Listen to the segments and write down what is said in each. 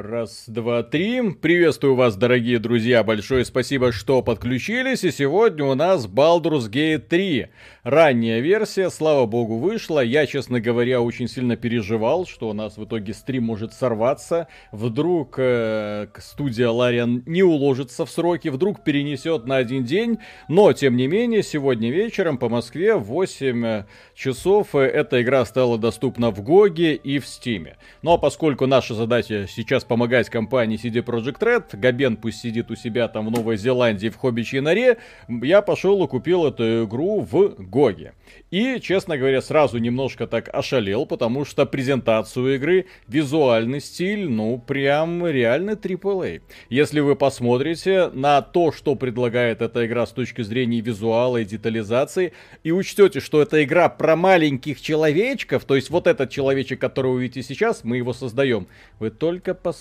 Раз, два, три. Приветствую вас, дорогие друзья. Большое спасибо, что подключились. И сегодня у нас Baldur's Gate 3. Ранняя версия, слава богу, вышла. Я, честно говоря, очень сильно переживал, что у нас в итоге стрим может сорваться. Вдруг э, студия Лариан не уложится в сроки, вдруг перенесет на один день. Но, тем не менее, сегодня вечером по Москве в 8 э, часов э, эта игра стала доступна в Гоге и в Стиме. Ну а поскольку наша задача сейчас сейчас помогать компании CD Projekt Red. Габен пусть сидит у себя там в Новой Зеландии в Хоббичьей норе. Я пошел и купил эту игру в Гоге. И, честно говоря, сразу немножко так ошалел, потому что презентацию игры, визуальный стиль, ну, прям реально AAA. Если вы посмотрите на то, что предлагает эта игра с точки зрения визуала и детализации, и учтете, что это игра про маленьких человечков, то есть вот этот человечек, который вы видите сейчас, мы его создаем, вы только посмотрите.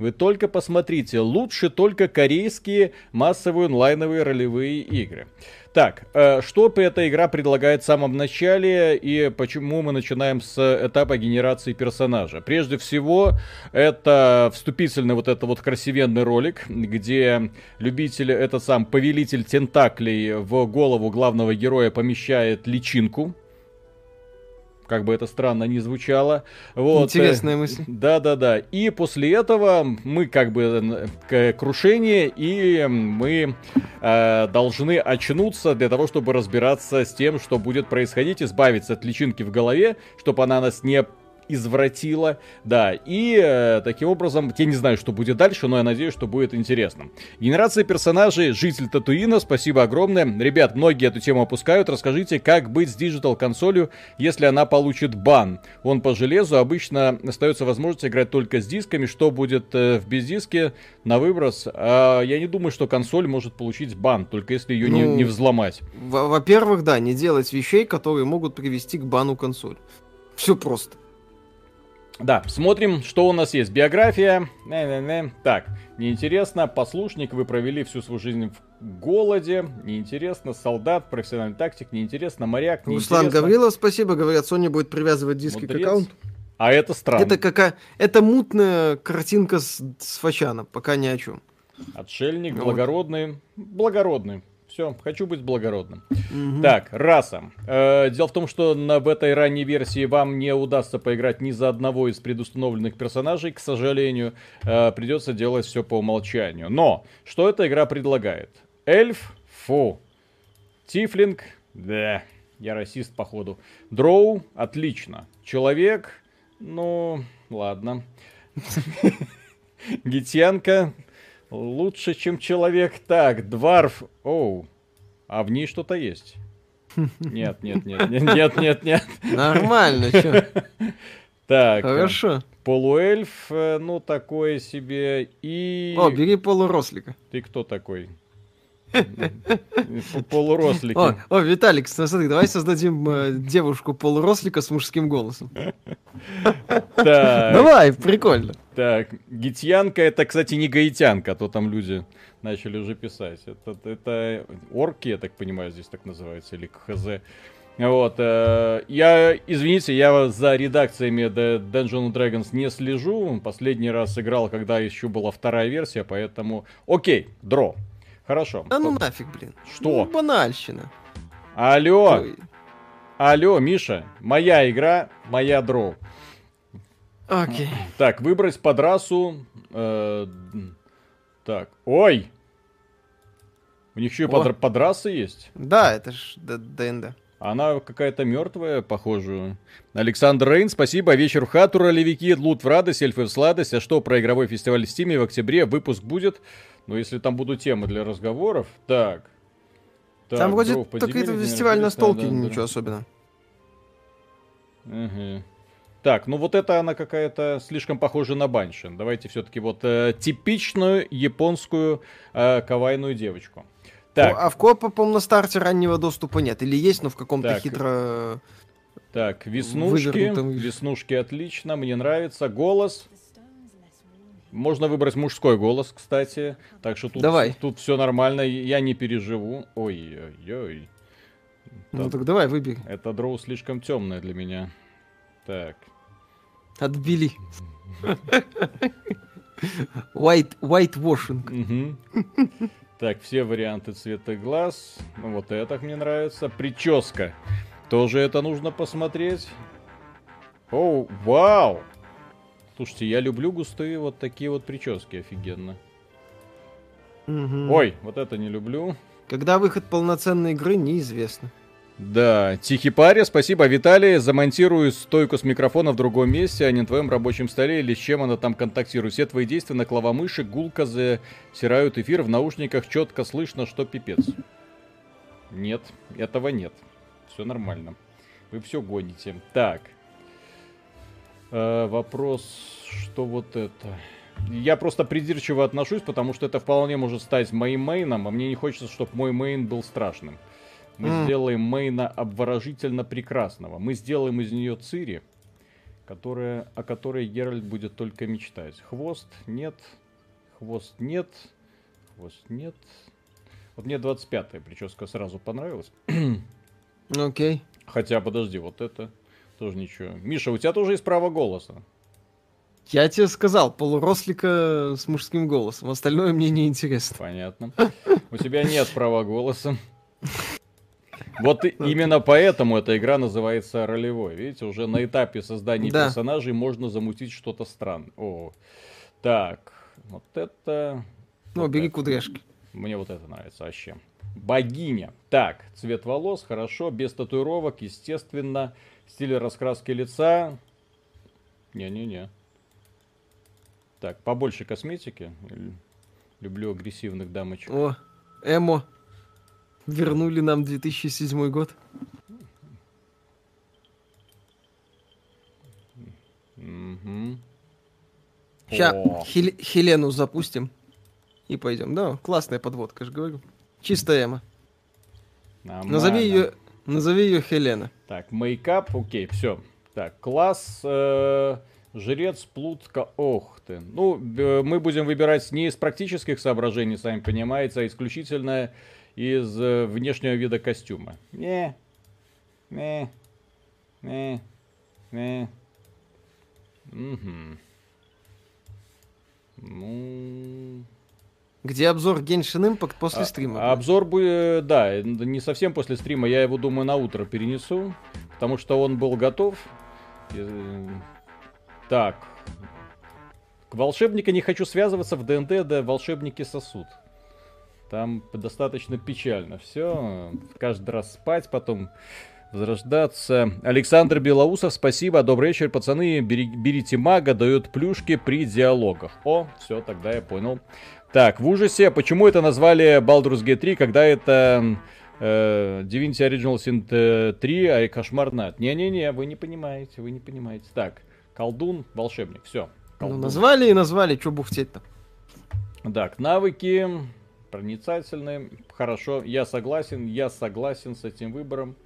Вы только посмотрите, лучше только корейские массовые онлайновые ролевые игры. Так, э, что эта игра предлагает в самом начале и почему мы начинаем с этапа генерации персонажа? Прежде всего, это вступительный вот это вот красивенный ролик, где любитель, этот сам повелитель тентаклей в голову главного героя помещает личинку, как бы это странно ни звучало. Вот. Интересная мысль. Да-да-да. И после этого мы как бы к крушение, и мы э, должны очнуться для того, чтобы разбираться с тем, что будет происходить, избавиться от личинки в голове, чтобы она нас не извратила, да, и э, таким образом, я не знаю, что будет дальше, но я надеюсь, что будет интересно. Генерация персонажей, житель Татуина, спасибо огромное. Ребят, многие эту тему опускают, расскажите, как быть с digital консолью, если она получит бан. Он по железу, обычно остается возможность играть только с дисками, что будет э, в бездиске на выброс. А я не думаю, что консоль может получить бан, только если ее ну, не, не взломать. Во-первых, да, не делать вещей, которые могут привести к бану консоль. Все просто. Да, смотрим, что у нас есть. Биография. Не -не -не. Так, неинтересно. Послушник, вы провели всю свою жизнь в голоде. Неинтересно. Солдат, профессиональный тактик. Неинтересно. Моряк. Руслан Гаврилов, спасибо. Говорят, Sony будет привязывать диски Мудрец. к аккаунту. А это странно. Это какая... Это мутная картинка с, с Фачана, пока ни о чем. Отшельник, вот. благородный. Благородный. Все, хочу быть благородным. Угу. Так, раса. Э, дело в том, что на, в этой ранней версии вам не удастся поиграть ни за одного из предустановленных персонажей, к сожалению. Э, придется делать все по умолчанию. Но, что эта игра предлагает? Эльф? Фу. Тифлинг? Да, я расист, походу. Дроу? Отлично. Человек? Ну, ладно. Гитянка? Лучше, чем человек. Так, дварф. Оу. А в ней что-то есть. Нет, нет, нет, нет, нет, нет, нет. Нормально, что? Так. Хорошо. Полуэльф, э, ну, такое себе. И... О, бери полурослика. Ты кто такой? Полурослики. О, о, Виталик, смотри, давай создадим э, девушку полурослика с мужским голосом. Давай, прикольно. Так, гитьянка это, кстати, не гаитянка, а то там люди начали уже писать. Это, это орки, я так понимаю, здесь так называется, или КХЗ. Вот, э, я, извините, я за редакциями The Dungeon Dragons не слежу. Последний раз играл, когда еще была вторая версия, поэтому... Окей, дро. Хорошо. А ну нафиг, блин. Что? Ну, банальщина. Алло. Ой. Алло, Миша, моя игра, моя дроу. Окей. Так, выбрать под расу. Э, так, ой! У них еще и под, под расы есть? Да, это ж ДНД. Она какая-то мертвая, похожую. Александр Рейн, спасибо. Вечер в хату, ролевики, лут в радость, эльфы в сладость. А что про игровой фестиваль в Стиме в октябре? Выпуск будет. Но если там будут темы для разговоров, так. так там вроде только это фестиваль на столке, да, ничего да. особенного. Угу. Так, ну вот это она какая-то слишком похожа на Баншин. Давайте все-таки вот э, типичную японскую э, кавайную девочку. Так. а в Копа, по-моему, на старте раннего доступа нет. Или есть, но в каком-то так. хитро... Так, веснушки. Веснушки отлично, мне нравится. Голос. Можно выбрать мужской голос, кстати. Так что тут, давай. тут все нормально, я не переживу. Ой-ой-ой. Ну так давай, выбери. Это дроу слишком темное для меня. Так. Отбили. White, white washing. Мгм. Так, все варианты цвета глаз. Ну, вот это мне нравится. Прическа. Тоже это нужно посмотреть. О, вау! Слушайте, я люблю густые вот такие вот прически, офигенно. Мгм. Ой, вот это не люблю. Когда выход полноценной игры, неизвестно. Да, Тихий паря, спасибо, Виталий. Замонтирую стойку с микрофона в другом месте, а не на твоем рабочем столе или с чем она там контактирует. Все твои действия на клавомыши гулко засирают эфир, в наушниках четко слышно, что пипец. Нет, этого нет. Все нормально. Вы все гоните. Так. Э, вопрос, что вот это? Я просто придирчиво отношусь, потому что это вполне может стать моим мейном, а мне не хочется, чтобы мой мейн был страшным. Мы М. сделаем мейна обворожительно прекрасного. Мы сделаем из нее Цири, которая, о которой Геральт будет только мечтать. Хвост нет, хвост нет, хвост нет. Вот мне 25-я прическа сразу понравилась. Окей. Хотя, подожди, вот это тоже ничего. Миша, у тебя тоже есть право голоса. Я тебе сказал, полурослика с мужским голосом. Остальное мне не интересно. Понятно. У тебя нет права голоса. Вот именно поэтому эта игра называется ролевой. Видите, уже на этапе создания Да. персонажей можно замутить что-то странное. О, так, вот это... Ну, вот бери это. кудряшки. Мне вот это нравится вообще. Богиня. Так, цвет волос, хорошо, без татуировок, естественно. Стиль раскраски лица. Не-не-не. Так, побольше косметики. Люблю агрессивных дамочек. О, Эмо. Вернули нам 2007 год. Мгм. Сейчас О, Хелену запустим. И пойдем. Да, классная подводка, же говорю. Эмо. нормально. Назови ее, назови ее Хелена. Так, мейкап, окей, все. Так, класс, э, жрец, плутка, ох ты. Ну, б- мы будем выбирать не из практических соображений, сами понимаете, а исключительно из э, внешнего вида костюма. Не, не, не, не. Мгм. Ну, Где обзор Genshin Impact после а- стрима? а обзор будет, да, не совсем после стрима, я его, думаю, на утро перенесу, потому что он был готов. Так. К волшебника не хочу связываться, в ДНД, да волшебники сосуд. Там достаточно печально все. Каждый раз спать, потом возрождаться. Александр Белоусов, спасибо. Добрый вечер, пацаны. Бери- берите мага, дает плюшки при диалогах. О, все, тогда я понял. Так, в ужасе, почему это назвали Baldur's Gate 3, когда это э, Divinity Original Sin э, 3, а и Кошмар Над? Не-не-не, вы не понимаете, вы не понимаете. Так, колдун, волшебник, все. Ну, назвали и назвали, что бухтеть-то. Так, навыки проницательные, хорошо, я согласен, я согласен с этим выбором.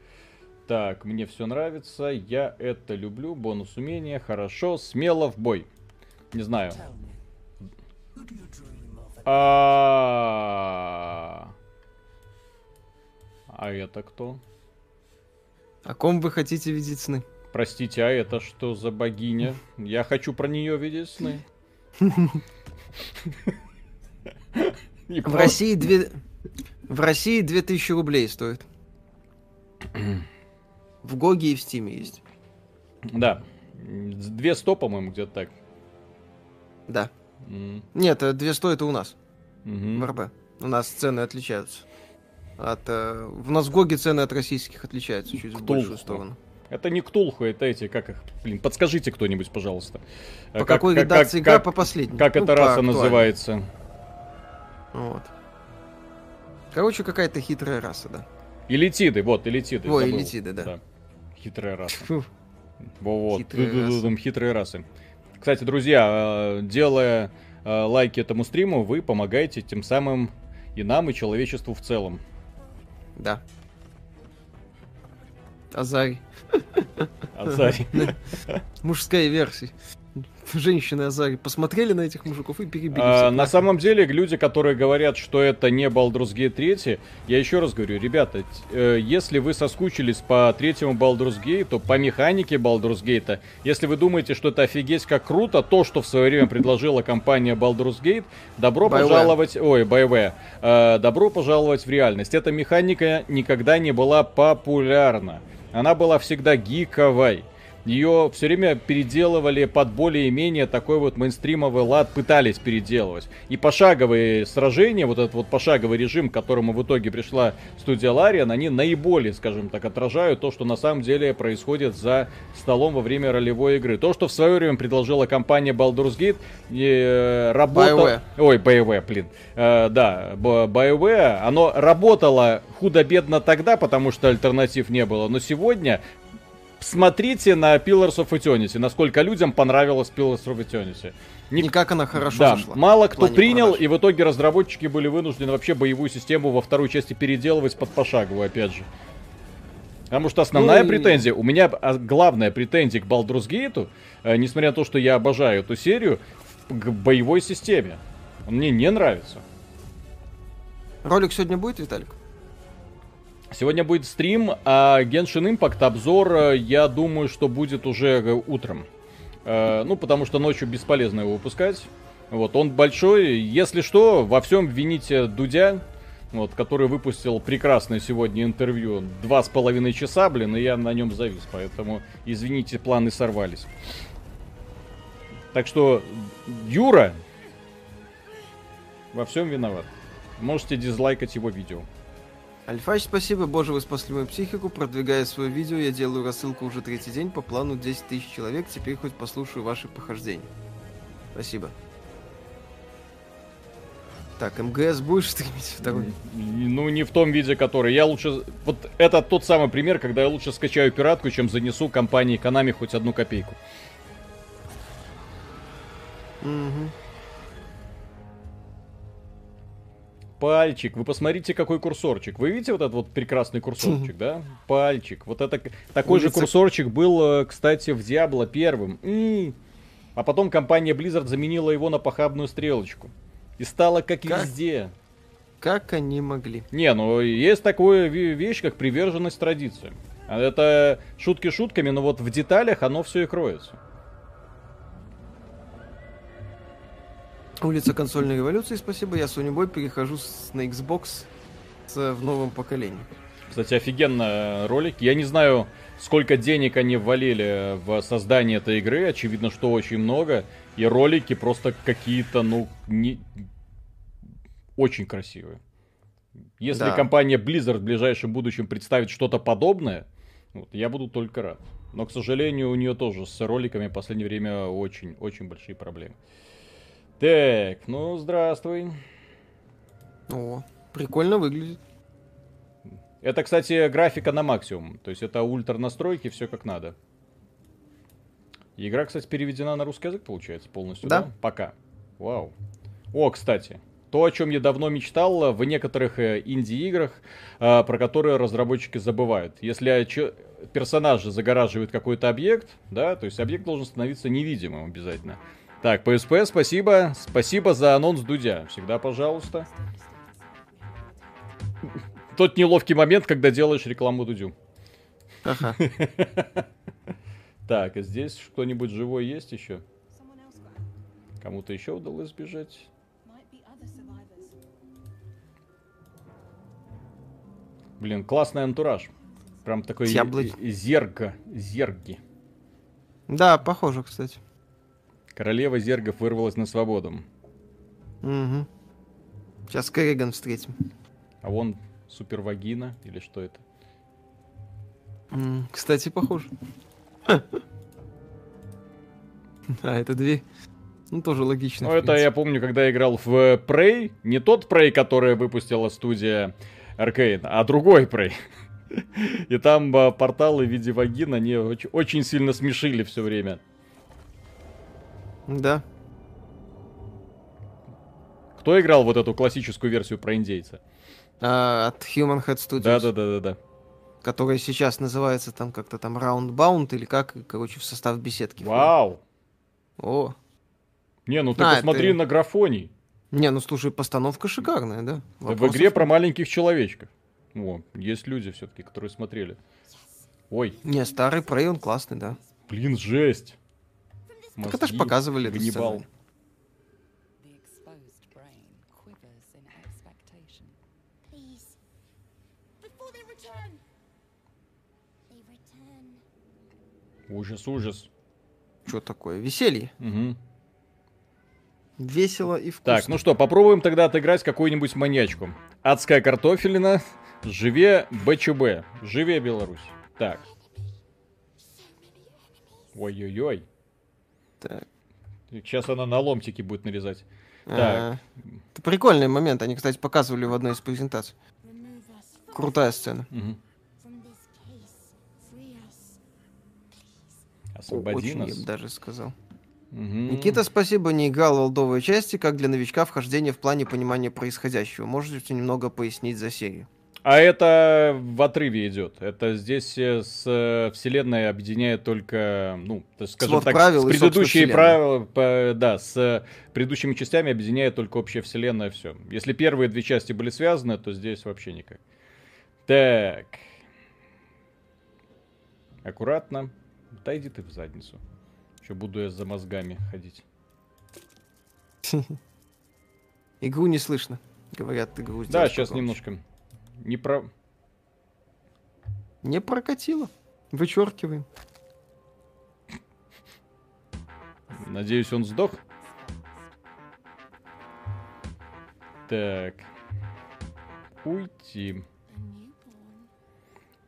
Так, мне все нравится, я это люблю, бонус умения, хорошо, смело в бой. Не знаю. А А это кто? О ком вы хотите видеть сны? Простите, а это что за богиня? Я хочу про нее видеть сны. В России две... В России 2000 рублей стоит. В Гоге и в Стиме есть. Да. Две сто, по-моему, где-то так. Да. М, Нет, э, 200 это у нас, мгм. в РБ. У нас цены отличаются. От, э, в нас в Гоге цены от российских отличаются чуть в Ктулху. большую сторону. Это не Ктулху, это эти, как их, блин, подскажите кто-нибудь, пожалуйста. Э, По как- какой как- редакции как- игра, как- по последней. Как Ну, эта раса актуальной. называется? Вот. Короче, какая-то хитрая раса, да. Элитиды, вот, элитиды. Ой, забыл. элитиды, да. Хитрая раса. Фу. Во-вот, Хитрые ду-ду-ду-дум, хитрые расы. Кстати, друзья, э, делая э, лайки этому стриму, вы помогаете тем самым и нам, и человечеству в целом. Да. Азарь. Азарь. Мужская версия. Женщины Азари посмотрели на этих мужиков и перебили. А, на самом деле, люди, которые говорят, что это не Baldur's Gate 3, я еще раз говорю, ребята, э, если вы соскучились по третьему Baldur's Gate, то по механике Baldur's Gate, если вы думаете, что это офигеть как круто, то, что в свое время предложила компания Baldur's Gate, добро BioWare. пожаловать... Ой, BioWare. Э, добро пожаловать в реальность. Эта механика никогда не была популярна. Она была всегда гиковой ее все время переделывали под более-менее такой вот мейнстримовый лад, пытались переделывать. И пошаговые сражения, вот этот вот пошаговый режим, к которому в итоге пришла студия Лариан, они наиболее, скажем так, отражают то, что на самом деле происходит за столом во время ролевой игры. То, что в свое время предложила компания Baldur's Gate, э, работа... Ой, BioWare, блин. Э, да, BioWare, оно работало худо-бедно тогда, потому что альтернатив не было, но сегодня смотрите на Pillars of Eternity, насколько людям понравилось Pillars of Eternity. Ник... Никак она хорошо да, зашла. Мало кто принял, продаж. и в итоге разработчики были вынуждены вообще боевую систему во второй части переделывать под пошаговую, опять же. Потому что основная ну, претензия, у меня а, главная претензия к Baldur's Gate, э, несмотря на то, что я обожаю эту серию, к боевой системе. Он мне не нравится. Ролик сегодня будет, Виталик? Сегодня будет стрим, а Genshin Impact обзор, э, я думаю, что будет уже э, утром. Э, ну, потому что ночью бесполезно его выпускать. Вот, он большой. Если что, во всем вините Дудя, вот, который выпустил прекрасное сегодня интервью. Два с половиной часа, блин, и я на нем завис. Поэтому, извините, планы сорвались. Так что, Юра во всем виноват. Можете дизлайкать его видео. Альфач, спасибо, боже, вы спасли мою психику. Продвигая свое видео, я делаю рассылку уже третий день по плану 10 тысяч человек. Теперь хоть послушаю ваши похождения. Спасибо. Так, МГС будешь стримить второй? Ну, не в том виде, который. Я лучше... Вот это тот самый пример, когда я лучше скачаю пиратку, чем занесу компании Konami хоть одну копейку. Угу. Пальчик. Вы посмотрите, какой курсорчик. Вы видите вот этот вот прекрасный курсорчик, да? Пальчик. Вот это такой же курсорчик был, э, кстати, в Diablo первым. А потом компания Blizzard заменила его на похабную стрелочку. И стало как, как везде. Как они могли? Не, ну есть такая вещь, как приверженность традициям. Это шутки шутками, но вот в деталях оно все и кроется. Улица консольной революции, спасибо. Я Sony Boy перехожу на Xbox с, в новом поколении. Кстати, офигенно ролик. Я не знаю, сколько денег они ввалили в создание этой игры. Очевидно, что очень много. И ролики просто какие-то, ну, не... очень красивые. Если да. компания Blizzard в ближайшем будущем представит что-то подобное, вот, я буду только рад. Но, к сожалению, у нее тоже с роликами в последнее время очень-очень большие проблемы. Так, ну здравствуй. О, прикольно выглядит. Это, кстати, графика на максимум. То есть это ультра настройки, все как надо. Игра, кстати, переведена на русский язык, получается, полностью, да? да? Пока. Вау. О, кстати, то, о чем я давно мечтал в некоторых э, инди-играх, э, про которые разработчики забывают. Если персонаж загораживает какой-то объект, да, то есть объект должен становиться невидимым обязательно. Так, PSP, спасибо. Спасибо за анонс Дудя. Всегда пожалуйста. Тот неловкий момент, когда делаешь рекламу Дудю. Ага. Так, а здесь кто-нибудь живой есть еще? Кому-то еще удалось сбежать? Блин, классный антураж. Прям такой зерга, зерги. Да, похоже, кстати. Королева зергов вырвалась на свободу. Угу. Сейчас Керриган встретим. А вон супервагина или что это? Кстати, похоже. А, это две. Ну, тоже логично. Ну, это я помню, когда я играл в Prey. Не тот Prey, который выпустила студия Arcane, а другой Prey. И там а, порталы в виде вагин, они очень сильно смешили все время. Да. Кто играл вот эту классическую версию про индейца? А, от Human Head Studios. Да, да, да, да, да. Которая сейчас называется там как-то там Roundbound или как, короче, в состав беседки. Вау! О. Не, ну ты А, посмотри ты- на графоний. Не, ну слушай, постановка шикарная, да? В Вопросов игре нет. про маленьких человечков. О, есть люди все-таки, которые смотрели. Ой, Не, старый Prey, он классный, да. блин, жесть. Так это ж Мозги показывали эту return. Ужас, ужас. Что такое? Веселье. Мгм. Весело и вкусно. Так, ну что, попробуем тогда отыграть какую-нибудь маньячку. Адская картофелина, живе БЧБ, живе Беларусь. Так. Ой-ой-ой. Так. Сейчас она на ломтики будет нарезать. А, Это прикольный момент. Они, кстати, показывали в одной из презентаций. Крутая сцена. Us. Освободи Очень, я нас. бы даже сказал. Мгм. Никита, спасибо, не играл в олдовые части, как для новичка вхождение в плане понимания происходящего. Можете немного пояснить за серию? А это в отрыве идет. Это здесь э, с э, вселенной объединяет только, ну, скажем Свод так, правил с предыдущие правила, по- да, с предыдущими частями объединяет только общая вселенная, все. Если первые две части были связаны, то здесь вообще никак. Так. Аккуратно. Да иди ты в задницу. Еще буду я за мозгами ходить. Игру не слышно. Говорят, игру Да, сейчас немножко. Не про... Не прокатило. Вычеркиваем. Надеюсь, он сдох. Так. Уйти.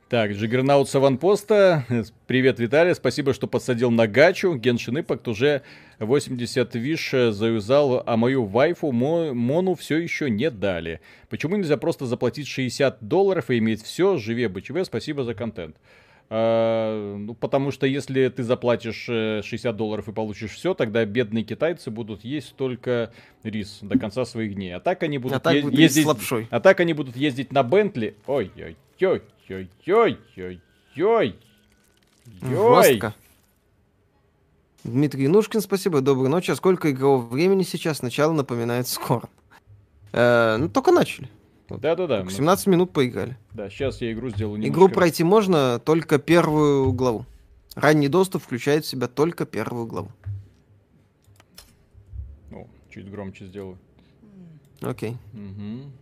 Так, Джиггернаут с аванпоста. Привет, Виталий. Спасибо, что подсадил на гачу. Геншин Импакт уже 80 виш э, заюзал, а мою вайфу Мо- Мону все еще не дали. Почему нельзя просто заплатить 60 долларов и иметь все? Живе БЧВ, спасибо за контент. А, ну, потому что если ты заплатишь э, 60 долларов и получишь все, тогда бедные китайцы будут есть только рис до конца своих дней. А так они будут а так е- ездить... ездить с лапшой. а так они будут ездить на Бентли. Ой-ой-ой-ой-ой-ой. Ой. Жестко. Дмитрий Нушкин, спасибо, доброй ночи. А сколько игрового времени сейчас? Начало напоминает скоро. Э, ну, только начали. Да-да-да. Только 17 минут поиграли. Да, сейчас я игру сделаю Игру немножко. пройти можно только первую главу. Ранний доступ включает в себя только первую главу. О, чуть громче сделаю. Окей. Мгм.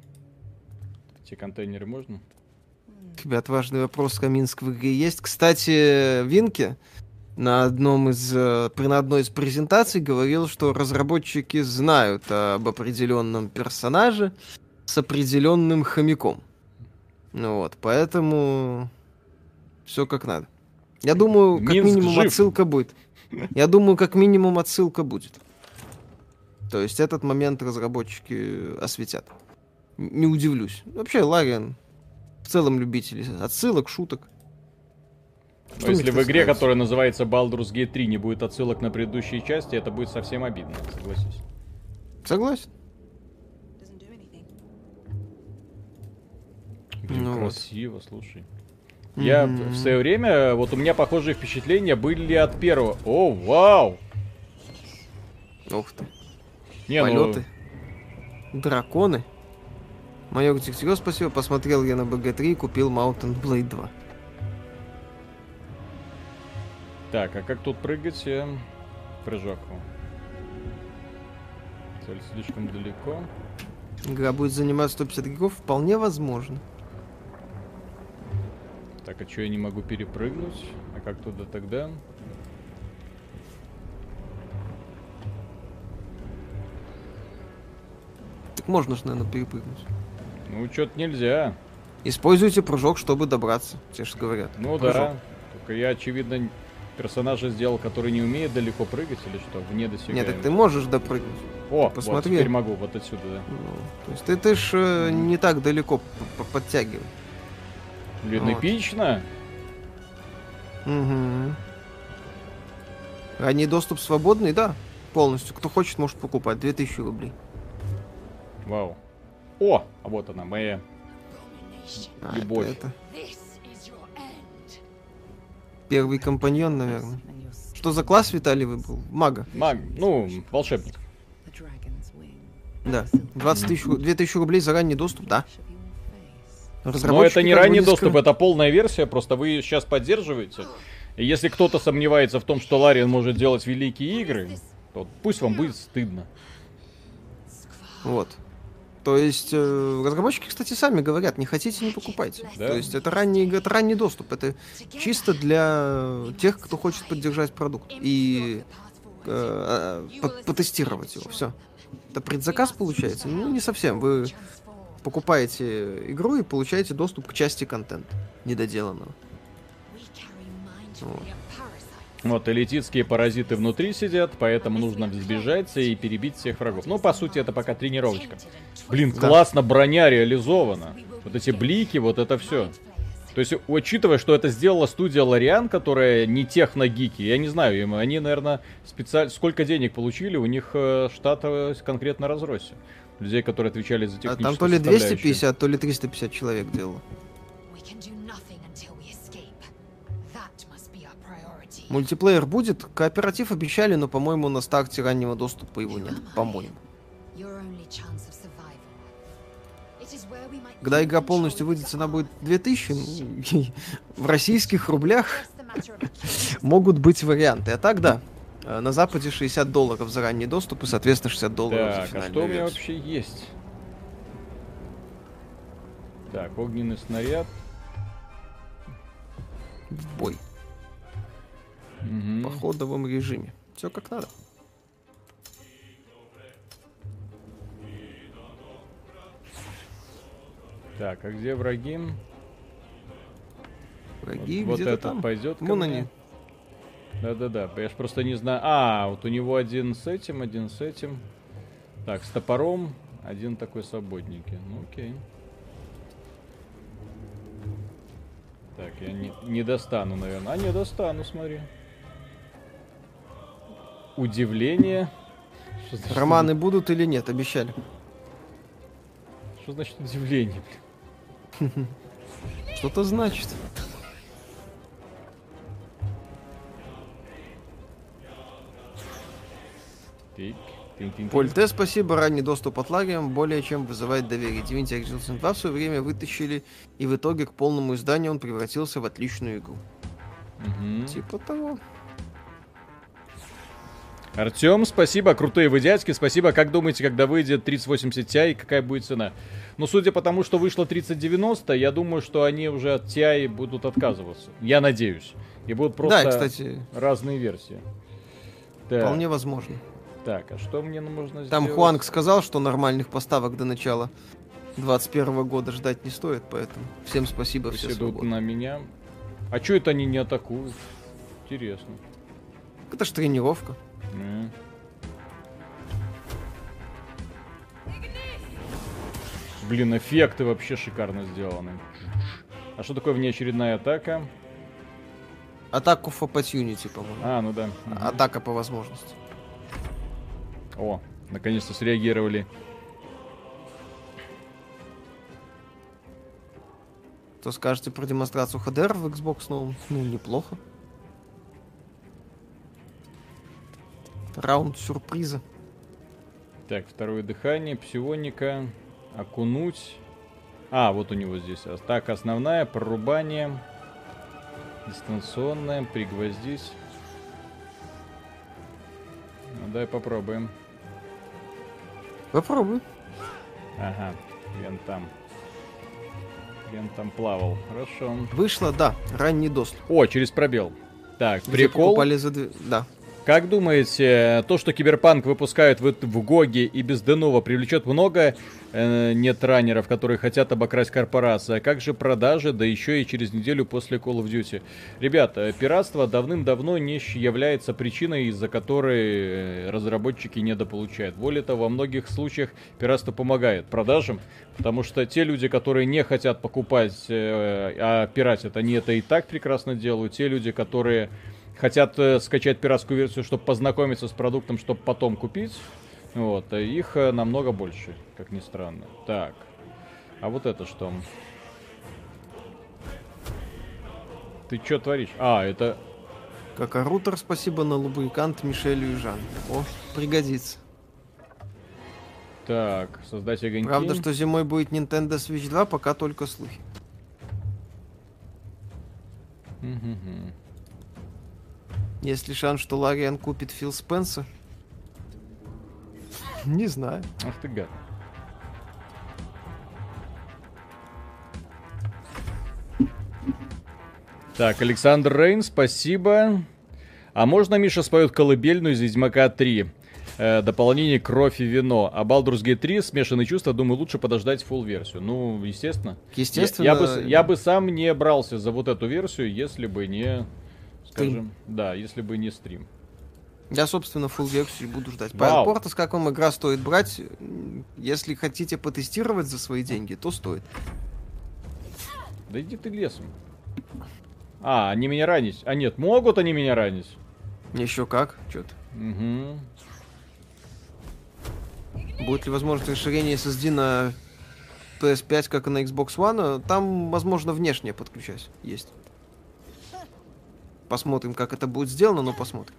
Эти контейнеры можно? Ребят, важный вопрос. Каминск в игре есть. Кстати, Винки на одном из, э, при на одной из презентаций говорил, что разработчики знают об определенном персонаже с определенным хомяком. Ну вот, поэтому все как надо. Я думаю, как Минск минимум жив. отсылка будет. Я думаю, как минимум отсылка будет. То есть этот момент разработчики осветят. Не удивлюсь. Вообще, Лариан в целом любитель отсылок, шуток. Но Что если в игре, нравится? которая называется Baldur's Gate 3, не будет отсылок на предыдущие части, это будет совсем обидно, согласись. Согласен. Блин, Ну вот. красиво, слушай. Я Мгм. в свое время, вот у меня похожие впечатления были от первого. О, вау! Ух ты. Не, ну, Полеты. Драконы. Майор Дегтярев, спасибо. Посмотрел я на БГ-3 и купил Mountain Blade 2. Так, а как тут прыгать? Прыжок. Цель слишком далеко. Игра будет занимать 150 гигов? Вполне возможно. Так, а что я не могу перепрыгнуть? А как туда тогда? Так можно же, наверное, перепрыгнуть. Ну, что-то нельзя. Используйте прыжок, чтобы добраться. Те же говорят. Ну Прыжок. да. Только я, очевидно, персонажа сделал, который не умеет далеко прыгать или что? Вне Нет, досягаемости. так ты можешь допрыгнуть. О, посмотри. вот, теперь могу, вот отсюда, да. Ну, то есть ты, ты ж э, не так далеко подтягивай. Блин, Вот. эпично. Угу. Ранний доступ свободный, да, полностью. Кто хочет, может покупать. 2000 рублей. Вау. О, а вот она, моя. А, Любовь. Это, это end. первый компаньон, наверное. Что за класс Виталий выбрал? Мага. Маг, ну, волшебник. Да. 20 тысяч, 2 тысячи рублей за ранний доступ, да. Face. Но это не ранний доступ, это полная версия, просто вы сейчас поддерживаете. И если кто-то сомневается в том, что Лариан может делать великие игры, то пусть вам будет стыдно. Вот. То есть, э, разработчики, кстати, сами говорят, не хотите, не покупайте. Да. То есть, это ранний, это ранний доступ. Это чисто для тех, кто хочет поддержать продукт. И э, э, по- потестировать его. Все. Это предзаказ получается? Ну, не совсем. Вы покупаете игру и получаете доступ к части контента недоделанного. Вот. Вот, элитистские паразиты внутри сидят, поэтому нужно сбежать и перебить всех врагов. Ну, по сути, это пока тренировочка. Блин, Да. классно броня реализована. Вот эти блики, вот это все. То есть, учитывая, что это сделала студия Лориан, которая не техногики, я не знаю, им они, наверное, специально... Сколько денег получили, у них э, штат э, конкретно разросся. Людей, которые отвечали за А техническую там то ли составляющую. 250, то ли 350 человек делало. Мультиплеер будет, кооператив обещали, но, по-моему, на старте раннего доступа его нет. По-моему. Когда игра полностью выйдет, цена будет 2000. ну, В российских рублях могут быть варианты. А так, да. На Западе 60 долларов за ранний доступ и, соответственно, 60 долларов за Так, а финальную что у меня версию. вообще есть? Так, огненный снаряд. В бой. Мгм. В походовом режиме. Все как надо. Так, а где враги? Враги вот вот этот там. пойдет Вон они. Да-да-да, я ж просто не знаю. А, вот у него один с этим, один с этим. Так, с топором, один такой свободненький. Ну окей. Так, я не, не достану, наверное. А, не достану, смотри. Удивление. Что значит Романы будут или нет, обещали. Что значит удивление? блин? Что-то значит. Тик, тинь-тинь-тинь. Поль Т, спасибо. Ранний доступ от лагерям более чем вызывает доверие. Divinity Original 2 в свое время вытащили, и в итоге к полному изданию он превратился в отличную игру. Мгм. Типа того. Артем, спасибо, крутые вы дядьки, спасибо. Как думаете, когда выйдет 3080 Ti, какая будет цена? Ну, судя по тому, что вышло 3090, я думаю, что они уже от Ti будут отказываться. Я надеюсь. И будут просто Да, кстати, разные версии. Так, вполне возможно. так, а что мне нужно Там сделать? Хуанг сказал, что нормальных поставок до начала 21 года ждать не стоит, поэтому всем спасибо, Пусть все идут свободны. на меня. А что это они не атакуют? Интересно. Это ж тренировка. Блин, эффекты вообще шикарно сделаны. А что такое внеочередная атака? Атаку в opportunity, по-моему. А, ну да. Атака по возможности. О, наконец-то среагировали. Что скажете про демонстрацию HDR в Xbox новом? Ну, неплохо. Раунд сюрприза. Так, второе дыхание, псионика, окунуть. А, вот у него здесь атака основная, прорубание, дистанционная, пригвоздись. Ну, дай попробуем. Попробуй. Ага, Ген там. Ген там плавал. Хорошо. Вышло, да, ранний доступ. О, через пробел. Так, Где прикол. покупали за Да. Как думаете, то, что Киберпанк выпускают в, в Гоге и без Denuvo, привлечет много э, нетраннеров, которые хотят обокрасть корпорацию? А как же продажи, да еще и через неделю после Call of Duty? Ребята, пиратство давным-давно не является причиной, из-за которой э, разработчики недополучают. Более того, во многих случаях пиратство помогает продажам, потому что те люди, которые не хотят покупать, э, а пиратят, они это и так прекрасно делают. Те люди, которые хотят э, скачать пиратскую версию, чтобы познакомиться с продуктом, чтобы потом купить. Вот, э, их э, намного больше, как ни странно. Так, а вот это что? Ты что творишь? А, это... Как орутер, спасибо на лубрикант Мишелю и Жан. О, пригодится. Так, создать огоньки. Правда, что зимой будет Nintendo Switch 2, пока только слухи. Мгм. Есть ли шанс, что Лариан купит Фил Спенса? Не знаю. Ах ты гад. Так, Александр Рейн, спасибо. А можно Миша споет колыбельную из Ведьмака 3? Э, дополнение «Кровь и вино». А Baldur's Gate 3 смешанные чувства, думаю, лучше подождать full версию. Ну, естественно. Естественно. Я, я бы, я бы сам не брался за вот эту версию, если бы не... Скажем, да, если бы не стрим. Я, собственно, full версию буду ждать. Вау. По с как вам игра стоит брать? Если хотите потестировать за свои деньги, то стоит. Да иди ты лесом. А, они меня ранить. А нет, могут они меня ранить. Еще как? Чё-то. Угу. Будет ли возможность расширения SSD на PS5, как и на Xbox One? Там, возможно, внешнее подключать. Есть. Посмотрим, как это будет сделано, но посмотрим.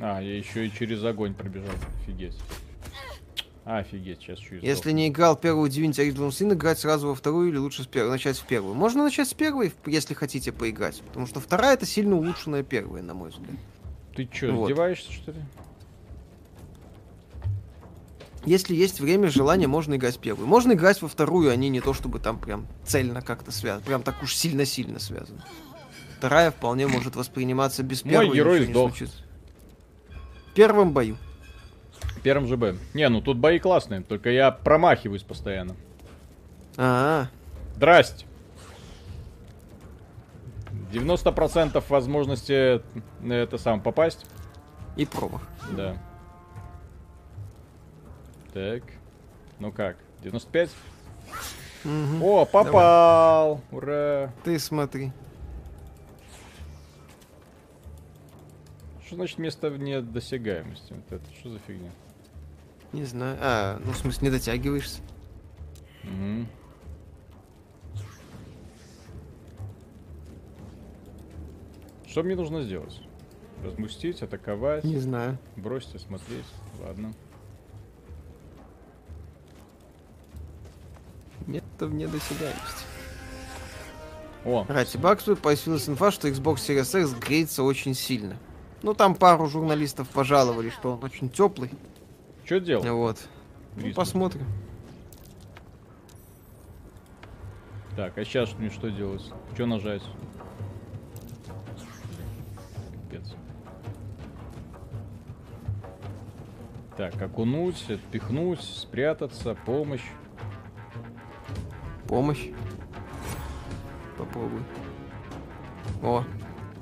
А, я еще и через огонь пробежал. Офигеть. А, офигеть, сейчас чуть Если не играл первую Divinity Original Sin, играть сразу во вторую или лучше с первой, начать в первую. Можно начать с первой, если хотите поиграть. Потому что вторая это сильно улучшенная первая, на мой взгляд. Ты что, Вот. издеваешься, что ли? Если есть время, желание, можно играть в первую. Можно играть во вторую, они не то чтобы там прям цельно как-то связаны. Прям так уж сильно-сильно связаны. Вторая вполне может восприниматься без Мой первой. герой ничего не сдох. В первом бою. Первым ЖБ. Не, ну тут бои классные, только я промахиваюсь постоянно. А, Здрасте. 90% возможности на это сам попасть. и промах. Да. Так. Ну как? 95? Мгм. О, попал! Ура! Ты смотри. Что значит место вне досягаемости? Вот это что за фигня? Не знаю. А, ну в смысле не дотягиваешься. Мгм. Что мне нужно сделать? Размустить, атаковать, Не знаю. бросить, смотреть. Ладно. Метод вне досягаемости. О, Рати Баксу появилась инфа, что Xbox Series X греется очень сильно. Ну, там пару журналистов пожаловали, что он очень теплый. что делать? Вот. Ну, посмотрим. Так, а сейчас мне что делать? Что нажать? Капец. Так, окунуть, отпихнуть, спрятаться, помощь. Помощь. Попробуй. О,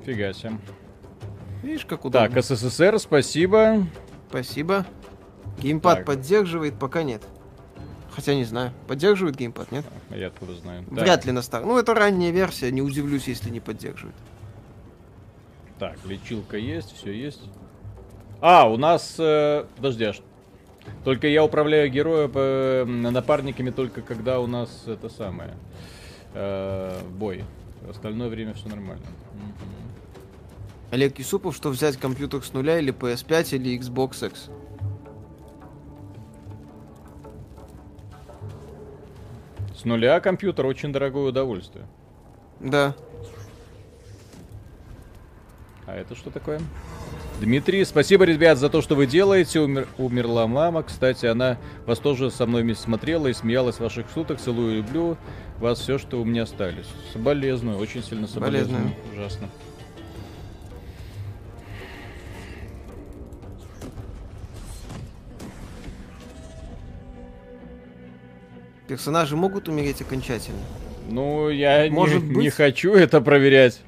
Фига себе. Видишь, как удобно. Так, СССР, спасибо. Спасибо. Геймпад Так. поддерживает, пока нет. Хотя не знаю. Поддерживает геймпад, нет? А Я откуда знаю. Так, Вряд ли на стар. Ну, это ранняя версия, не удивлюсь, если не поддерживает. Так, лечилка есть, все есть. А, у нас... э, подожди, аж... Только я управляю героем э, напарниками только когда у нас это самое... э, бой. Остальное время все нормально. Олег Юсупов, что взять компьютер с нуля или PS5 или Xbox X? С нуля компьютер очень дорогое удовольствие. Да. А это что такое? Дмитрий, спасибо, ребят, за то, что вы делаете. Умер- умерла мама. Кстати, она вас тоже со мной вместе смотрела и смеялась ваших шуток. Целую, люблю вас все, что у меня остались. Соболезную, очень сильно соболезную. Соболезную. Ужасно. Персонажи могут умереть окончательно. Ну, я не- Может не, быть. хочу это проверять.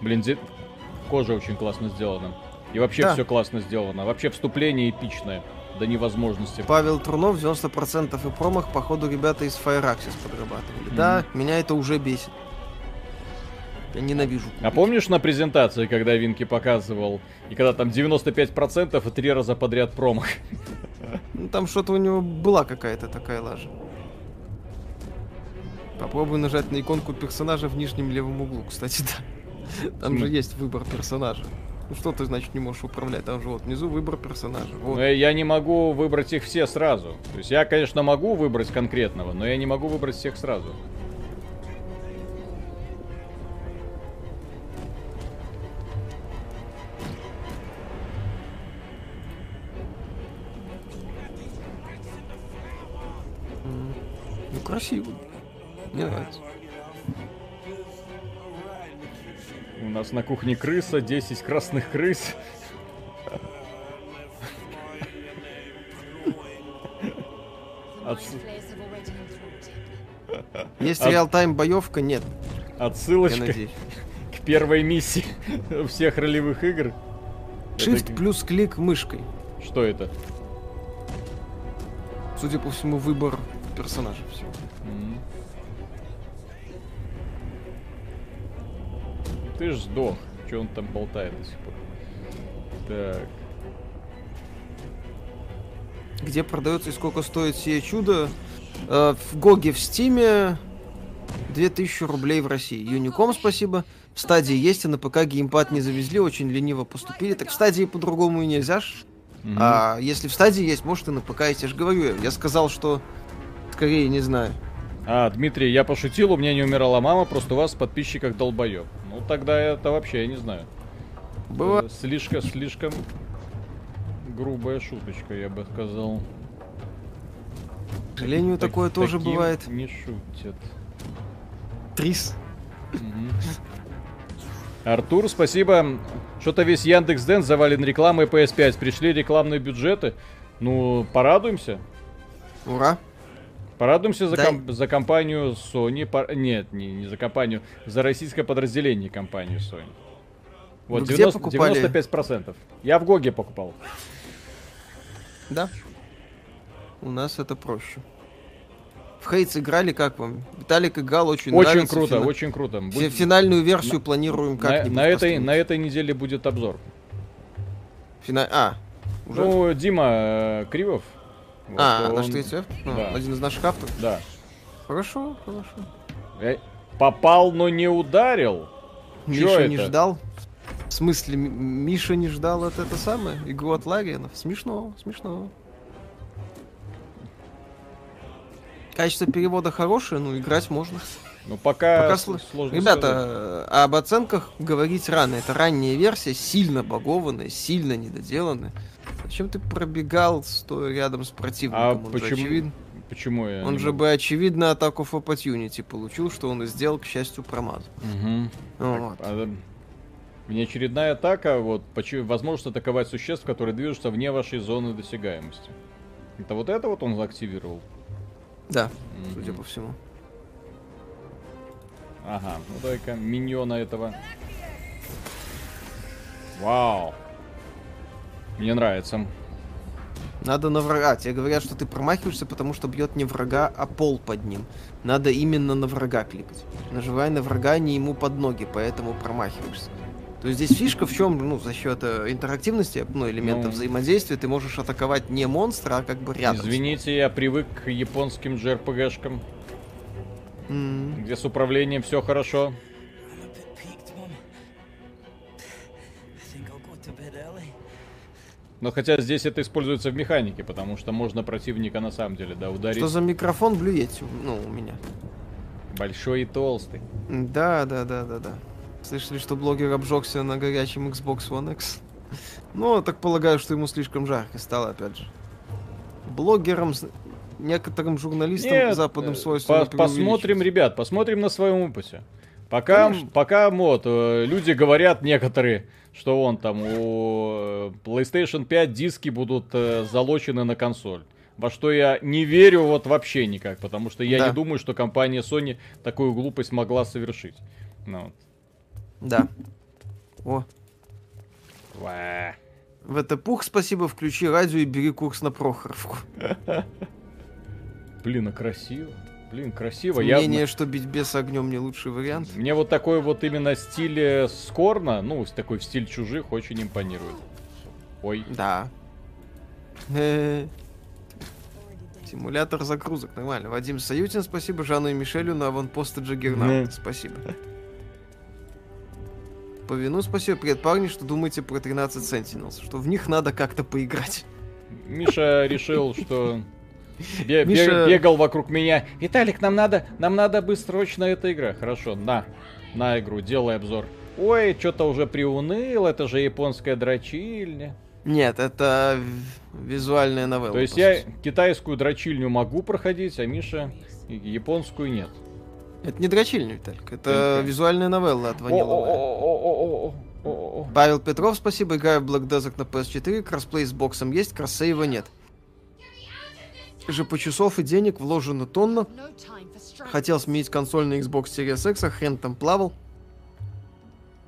Блин, зе- кожа очень классно сделана. И вообще Да. все классно сделано. Вообще вступление эпичное. До невозможности. Павел Трунов, 90% и промах, походу, ребята из Fireaxis подрабатывали. Да, меня это уже бесит. Я ненавижу. А кубики. помнишь на презентации, когда Винки показывал, и когда там 95% и три раза подряд промах? Ну, там что-то у него была какая-то такая лажа. Попробуй нажать на иконку персонажа в нижнем левом углу, кстати, да. Там же есть выбор персонажа. Ну что ты, значит, не можешь управлять? Там же вот внизу выбор персонажа. Вот. Но я- я не могу выбрать их все сразу. То есть я, конечно, могу выбрать конкретного, но я не могу выбрать всех сразу. Красиво. Мне нравится. У нас на кухне крыса, 10 красных крыс. Отс-. Есть А- реал-тайм боевка? Нет, Отсылочка к первой миссии всех ролевых игр. Shift Это- плюс клик мышкой. Что это? Судя по всему, выбор персонажа всего. Ты ж сдох. Че он там болтает до сих пор? Так. Где продается и сколько стоит сие чудо? Э, в Гоге в Стиме 2000 рублей в России. Юником спасибо. В Стадии есть, а на ПК геймпад не завезли, очень лениво поступили. Так в Стадии по-другому и нельзя ж. Мгм. А если в стадии есть, может и на ПК, я тебе же говорю. Я сказал, что скорее не знаю. А, Дмитрий, я пошутил, у меня не умирала мама, просто у вас в подписчиках долбоеб. Ну тогда это вообще, я не знаю. Было... Это Слишком, слишком грубая шуточка, я бы сказал. К сожалению, Так- такое тоже бывает. Не шутят. Трис. Артур, спасибо. Что-то весь Яндекс Дэн завален рекламой PS5. Пришли рекламные бюджеты. Ну, порадуемся. Ура. Порадуемся за, Дай- ком- за компанию Sony. По- Нет, не, не за компанию, за российское подразделение компании Sony. Вот, Вы где 90 покупали? 95%. Я в Гоге покупал. Да. У нас это проще. В Хейтс играли, как вам? Виталик играл, очень, Очень нравится. круто, Фина- очень круто. Будь- Финальную версию планируем на, как-нибудь на этой, на этой неделе будет обзор. Фина- А, уже? Ну, Дима э, Кривов. Вот, а, он- наш TCF? Ну, да. Один из наших авторов. Да. Хорошо, хорошо. Э, Попал, но не ударил. Миша не это? ждал. В смысле, Миша не ждал от это самое? Игру от Лариенов. Смешно, смешно. Качество перевода хорошее, ну играть можно. Ну, пока, Пока с- сло- сложно Ребята, сказать. э, об оценках говорить рано. Это ранняя версия, сильно багованная, сильно недоделанная. Зачем ты пробегал, стоя рядом с противником? А он, же почему- очевидно, Почему я он же могу? бы, очевидно, атаку of opportunity получил, что он и сделал, к счастью, промазал. Мгм. Вот. А, Внеочередная атака, вот, почу- возможность атаковать существ, которые движутся вне вашей зоны досягаемости. Это вот это вот он активировал? Да, Мгм. судя по всему. Ага, ну дай-ка миньона этого. Вау. Мне нравится. Надо на врага. Тебе говорят, что ты промахиваешься, потому что бьет не врага, а пол под ним. Надо именно на врага кликать. Нажимай на врага, не ему под ноги, поэтому промахиваешься. То есть здесь фишка в чем, ну, за счет э, интерактивности, ну, элементов Ну. взаимодействия, ты можешь атаковать не монстра, а как бы рядом. Извините, я привык к японским JRPG-шкам, М, где с управлением все хорошо. Но хотя здесь это используется в механике, потому что можно противника на самом деле, да, ударить Что за микрофон блюете? Ну, у меня. большой и толстый. Да, да, да, да, да. Слышали, что блогер обжегся на горячем Xbox One X? Ну, так полагаю, что ему слишком жарко стало, опять же. Блогерам, некоторым журналистам Нет, западным э, свойственно по- посмотрим, ребят, посмотрим на своем опыте. Пока, Конечно. пока вот, э, люди говорят некоторые, что он там у э, PlayStation 5 диски будут э, залочены на консоль. Во что я не верю вот вообще никак, потому что я Да. не думаю, что компания Sony такую глупость могла совершить. Ну, вот. Да. О, Ва. в это пух спасибо, включи радио и бери курс на Прохоровку. Блин, а красиво. Блин, красиво. Мнение, Я, что бить беса огнем не лучший вариант. мне вот такой вот именно стиль э, Скорна, ну, такой в стиль чужих, очень импонирует. Ой. Да. Симулятор загрузок, нормально. Вадим Саютин, спасибо. Жанну и Мишелю на аванпосты Джаггернаута, Да. спасибо. По вину спасибо, привет, парни, что думаете про 13 Sentinels, что в них надо как-то поиграть. Миша решил, что бе- Миша- бегал вокруг меня. Виталик, нам надо, нам надо быстрочно эта игра. Хорошо, на, на игру, делай обзор. Ой, что-то уже приуныл, это же японская дрочильня. Нет, это визуальная новелла. То есть я сути. китайскую дрочильню могу проходить, а Миша японскую нет. Это не дрочильня, Виталик, это Это- визуальная новелла от. О-о-о-о-о-о-о-о. Павел Петров, спасибо, играю в Black Desert на PS4, кроссплей с боксом есть, кроссейва нет. Же по часов и денег вложено тонна. Хотел сменить консоль на Xbox Series X, а хрен там плавал.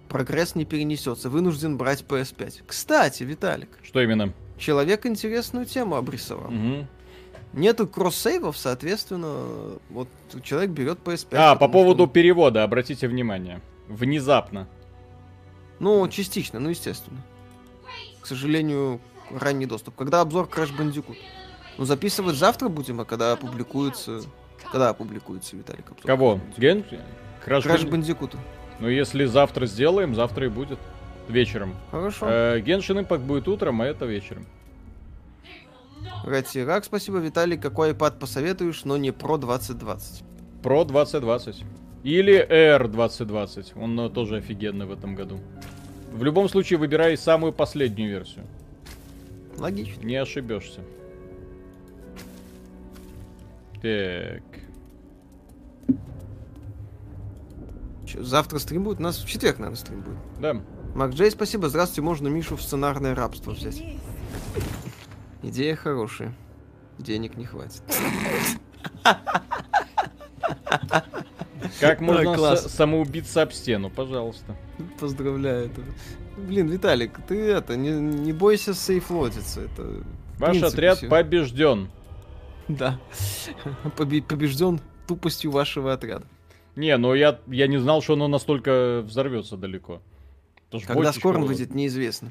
Прогресс не перенесется, вынужден брать PS5. Кстати, Виталик, Что именно? человек интересную тему обрисовал. Мгм. Нету кроссейвов, соответственно, вот человек берет PS5. А, по поводу что- перевода, обратите внимание. Внезапно. Ну, частично, ну, естественно. К сожалению, ранний доступ. Когда обзор Crash Bandicoot? Ну, записывать завтра будем, а когда опубликуется... Когда опубликуется, Виталик? обзор Кого? Ген? Crash Bandicoot? Bandicoot. Ну, если завтра сделаем, завтра и будет. Вечером. Хорошо. Э, Genshin Impact будет утром, а это вечером. Ратирак, спасибо, Виталий. Какой iPad посоветуешь, но не Pro 2020? Pro 2020. Или Air 2020. Он э, тоже офигенный в этом году. В любом случае, выбирай самую последнюю версию. Логично. Не ошибешься. Так. Чё, завтра стрим будет? У нас в четверг, наверное, стрим будет. Да. Мак Джей, спасибо. Здравствуйте, можно Мишу в сценарное рабство взять. Идея хорошая. Денег не хватит. Как можно класс. с- самоубиться об стену, пожалуйста. Поздравляю. это- Блин, Виталик, ты это, не, не бойся сейфлотиться. Это Ваш принципе отряд всё. побежден. Да. Побе- побежден тупостью вашего отряда. Не, ну я, я не знал, что оно настолько взорвется далеко. Когда скоро выйдет, неизвестно.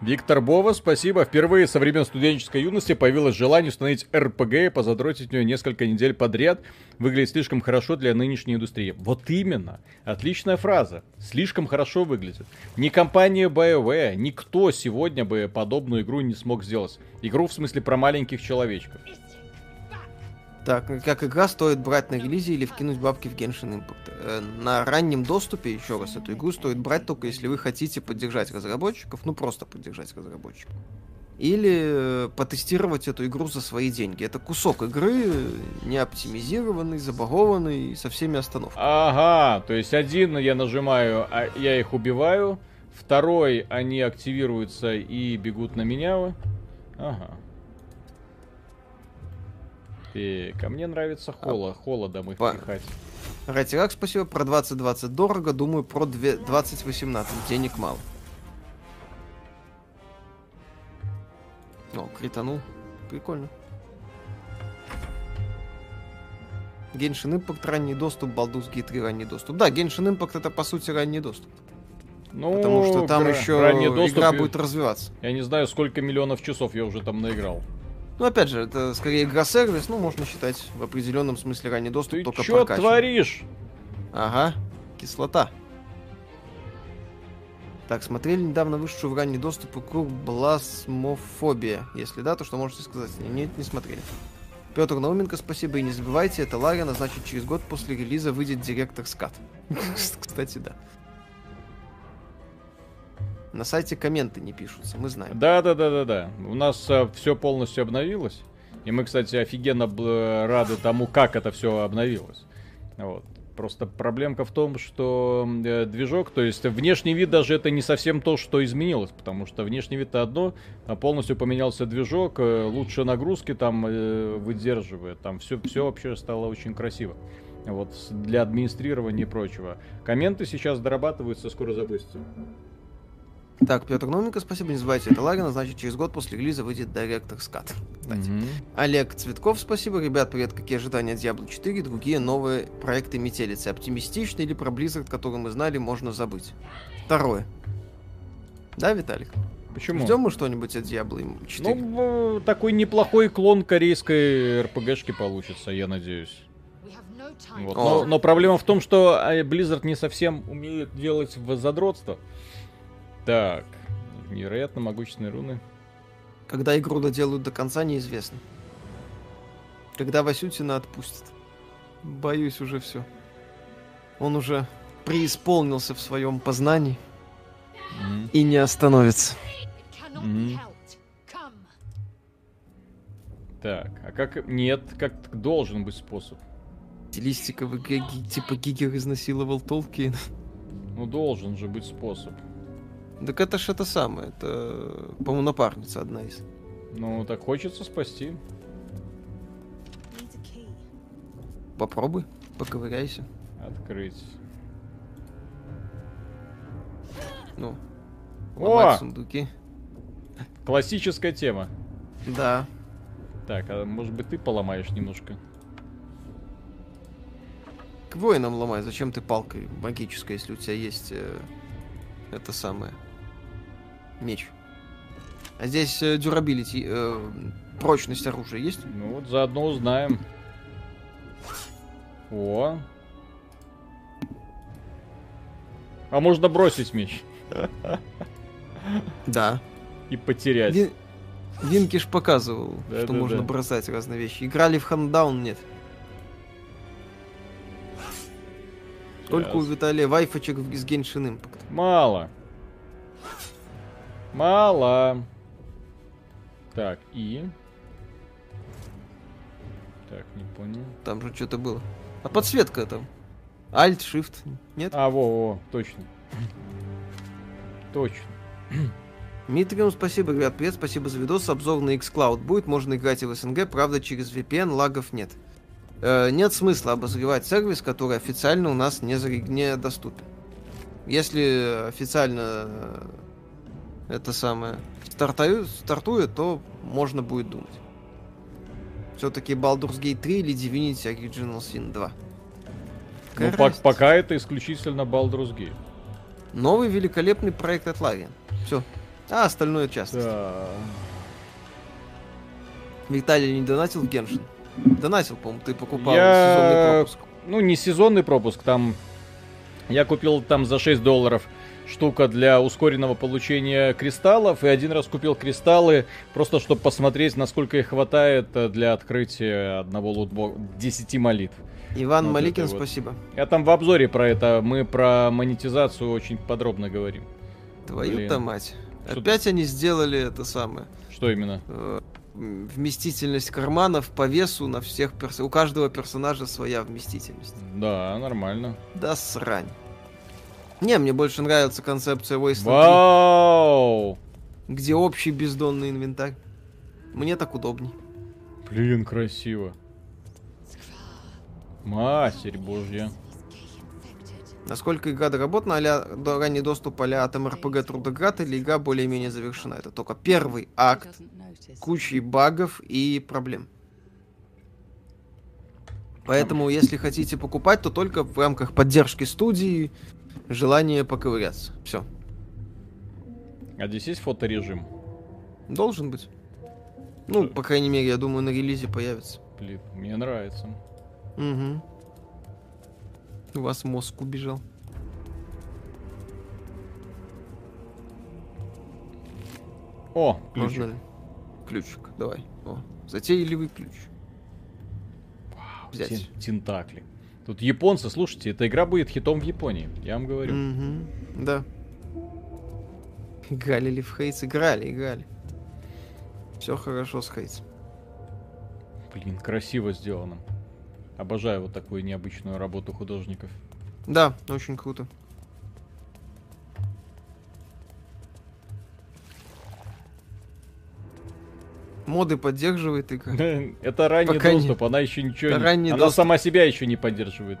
Виктор Бова, спасибо. Впервые со времен студенческой юности появилось желание установить РПГ и позадротить в нее несколько недель подряд. Выглядит слишком хорошо для нынешней индустрии. Вот именно. Отличная фраза. Слишком хорошо выглядит. Ни компания BioWare, никто сегодня бы подобную игру не смог сделать. Игру в смысле про маленьких человечков. Так, как игра стоит брать на релизе или вкинуть бабки в Genshin Impact? Э, На раннем доступе, еще раз, эту игру стоит брать только если вы хотите поддержать разработчиков, ну просто поддержать разработчиков. Или э, потестировать эту игру за свои деньги. Это кусок игры, не оптимизированный, забагованный, со всеми остановками. Ага, то есть один я нажимаю, а я их убиваю. Второй, они активируются и бегут на меня. Ага. Так, а мне нравится холо, холодом их Па- пихать. Ратирак, спасибо. Про 2020 дорого, думаю, про две- 2018 денег мало. О, кританул. Прикольно. Genshin Impact ранний доступ, Baldur's Gate 3 ранний доступ. Да, Genshin Impact это по сути ранний доступ. Ну, Потому что там ра- еще игра будет развиваться. Я не знаю, сколько миллионов часов я уже там наиграл. Ну, опять же, это скорее игра-сервис, ну, можно считать в определенном смысле ранний доступ, Ты только чё прокачанный. творишь? Ага, кислота. Так, смотрели недавно вышедшую в ранний доступ игру Бласмофобия. Если да, то что можете сказать? Нет, не смотрели. Петр Науменко, спасибо. И не забывайте, это Ларина, значит, через год после релиза выйдет директор скат. Кстати, да. На сайте комменты не пишутся, мы знаем. Да, да, да, да, да. У нас все полностью обновилось. И мы, кстати, офигенно бл- рады тому, как это все обновилось. Вот. Просто проблемка в том, что э, движок, то есть внешний вид даже это не совсем то, что изменилось, потому что внешний вид это одно, а полностью поменялся движок, э, лучше нагрузки там э, выдерживает, там все, все вообще стало очень красиво. Вот для администрирования и прочего. Комменты сейчас дорабатываются, скоро запустим. Так, Петр Науменко, спасибо. Не забывайте, это Ларина, значит, через год после релиза выйдет директор скат. Кстати. Олег Цветков, спасибо. Ребят, привет. Какие ожидания от Diablo 4 и другие новые проекты метелицы? Оптимистичны или про Blizzard, который мы знали, можно забыть? Второе. Да, Виталик? Почему? Ждем мы что-нибудь от Diablo 4? Ну, в- такой неплохой клон корейской РПГшки получится, я надеюсь. We have no time. Вот. О. Но, но проблема в том, что э, Blizzard не совсем умеет делать в задротство. Так, невероятно могущественные руны. Когда игру доделают до конца, неизвестно. Когда Васютина отпустят. Боюсь уже все. Он уже преисполнился в своем познании Мгм. и не остановится. Come. Так, а как... Нет, как должен быть способ. Стилистика в игре типа Гигер изнасиловал Толкин. Ну, должен же быть способ. Так это ж это самое. Это, по-моему, напарница одна из. Ну, так хочется спасти. Попробуй, поковыряйся. Открыть. Ну, О! сундуки. Классическая тема. Да. Так, а может быть ты поломаешь немножко? К воинам ломай. Зачем ты палкой магической, если у тебя есть э, это самое меч? А здесь э, дюрабилити, э, прочность оружия есть? Ну вот заодно узнаем. О. А можно бросить меч Да. и потерять. Вин- Винкиш показывал, что Да-да-да. можно бросать разные вещи. Играли в хандаун, нет. Только у. Виталия вайфочек с Genshin Impact. Мало. Мало. Так, и... Так, не понял. Там же что-то было. А подсветка там? Alt, Shift, нет? А, во, во, точно. Точно. Митриум, спасибо, говорят, привет, спасибо за видос, обзор на xCloud будет, можно играть и в СНГ, правда, через VPN, лагов нет. Э, нет смысла обозревать сервис, который официально у нас не, заре- не доступен. Если официально э, это самое стартует, стартует, то можно будет думать. Все-таки Baldur's Gate 3 или Divinity Original Sin 2. Ну, Какая разница? пока это исключительно Baldur's Gate. Новый великолепный проект от Larian. Все. А остальное часто. Да. Виталий не донатил Геншин? Донатил, по-моему, ты покупал сезонный Я... пропуск. Ну, не сезонный пропуск, там... Я купил там за 6 долларов штука для ускоренного получения кристаллов, и один раз купил кристаллы, просто чтобы посмотреть, насколько их хватает э, для открытия одного лутбокса, 10 молитв. Иван Вот Маликин, вот. спасибо. Я там в обзоре про это, мы про монетизацию очень подробно говорим. Твою-то мать. Что Опять они сделали это самое. Что именно? э, вместительность карманов по весу на всех перс... У каждого персонажа своя вместительность. Да, нормально. Да срань. Не, мне больше нравится концепция Wasteland Вау! 3, где общий бездонный инвентарь. Мне так удобней. Блин, красиво. Матерь божья. Насколько игра доработана, а до ранний доступ а-ля от MRPG Трудоград или игра более-менее завершена. Это только первый акт кучей багов и проблем. Поэтому, если хотите покупать, то только в рамках поддержки студии, желание поковыряться. Все. А здесь есть фоторежим? Должен быть. Ну, по крайней мере, я думаю, на релизе появится. Блин, мне нравится. Угу. У вас мозг убежал. О, ключик. Можно ли? Ключик, давай. О, затейливый ключ. Взять. Тин- Тентакли. Тут японцы, слушайте, эта игра будет хитом в Японии, я вам говорю. Мгм, Да. Играли ли в Хейтс? Играли, играли. Все хорошо с Хейтс. Блин, красиво сделано. Обожаю вот такую необычную работу художников. Да, очень круто. Моды поддерживает игра. Это ранний Пока не- доступ, она еще ничего Это не... ранний Она доступ. сама себя еще не поддерживает.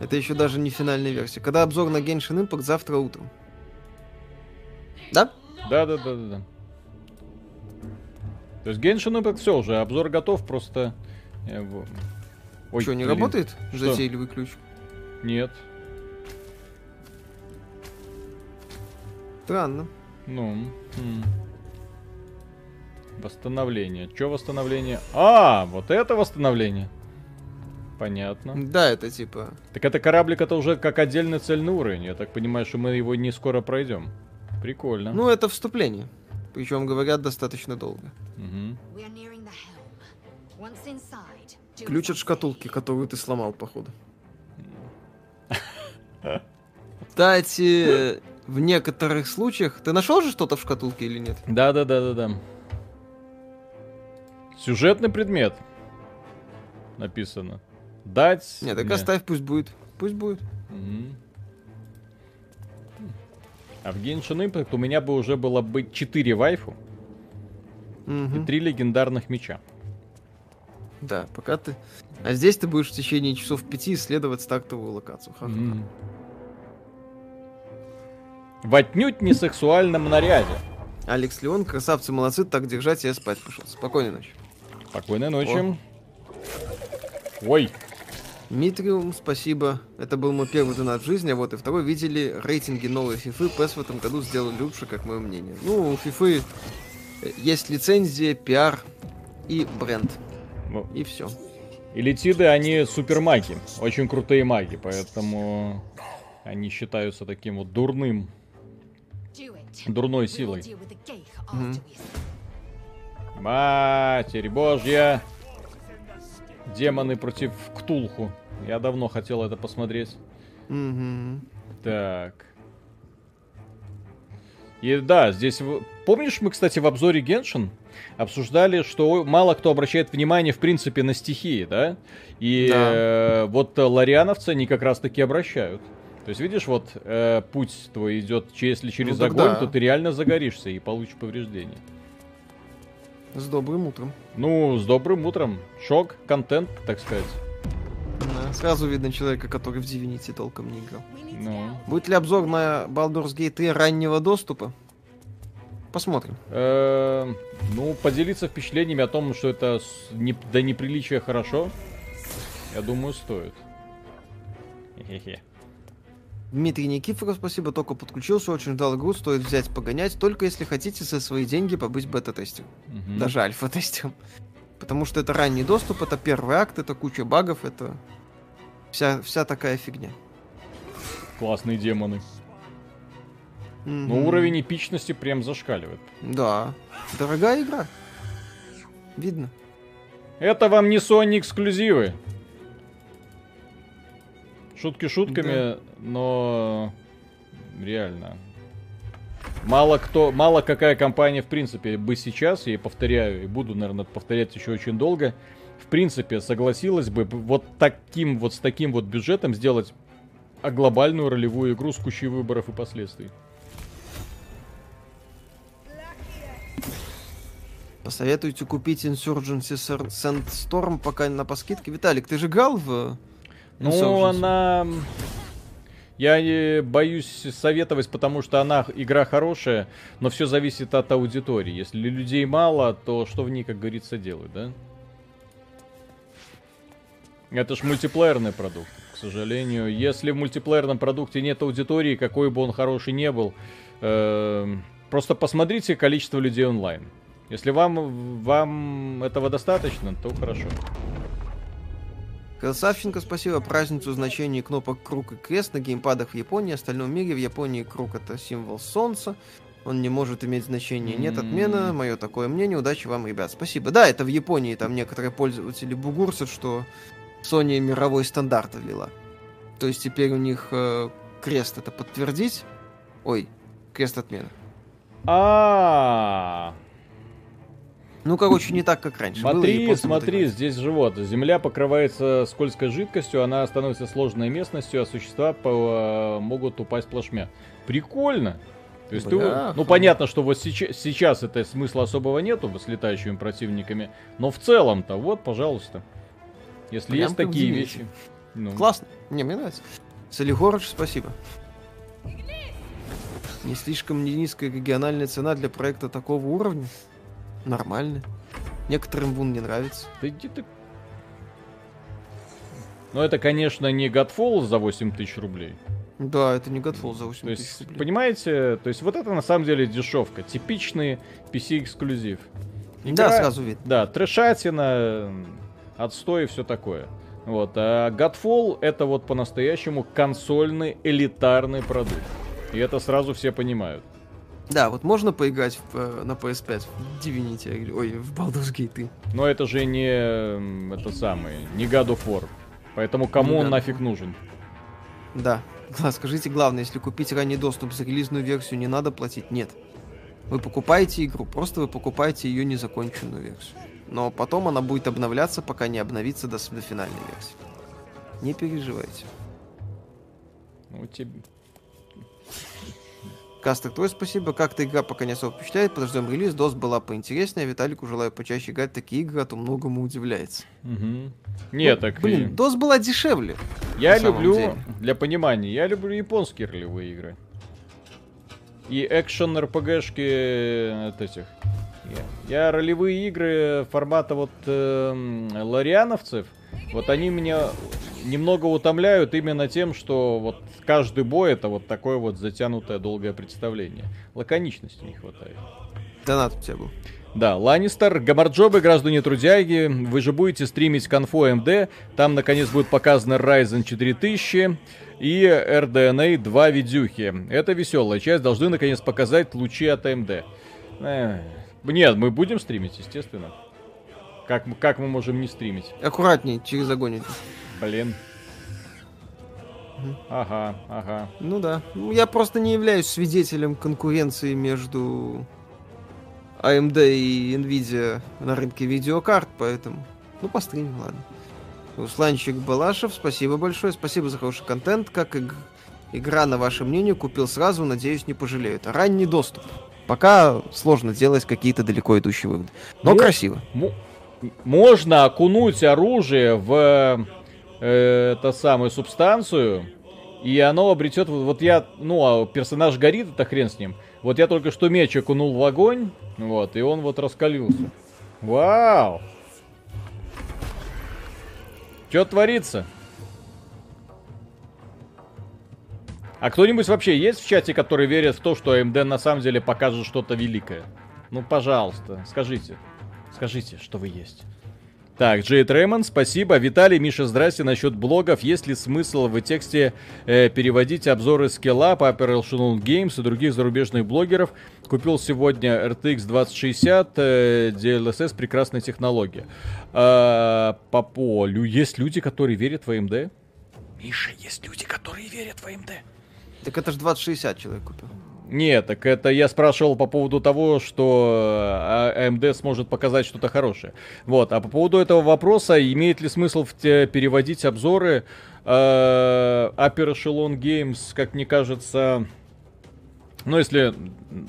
Это еще даже не финальная версия. Когда обзор на Genshin Impact завтра утром. Да? Да, да, да, да, да. То есть Genshin Impact все уже, обзор готов, просто... э, Ой, Что, не блин. работает? Что? Затейливый ключ. Нет. Странно. Ну. м. Восстановление. Че восстановление? А, вот это восстановление. Понятно. Да, это типа... Так это кораблик, это уже как отдельный цельный уровень. Я так понимаю, что мы его не скоро пройдем. Прикольно. Ну, это вступление. Причем говорят достаточно долго. Do Ключ от шкатулки, которую ты сломал, походу. Кстати, в некоторых случаях... Ты нашел же что-то в шкатулке или нет? Да, да, да, да, да. Сюжетный предмет. Написано. Дать. Нет, так мне. оставь, пусть будет. Пусть будет. Мгм. А в Genshin Impact у меня бы уже было бы 4 вайфу и Мгм. 3 легендарных меча. Да, пока ты... А здесь ты будешь в течение часов пяти исследовать стартовую локацию. Ха-ха. Мгм. В отнюдь не сексуальном наряде. Алекс Леон, красавцы, молодцы, так держать, я спать пошел. Спокойной ночи. Спокойной ночи. Ой, Митриум, спасибо. Это был мой первый донат в жизни, а вот и второй. Видели рейтинги новой фифы. PES в этом году сделали лучше, как мое мнение. Ну, у фифы э, есть лицензия, пиар и бренд. ну, И все. элитиды, они супермаги. Очень крутые маги, поэтому они считаются таким вот дурным. Дурной силой. deal Матерь божья. Демоны против Ктулху. Я давно хотел это посмотреть. Мгм. Так. И да, здесь... Помнишь, мы, кстати, в обзоре Геншин обсуждали, что мало кто обращает внимание, в принципе, на стихии, да? И Да. э, вот э, лариановцы, они как раз-таки обращают. То есть, видишь, вот э, путь твой идет, если через Ну огонь, да. то ты реально загоришься и получишь повреждения. С добрым утром. Ну, с добрым утром. Шок, контент, так сказать. Да, Сразу видно человека, который в Divinity толком не играл. Ну. Будет ли обзор на Baldur's Gate 3 раннего доступа? Посмотрим. Э, ну, поделиться впечатлениями о том, что это с- не, до неприличия хорошо, я думаю, стоит. Хе-хе. Дмитрий Никифоров, спасибо, только подключился, очень ждал игру, стоит взять погонять, только если хотите за свои деньги побыть бета-тестером, Мгм. даже альфа-тестером. Потому что это ранний доступ, это первый акт, это куча багов, это вся, вся такая фигня. Классные демоны. Но Мгм. уровень эпичности прям зашкаливает. Да, дорогая игра. Видно. Это вам не Sony эксклюзивы. Шутки шутками, но реально. Мало кто, мало какая компания, в принципе, бы сейчас, я и повторяю, и буду, наверное, повторять еще очень долго, в принципе, согласилась бы вот таким вот, с таким вот бюджетом сделать а глобальную ролевую игру с кучей выборов и последствий. Посоветуйте купить Insurgency Sandstorm пока на по скидке. Виталик, ты же играл в Ну, она... Я э, боюсь советовать, потому что она игра хорошая, но все зависит от аудитории. Если людей мало, то что в ней, как говорится, делают, да? Это ж мультиплеерный продукт, к сожалению. Если в мультиплеерном продукте нет аудитории, какой бы он хороший не был, эм, просто посмотрите количество людей онлайн. Если вам, вам этого достаточно, то хорошо. Красавченко, спасибо. Праздницу значений кнопок круг и крест на геймпадах в Японии, в остальном мире. В Японии круг это символ солнца. Он не может иметь значения. Нет отмена. Мое такое мнение. Удачи вам, ребят. Спасибо. Да, это в Японии. Там некоторые пользователи бугурсят, что Sony мировой стандарт ввела. То есть теперь у них э, крест это подтвердить. Ой, крест отмена. А, Ну, короче, не так, как раньше. Было Смотри, японцам смотри, здесь живот. Земля покрывается скользкой жидкостью, она становится сложной местностью, а существа по- могут упасть плашмя. Прикольно. То есть ты, Бляха. ну понятно, что вот сейчас, сейчас это смысла особого нету с летающими противниками, но в целом-то вот, пожалуйста, если Прям есть такие вещи. ну, Классно. Не, мне нравится. Солигорыч, спасибо. Не слишком ли низкая региональная цена для проекта такого уровня? Нормально. Некоторым вун не нравится. Да иди ты. Ну это, конечно, не Godfall за 8 тысяч рублей. Да, это не Godfall за 8 То тысяч есть, рублей. понимаете, то есть вот это на самом деле дешевка. Типичный PC-эксклюзив. Да, сразу видно. Да, трешатина, отстой и все такое. Вот, а Godfall это вот по-настоящему консольный элитарный продукт. И это сразу все понимают. Да, вот можно поиграть в, э, на PS5 в Divinity, ой, в Baldur's Gate 3. Но это же не это самый, не God of War. Поэтому кому Не он God нафиг нужен? Да. Скажите, главное, если купить ранний доступ за релизную версию, не надо платить? Нет. Вы покупаете игру, просто вы покупаете ее незаконченную версию. Но потом она будет обновляться, пока не обновится до, до финальной версии. Не переживайте. Ну, тебе... Кастер, твой спасибо. Как-то игра пока не особо впечатляет. Подождем релиз. DOS была поинтереснее. Виталику желаю почаще играть такие игры, а то многому удивляется. Мгм. Нет, Ну, так... Блин, DOS была дешевле. Я люблю, деле. для понимания, я люблю японские ролевые игры. И экшен РПГшки от этих. Я, я ролевые игры формата вот эм, лариановцев, вот они меня немного утомляют именно тем, что вот каждый бой это вот такое вот затянутое долгое представление. Лаконичности не хватает. Донат у тебя был. Да, Ланнистер, гамарджобы, граждане трудяги, вы же будете стримить конфу МД, там наконец будет показано Ryzen 4000 и RDNA 2 видюхи. Это веселая часть, должны наконец показать лучи от. Эх, Нет, мы будем стримить, естественно. Как, мы- как мы можем не стримить? Аккуратней, через огонь. Блин. Ага, ага. Ну да. Ну, я просто не являюсь свидетелем конкуренции между AMD и Nvidia на рынке видеокарт, поэтому... Ну, постримим, ладно. Русланчик Балашев, спасибо большое. Спасибо за хороший контент. Как иг- игра, на ваше мнение, купил сразу, надеюсь, не пожалеют. Ранний доступ. Пока сложно делать какие-то далеко идущие выводы. Но Ну, красиво. М- можно окунуть оружие в э, самую субстанцию, и оно обретет... Вот я... Ну, а персонаж горит, это хрен с ним. Вот я только что меч окунул в огонь, вот, и он вот раскалился. Вау! Что творится? А кто-нибудь вообще есть в чате, который верит в то, что AMD на самом деле покажет что-то великое? Ну, пожалуйста, скажите. Скажите, что вы есть. Так, Джейд Рэймонд, спасибо. Виталий, Миша, здрасте. Насчет блогов, есть ли смысл в тексте э, переводить обзоры скилла, Paper Echelon Games и других зарубежных блогеров? Купил сегодня RTX 2060, э, DLSS, прекрасная технология. А, по полю, есть люди, которые верят в AMD? Миша, есть люди, которые верят в AMD. Так это же 2060 человек купил. Нет, так это я спрашивал по поводу того, что э, AMD сможет показать что-то хорошее. Вот, а по поводу этого вопроса, имеет ли смысл в те- переводить обзоры э, Upper Echelon Games, как мне кажется, ну, если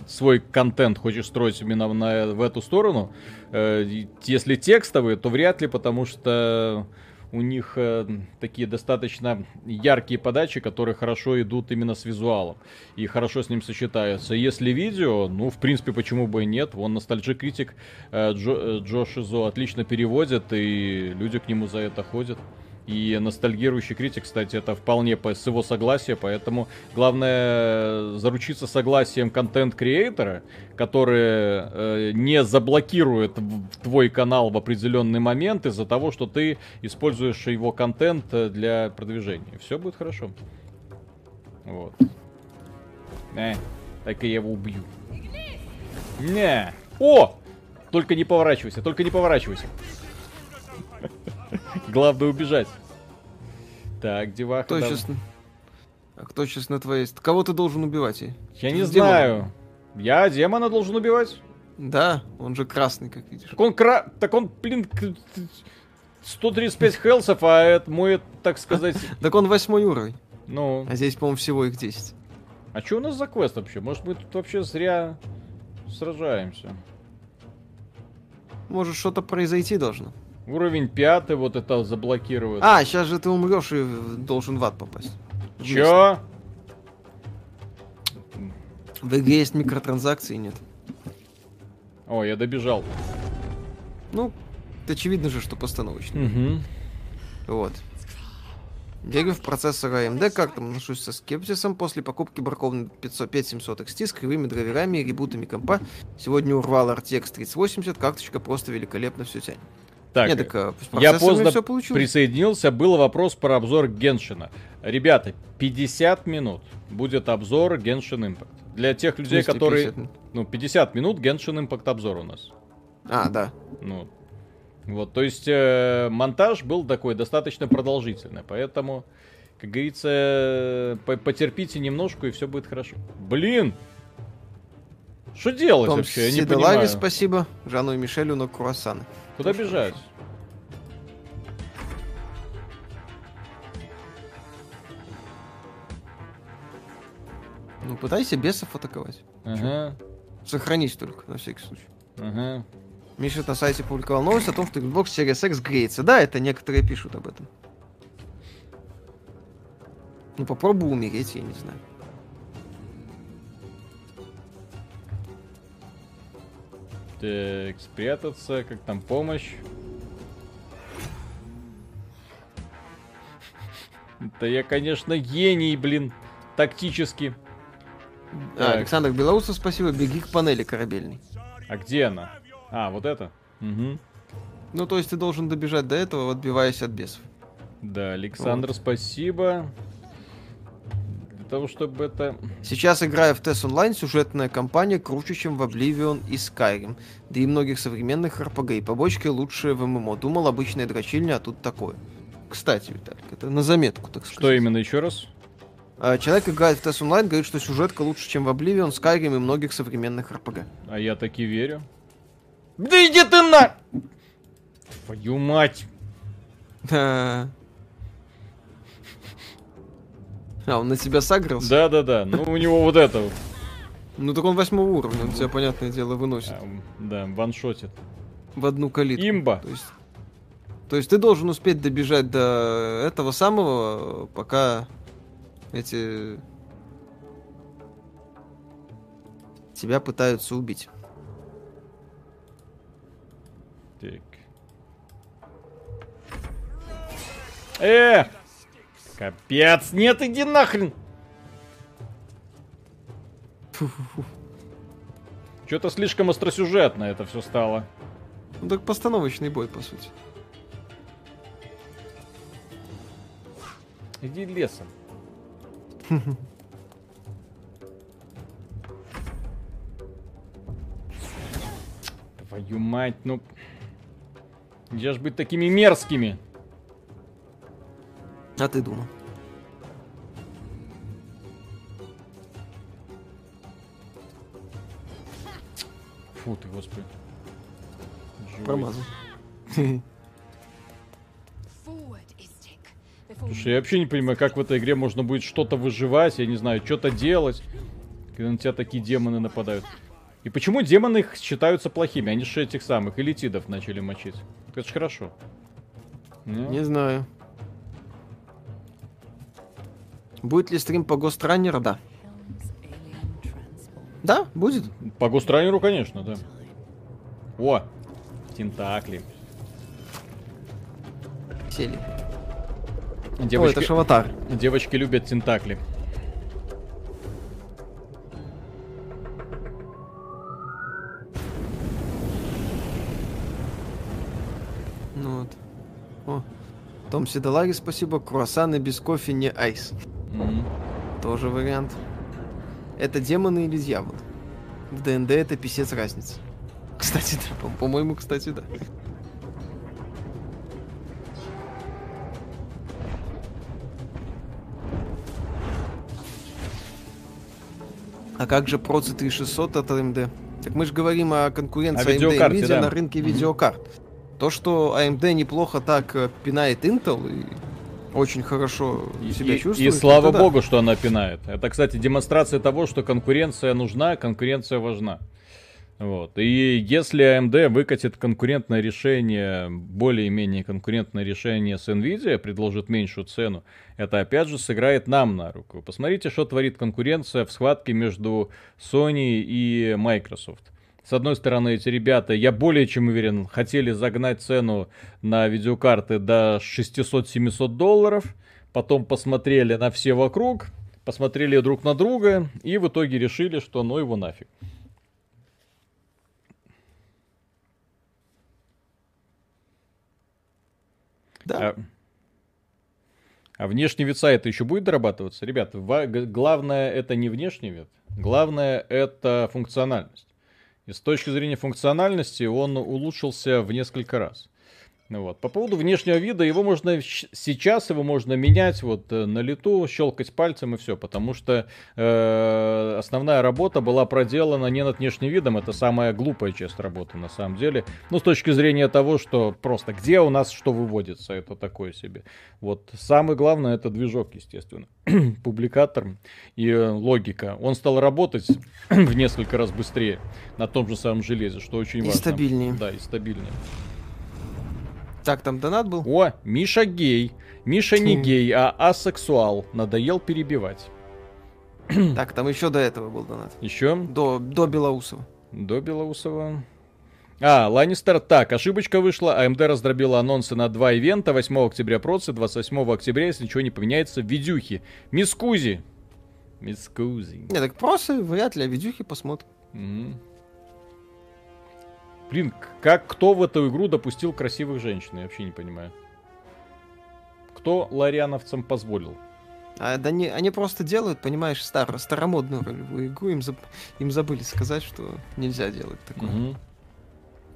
свой контент хочешь строить именно на, в эту сторону, э, если текстовые, то вряд ли, потому что у них э, такие достаточно яркие подачи, которые хорошо идут именно с визуалом и хорошо с ним сочетаются. Если видео, ну, в принципе, почему бы и нет. Вон ностальжи критик э, Джо, э, Джо Шизо отлично переводит, и люди к нему за это ходят. И ностальгирующий критик, кстати, это вполне по- с его согласия, поэтому главное э, заручиться согласием контент-креатора, который э, не заблокирует твой канал в определенный момент из-за того, что ты используешь его контент э, для продвижения. Все будет хорошо. Вот. Э, так и я его убью. Не. О! Только не поворачивайся, только не поворачивайся. Главное убежать. Так, деваха. Кто дав- сейчас... А кто сейчас на твоей... Кого ты должен убивать? Я не С демоном. знаю. Я демона должен убивать? Да, он же красный, как видишь. Так он кра... Так он, блин, к- 135 хелсов, а это мой, так сказать... Так он восьмой уровень. Ну, А здесь, по-моему, всего их 10. а что у нас за квест вообще? Может, мы тут вообще зря сражаемся? Может, что-то произойти должно. Уровень пятый вот это заблокирует. А, сейчас же ты умрешь и должен в ад попасть. Чё? В игре есть микротранзакции, нет. О, я добежал. Ну, очевидно же, что постановочно. Угу. Вот. Верю в процессор AMD, как там отношусь со скепсисом после покупки бракованной 500 5700 XT с кривыми драйверами и ребутами компа. Сегодня урвал RTX 3080, карточка просто великолепно все тянет. Так, Нет, так, с я поздно всё получилось. присоединился, был вопрос про обзор Геншина. Ребята, 50 минут будет обзор Genshin Impact. Для тех людей, которые... 50 минут? Ну, 50 минут Genshin Impact обзор у нас. А, да. Ну, вот, то есть э, монтаж был такой достаточно продолжительный, поэтому, как говорится, э, по- потерпите немножко и все будет хорошо. Блин! Что делать Том вообще? Я не понимаю. спасибо. Жанну и Мишелю на круассаны. Куда бежать? Ну, пытайся бесов атаковать. Ага, Сохранись только, на всякий случай. ага. Миша на сайте публиковал новость о том, что Xbox Series X греется. Да, это некоторые пишут об этом. Ну, попробуй умереть, я не знаю. Так, спрятаться, как там помощь. Да я, конечно, гений, блин, тактически. А, Так. Александр Белоусов, спасибо. Беги к панели корабельной. А где она? А, вот это? Угу. Ну, то есть ты должен добежать до этого, отбиваясь от бесов. Да, Александр, спасибо. Того, чтобы это... Сейчас, играя в TES Online, сюжетная кампания круче, чем в Oblivion и Skyrim. Да и многих современных RPG. И побочки лучшие в ММО. Думал, обычная дрочильня, а тут такое. Кстати, Виталик, это на заметку, так сказать. Что именно еще раз? А, Человек играет в TES Online, говорит, что сюжетка лучше, чем в Oblivion, Skyrim и многих современных RPG. А я таки верю. Да иди ты на... Твою мать. Да. А, он на тебя сагрился? Да-да-да, ну у него вот это вот. Ну так он восьмого уровня, он тебя, понятное дело, выносит А, Да, ваншотит. в одну калитку. Имба. То есть, то есть ты должен успеть добежать до этого самого, пока эти тебя пытаются убить. Так. Э! Капец, нет, иди нахрен! Что-то слишком остросюжетно это все стало. Ну так постановочный бой, по сути. Иди лесом. Твою мать, ну... Нельзя ж быть такими мерзкими. А ты думал? Фу ты, господи. Промазал. Слушай, я вообще не понимаю, как в этой игре можно будет что-то выживать, я не знаю, что-то делать, когда на тебя такие демоны нападают. И почему демоны их считаются плохими? Они же этих самых элитидов начали мочить. Это же хорошо. Не? Не знаю. Будет ли стрим по Runner? Да. Да, будет. По Гостранеру, конечно, да. О, тентакли. Сели. О, Девочки, это ж аватар. девочки любят тентакли. Ну вот. О. Том Седолаги, спасибо. Круассаны без кофе не айс. Мгм. Тоже вариант. Это демоны или дьявол? В ДНД это писец разница. Кстати, да. по- По-моему, кстати, да. А как же Proci 3600 от AMD? Так мы же говорим о конкуренции О AMD видеокарте, Nvidia да. на рынке видеокарт. То, что AMD неплохо так э, пинает Intel и очень хорошо И, себя и- чувствует. и слава это да. богу, что она пинает. Это, кстати, демонстрация того, что конкуренция нужна, конкуренция важна. Вот. И если AMD выкатит конкурентное решение, более-менее конкурентное решение с Nvidia, предложит меньшую цену, это опять же сыграет нам на руку. Посмотрите, что творит конкуренция в схватке между Sony и Microsoft. С одной стороны, эти ребята, я более чем уверен, хотели загнать цену на видеокарты до 600-700 долларов, потом посмотрели на все вокруг, посмотрели друг на друга и в итоге решили, что ну его нафиг. Да. А, а внешний вид сайта еще будет дорабатываться? Ребят, главное это не внешний вид, главное это функциональность. И с точки зрения функциональности он улучшился в несколько раз. Ну Вот. По поводу внешнего вида, его можно сейчас его можно менять вот э, на лету, щелкать пальцем и все, потому что э, основная работа была проделана не над внешним видом, это самая глупая часть работы на самом деле. Ну, с точки зрения того, что просто где у нас что выводится, это такое себе. Вот самое главное это движок, естественно, публикатор и э, логика. Он стал работать в несколько раз быстрее на том же самом железе, что очень И важно. стабильнее. Да, и стабильнее. Так, там донат был? О, Миша гей. Миша не гей, а асексуал. Надоел перебивать. Так, там еще до этого был донат. Еще До, до Белоусова. до Белоусова. А, Ланнистер. Так, ошибочка вышла. AMD раздробила анонсы на два ивента. 8 октября процы, 28 октября, если ничего не поменяется, видюхи. Мискузи. Мискузи. Не, так просто вряд ли, а видюхи посмотрим. Мгм. Блин, как кто в эту игру допустил красивых женщин? Я вообще не понимаю. Кто лариановцам позволил? А, да не, они просто делают, понимаешь, старо, старомодную ролевую игру, им, заб- им забыли сказать, что нельзя делать такое. Мгм.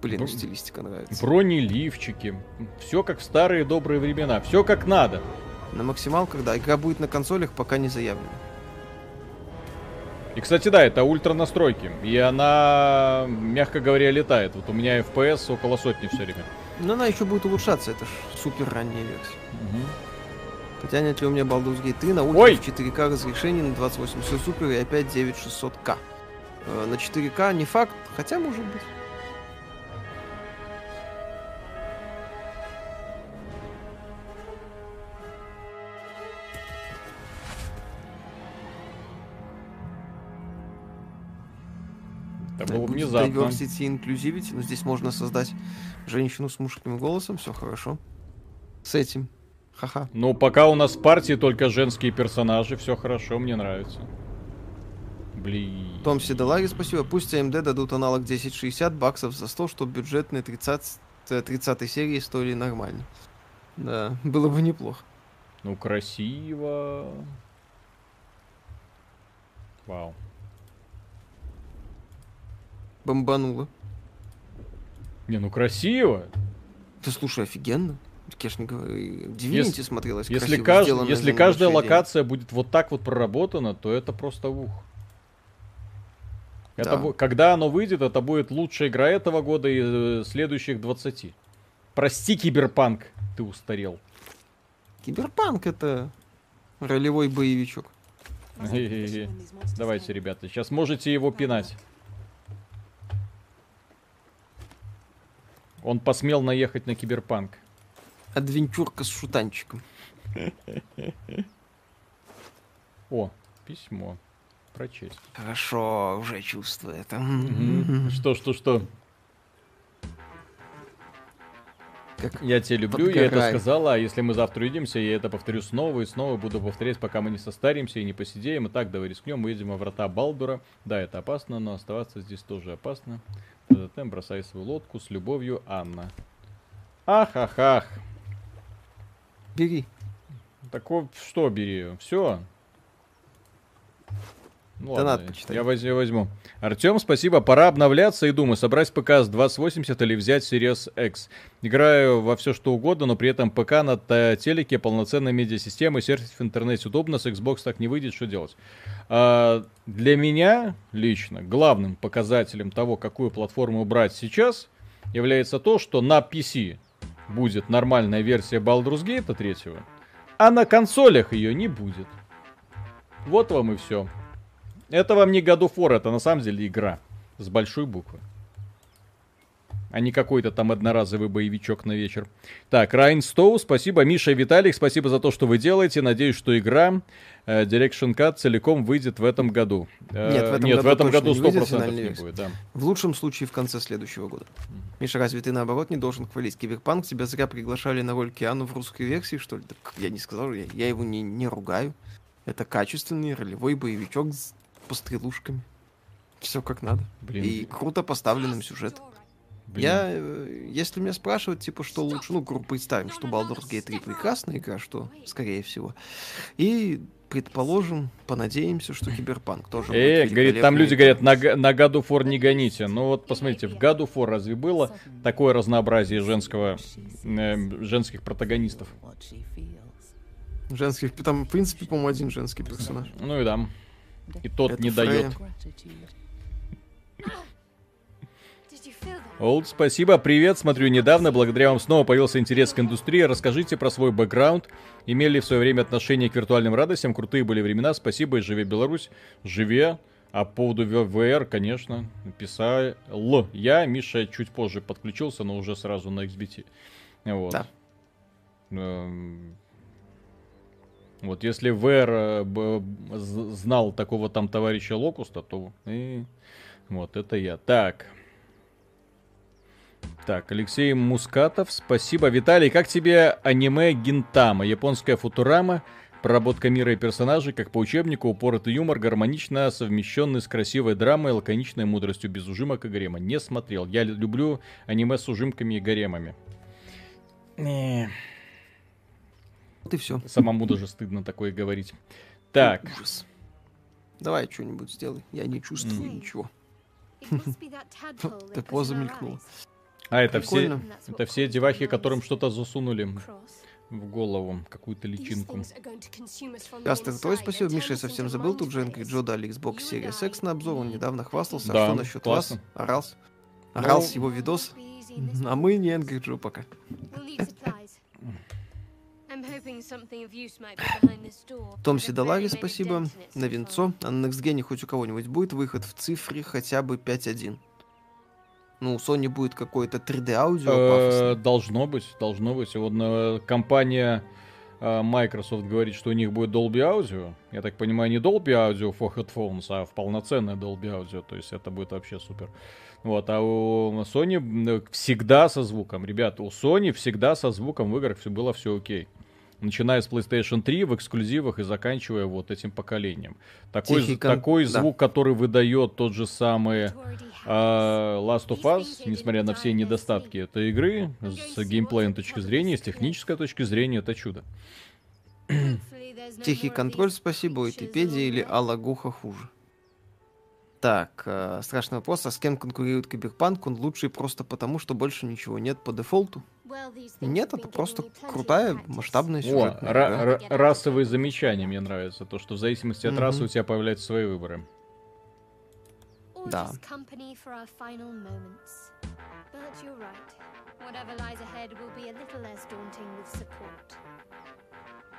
Блин, Бр- стилистика нравится. Брони, лифчики. Все как в старые добрые времена. Все как надо. На максималках, да, игра будет на консолях, пока не заявлено. И, кстати, да, это ультра настройки. И она, мягко говоря, летает. Вот у меня FPS около сотни все время. Но она еще будет улучшаться, это ж супер ранняя версия. Потянет ли у меня Baldur's Gate 3 на ультра Ой! в 4К разрешении на 28 все супер и опять 9600К. Э, На 4К не факт, хотя может быть. Это Да, было будет внезапно. Diversity inclusivity, но здесь можно создать женщину с мужским голосом, все хорошо. С этим. Ха-ха. Ну, пока у нас в партии только женские персонажи, все хорошо, мне нравится. Блин. Том Седолаги, спасибо. Пусть AMD дадут аналог 1060 баксов за 100, чтобы бюджетные 30, э, 30 серии стоили нормально. Да, было бы неплохо. Ну, красиво. Вау. Бомбануло. Не, ну красиво. Ты слушай, офигенно. И Divinity Если- смотрелась Если, красиво кажд- сделано если каждая небольшой день. локация будет вот так вот проработана, то это просто ух. Это Да. когда оно выйдет, это будет лучшая игра этого года и э, следующих 20. Прости, Киберпанк, ты устарел. Киберпанк это ролевой боевичок. Давайте, ребята, сейчас можете его пинать. Он посмел наехать на Киберпанк. Адвенчурка с шутанчиком. О, письмо. Прочесть. Хорошо, уже чувствую это. Что, что, что? Как Я тебя люблю, я это сказала, а если мы завтра увидимся, я это повторю снова и снова, буду повторять, пока мы не состаримся и не посидеем. И так, давай рискнем, мы едем во врата Балдура. Да, это опасно, но оставаться здесь тоже опасно. Затем бросай свою лодку с любовью, Анна. Ах-ах-ах. Бери. Так вот, что бери? Все. Ну Донат ладно, почитай. я возьму, возьму. Артем, спасибо. Пора обновляться и думаю, собрать ПК с 2080 или взять Series X. Играю во все что угодно, но при этом ПК на телеке, полноценная медиасистема, серфить в интернете удобно, с Xbox так не выйдет, что делать? А, для меня лично главным показателем того, какую платформу брать сейчас, является то, что на PC будет нормальная версия Baldur's Gate 3, а на консолях ее не будет. Вот вам и все. Это вам не God of War, это на самом деле игра. С большой буквы. а не какой-то там одноразовый боевичок на вечер. Так, Райн Стоу, спасибо. Миша и Виталик, спасибо за то, что вы делаете. Надеюсь, что игра э, Direction Cut целиком выйдет в этом году. Э, Нет, в этом нет, году в этом году не выйдет 100% не будет, да. В лучшем случае в конце следующего года. Миша, разве ты наоборот не должен хвалить Киберпанк? Тебя зря приглашали на роль Киану в русской версии, что ли? Так я не сказал, я, я его не, не ругаю. Это качественный ролевой боевичок с пострелушками. Все как надо. Блин, И круто поставленным сюжет. блин. Я, э, если меня спрашивают, типа, что лучше, ну, грубо представим, что Baldur's Gate 3 прекрасная игра, что, скорее всего. И предположим, понадеемся, что Киберпанк тоже будет Э, говорит, там люди говорят, на, на God of War не гоните. Ну вот посмотрите, в God of War разве было такое разнообразие женского, э, женских протагонистов? Женских, там, в принципе, по-моему, один женский персонаж. Ну и да. И тот Это не Фрея. дает. Олд, спасибо, привет, смотрю недавно, благодаря вам снова появился интерес к индустрии. Расскажите про свой бэкграунд. Имели в свое время отношение к виртуальным радостям, крутые были времена, спасибо и живи Беларусь. Живе. А по поводу VR, конечно, написал я. Миша чуть позже подключился, но уже сразу на XBT. Вот. Да. Вот, если VR э, знал такого там товарища Локуста, то и вот это я. Так. Так, Алексей Мускатов, спасибо. Виталий, как тебе аниме Гинтама? Японская футурама, проработка мира и персонажей, как по учебнику, упоротый юмор, гармонично совмещенный с красивой драмой, лаконичной мудростью, без ужимок и гарема. Не смотрел. Я лю- люблю аниме с ужимками и гаремами. Вот и все. Самому даже стыдно такое говорить. Так, Ужас. Давай что-нибудь сделай. Я не чувствую ничего. Ты поза мелькнула. а это все, Прикольно. Это все девахи, которым что-то засунули в голову, какую-то личинку. Кастер, твой спасибо, Миша, я совсем забыл. Тут же Angry Joe дали Xbox Series X на обзор, он недавно хвастался. Да, а что насчет классно. вас? Орался? Орал Ну, с его видос? А мы не Angry Joe пока. Том Сидалари, спасибо. На венцо. А на Next Gen хоть у кого-нибудь будет выход в цифре хотя бы 5.1. Ну, у Sony будет какое-то 3D аудио Э, пафосное. Должно быть, должно быть. Вот э, компания э, Microsoft говорит, что у них будет Dolby Audio. Я так понимаю, не Dolby Audio for headphones, а в полноценное Dolby Audio. То есть это будет вообще супер. Вот, а у Sony всегда со звуком. Ребята, у Sony всегда со звуком в играх все было все окей. Начиная с PlayStation 3 в эксклюзивах и заканчивая вот этим поколением. Такой, Тихий кон- такой да. звук, который выдает тот же самый а, Last of Us, несмотря на все недостатки этой игры, с геймплейной точки зрения, с технической точки зрения, это чудо. Тихий контроль, спасибо, Уикипедия или Алла Гуха хуже. Так, э, страшный вопрос, а с кем конкурирует Киберпанк? Он лучший просто потому, что больше ничего нет по дефолту? Нет, это просто крутая, масштабная О, сюжетная ра- игра. ра- расовые замечания мне нравятся. То, что в зависимости от Мгм. расы у тебя появляются свои выборы. Да.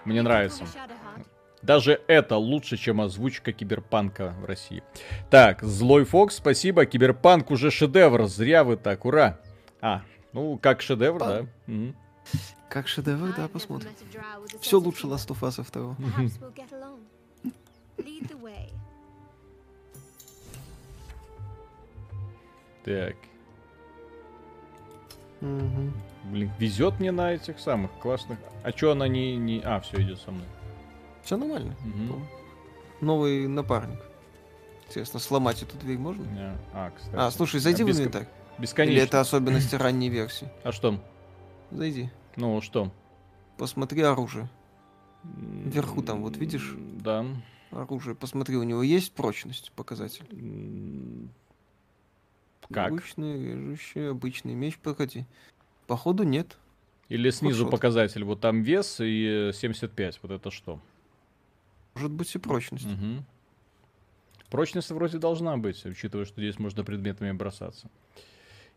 Мне нравится. Даже это лучше, чем озвучка киберпанка в России. Так, Злой Фокс, спасибо. Киберпанк уже шедевр. Зря вы так, ура. А, ну, как шедевр, Па- да. Мгм. Как шедевр, да, посмотрим. Все лучше Last of Us 2. Так, Мгм. блин, везет мне на этих самых классных. А чё она не... не... А, все идет со мной. Все нормально. Мгм. Новый напарник. Интересно, сломать эту дверь можно? Не, А, кстати. А, слушай, зайди А в инвентарь. Бесконечно. Или это особенности ранней версии? А что? Зайди. Ну, что? Посмотри оружие. Вверху там, вот видишь? Да. Оружие. Посмотри, у него есть прочность, показатель. Как? Обычный, режущий, обычный меч. Погоди. Походу нет. Или снизу Худшот. показатель. Вот там вес и э, 75. Вот это что? Может быть и прочность. Мгм. Прочность вроде должна быть, учитывая, что здесь можно предметами бросаться.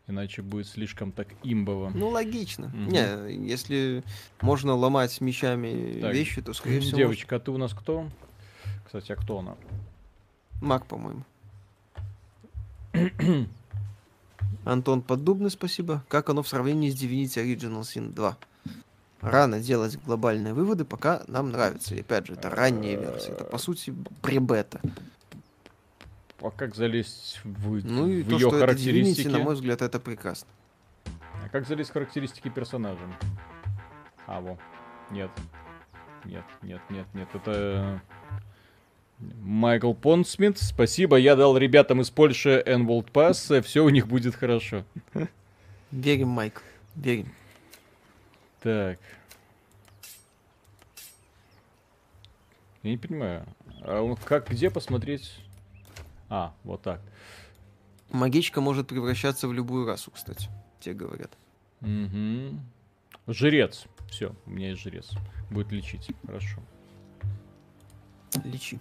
Иначе будет слишком так имбово. Ну, логично. Мгм. Не, если можно ломать мечами Так, вещи, то, скорее всего, Девочка, а ты у нас кто? Кстати, а кто она? маг, по-моему. Антон Поддубный, спасибо. Как оно в сравнении с Divinity Original Sin 2? Рано делать глобальные выводы, пока нам нравится. И опять же, это ранняя версия. Это, по сути, пребета. А как залезть в, Ну и в то, ее что это характеристики? Divinity, на мой взгляд, это прекрасно. А как залезть в характеристики персонажа? А, во. Нет. Нет, нет, нет, нет. Это... Майкл Понсмит, спасибо. Я дал ребятам из Польши Envold Pass. Все у них будет хорошо. Верим, Майк. Верим. Так. Я не понимаю. А он как, где посмотреть? А, вот так. Магичка может превращаться в любую расу, кстати. Те говорят. Угу. Жрец. Все, у меня есть жрец. Будет лечить. Хорошо. Лечи.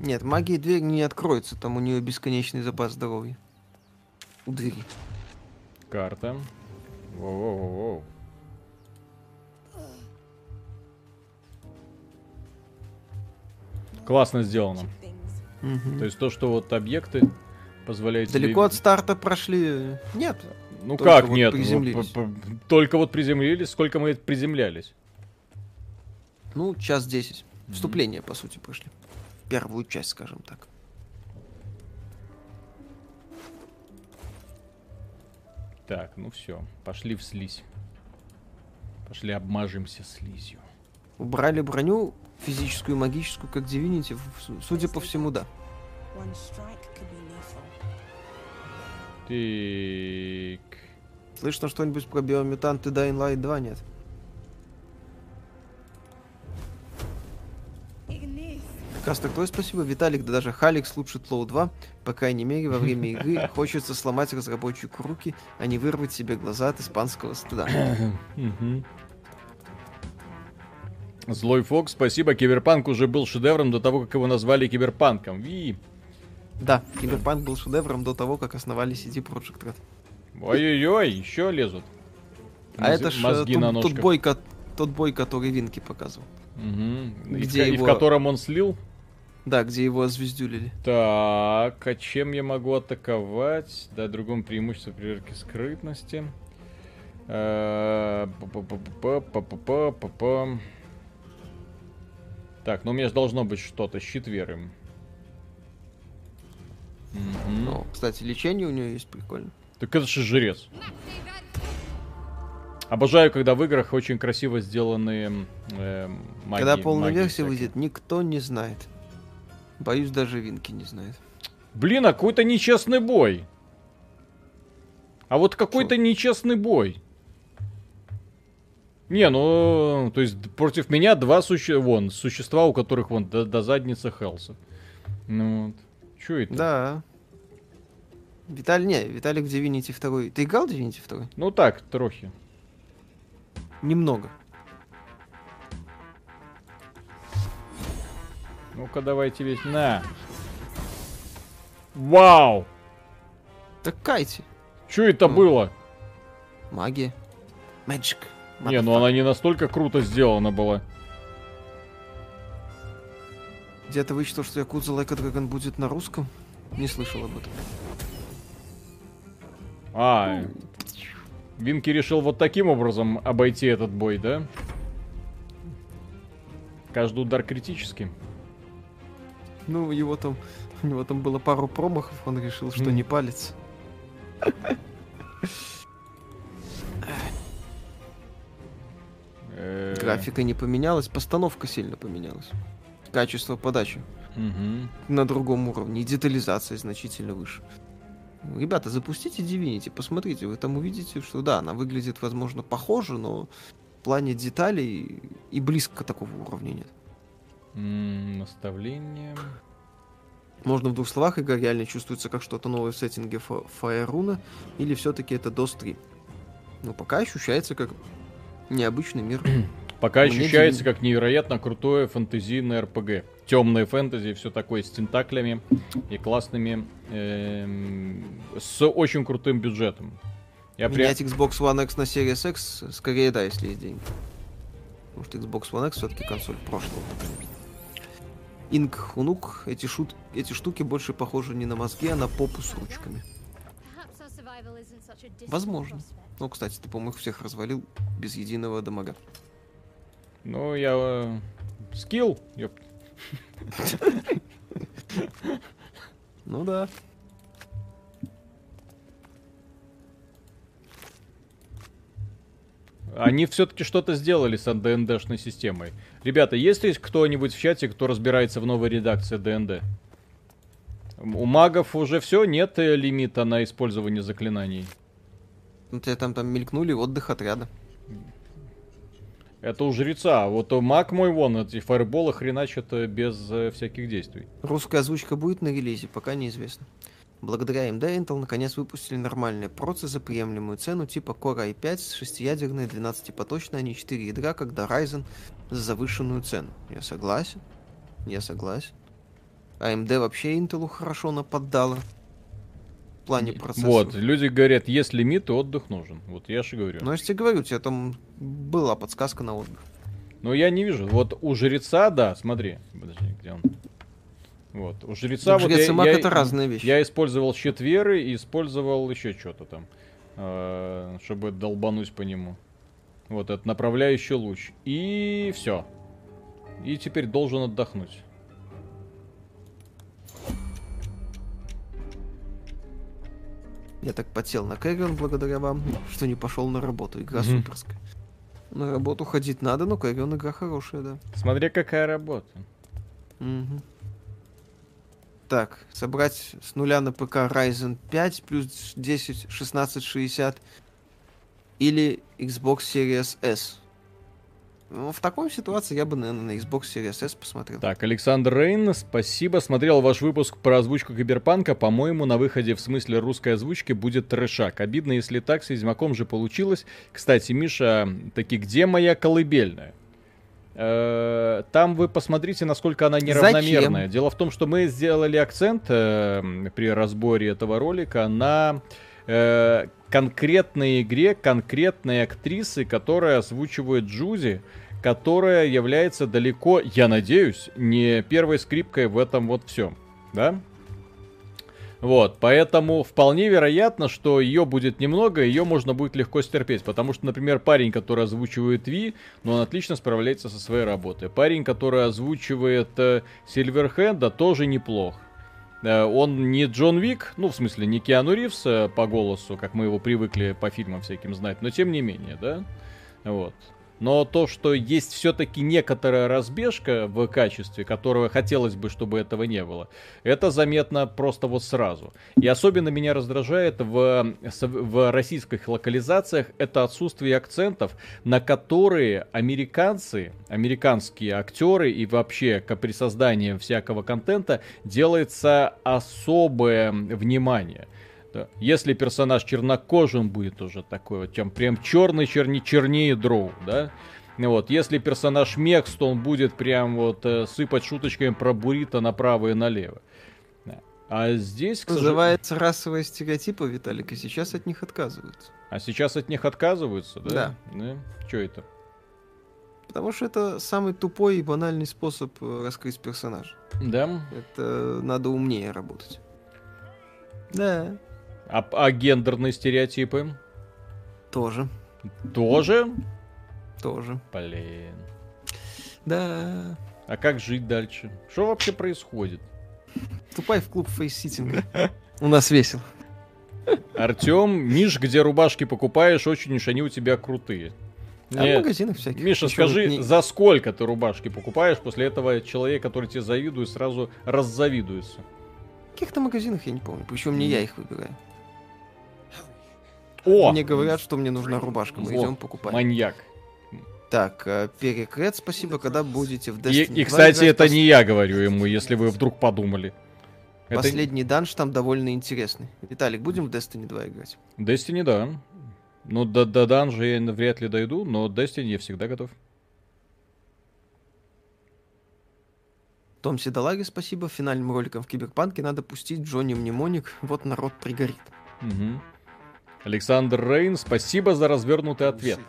Нет, магии дверь не откроется, там у нее бесконечный запас здоровья. У двери. Карта. Воу-воу-воу. Классно сделано. Мгм. То есть то, что вот объекты позволяют тебе- Далеко от старта прошли? Нет. Ну только как вот нет? приземлились. П- п- Только вот приземлились. Сколько мы приземлялись? Ну, час десять. Вступление, по сути, прошли. Первую часть, скажем так. Так, ну все. Пошли в слизь. Пошли обмажемся слизью. Убрали броню физическую и магическую, как Divinity, судя по всему, да. Так. Слышно что-нибудь про биомутанты Dying Light 2? Нет. Кастер, твой спасибо. Виталик, да даже Халикс лучше Тлоу 2. По крайней мере, во время игры хочется сломать разработчику руки, а не вырвать себе глаза от испанского стыда. Злой Фокс, спасибо. Киберпанк уже был шедевром до того, как его назвали киберпанком. Ви. Да, Киберпанк был шедевром до того, как основали CD Projekt Red. Ой-ой-ой, еще лезут. А это ж э, мозги на тот, тот ножках. бой, ко- тот бой, который Винки показывал. Мгм. И, в, Где ко- и в его- котором он слил. Да, где его озвездюлили. Так, а чем я могу атаковать? Да, другому преимущество проверки скрытности. Э, па-па-па-па-па-па-па-па. Так, ну у меня же должно быть что-то. Щит веры. Ну, кстати, лечение у него есть прикольно. Так это же жрец. Обожаю, когда в играх очень красиво сделаны эм, магии. Когда полная магии версия всякие. выйдет, никто не знает. Боюсь, даже Винки не знает. Блин, а какой-то нечестный бой. А вот какой-то нечестный бой. Не, ну, то есть против меня два суще... вон, существа, у которых вон до, до задницы Хелса. Ну вот. Чё это? Да. Виталий, не, Виталик в Divinity 2. Ты играл в Divinity 2? Ну так, трохи. Немного. Ну-ка, давайте весь. На. Вау! Так кайте. Чё это Ну. было? Магия. Magic. Не, ну она не настолько круто сделана была. Где-то вычитал, что Якудза a Dragon будет на русском. Не слышал об этом. А, Винки решил вот таким образом обойти этот бой, да? Каждый удар критический. Ну, его там... У него там было пару промахов, он решил, что М. не палец. Э, Графика не поменялась, постановка сильно поменялась. Качество подачи на другом уровне, и детализация значительно выше. Ребята, запустите Divinity, посмотрите, вы там увидите, что да, она выглядит, возможно, похоже, но в плане деталей и близко такого уровня нет. Наставление. Можно в двух словах, игра реально чувствуется как что-то новое в сеттинге Фа- Фаеруна, или все-таки это DOS 3? Ну, пока ощущается как необычный мир. Пока Мне ощущается дивно. как невероятно крутое фэнтезийное РПГ. Темное фэнтези, все такое с тентаклями и классными, эм, с очень крутым бюджетом. Я. Менять Xbox One X на Series X, скорее да, если есть деньги. Потому что Xbox One X все-таки консоль прошлого. Инг Хунук, эти, шут... эти штуки больше похожи не на мозги, а на попу с ручками. Возможно. Ну, кстати, ты, по-моему, их всех развалил без единого дамага. Ну, я... э, Скилл, ёп. Ну да. Они все-таки что-то сделали с ДНДшной системой. Ребята, есть ли кто-нибудь в чате, кто разбирается в новой редакции ДНД? У магов уже все, нет э, лимита на использование заклинаний. Ну, тебя там, там мелькнули отдых отряда. Это у жреца. а Вот маг мой вон, эти фаерболы хреначат э, без э, всяких действий. Русская озвучка будет на релизе, пока неизвестно. Благодаря AMD Intel наконец выпустили нормальные процы за приемлемую цену типа Core i5 с 6-ядерной 12-поточной, а не 4 ядра, когда Ryzen за завышенную цену. Я согласен. Я согласен. AMD вообще Intel хорошо наподдала. Плане процессора. Вот, люди говорят, есть лимит, и отдых нужен. Вот я же говорю. Но я же тебе говорю, у тебя там была подсказка на отдых. Но я не вижу. Вот у жреца, да, смотри. Подожди, где он? Вот. У жреца Так вот жрец и я, маг я- это разные вещи. Я использовал щит веры и использовал еще что-то там, э, чтобы долбануть по нему. Вот, это направляющий луч. И все. И теперь должен отдохнуть. Я так потел на Кэрион благодаря вам, что не пошел на работу. Игра Мгм. суперская. На работу ходить надо, но Кэрион игра хорошая, да. Смотри, какая работа. Мгм. Так, собрать с нуля на ПК Ryzen 5 плюс 10 1660 или Xbox Series S. Ну, в такой ситуации я бы, наверное, на Xbox Series S посмотрел. Так, Александр Рейн, спасибо. Смотрел ваш выпуск про озвучку Киберпанка. По-моему, на выходе в смысле русской озвучки будет трешак. Обидно, если так, с Ведьмаком же получилось. Кстати, Миша, таки где моя колыбельная? Э, Там вы посмотрите, насколько она неравномерная. Зачем? Дело в том, что мы сделали акцент э, при разборе этого ролика на э, конкретной игре, конкретной актрисы, которая озвучивает Джузи, которая является далеко, я надеюсь, не первой скрипкой в этом вот всем, да? Вот, поэтому вполне вероятно, что ее будет немного, ее можно будет легко стерпеть, потому что, например, парень, который озвучивает Ви, ну, он отлично справляется со своей работой. Парень, который озвучивает э, Сильверхенда, тоже неплох. Э, Он не Джон Вик, ну, в смысле, не Киану Ривз э, по голосу, как мы его привыкли по фильмам всяким знать, но тем не менее, да? Вот. Но то, что есть все-таки некоторая разбежка в качестве, которого хотелось бы, чтобы этого не было, это заметно просто вот сразу. И особенно меня раздражает в, в российских локализациях это отсутствие акцентов, на которые американцы, американские актеры и вообще при создании всякого контента делается особое внимание. Да. Если персонаж чернокожим будет уже такой вот, чем прям черный черни, чернее дроу, да? Вот, если персонаж мекс, то он будет прям вот э, сыпать шуточками про буррито направо и налево. Да. А здесь, к сожалению... Называется расовые стереотипы, Виталик, и сейчас от них отказываются. А сейчас от них отказываются, да? Да. Что это? Потому что это самый тупой и банальный способ э, раскрыть персонажа. Да? Это надо умнее работать. Да, А, а гендерные стереотипы? тоже, Тоже? тоже. Блин. Да. А как жить дальше? Что вообще происходит? Тупай в клуб фейсситинга. У нас весело. Артем, Миш, где рубашки покупаешь, очень уж они у тебя крутые. А в Не, магазинах всяких. Миша, скажи, не- за сколько ты рубашки покупаешь? После этого человек, который тебе завидует, сразу раззавидуется. В каких-то магазинах я не помню. Причем не я их выбираю. О! Мне говорят, что мне нужна рубашка. Мы идем покупать. Маньяк. Так, э, Перекрет, спасибо, когда будете в И, Destiny и, 2 кстати, играть, это пос- не я говорю ему, если вы вдруг подумали. Это Последний данж там довольно интересный. Виталик, будем в Destiny 2 играть? Destiny, да. Ну, до, до данжа я вряд ли дойду, но Destiny я всегда готов. Том Седалаги, спасибо. Финальным роликом в Киберпанке надо пустить Джонни Мнемоник. Вот народ пригорит. Мгм. Александр Рейн, спасибо за развернутый ответ.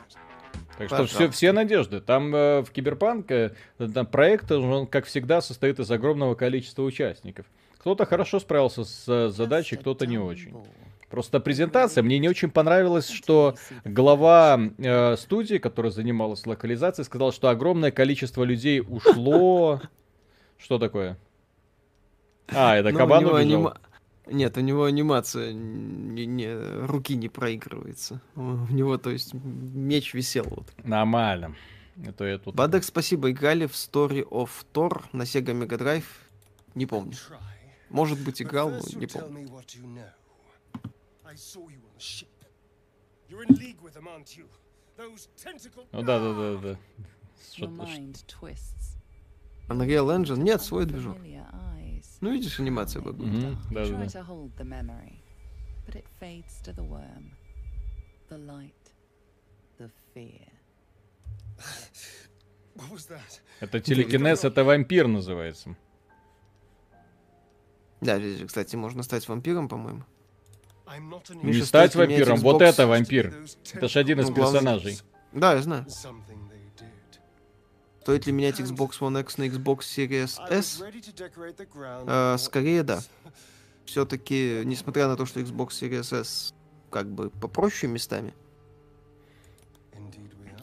Так что все, все надежды. Там э, в Киберпанк э, там проект, он, как всегда, состоит из огромного количества участников. Кто-то хорошо справился с э, задачей, кто-то не очень. Просто презентация, мне не очень понравилось, что глава э, студии, которая занималась локализацией, сказал, что огромное количество людей ушло. Что такое? А, это Ну, кабан убежал? Нет, у него анимация не, не- руки не проигрывается. У него, то есть, меч висел вот. Нормально. Это я тут... Бадек, спасибо, играли в Story of Thor на Sega Mega Drive? Не помню. Может быть, играл, но не помню. Ну да, да, да, да. Unreal Engine? Нет, свой движок. Ну, видишь, анимация. Мгм, да, да, but it fades to the worm, the light, the fear. Это телекинез, это вампир называется. Да, кстати, можно стать вампиром, по-моему. Не стать вампиром, вот это вампир. Это же один из Ну, персонажей. Да, я знаю. Стоит ли менять Xbox One X на Xbox Series S? Э, скорее, да. Все-таки, несмотря на то, что Xbox Series S как бы попроще местами,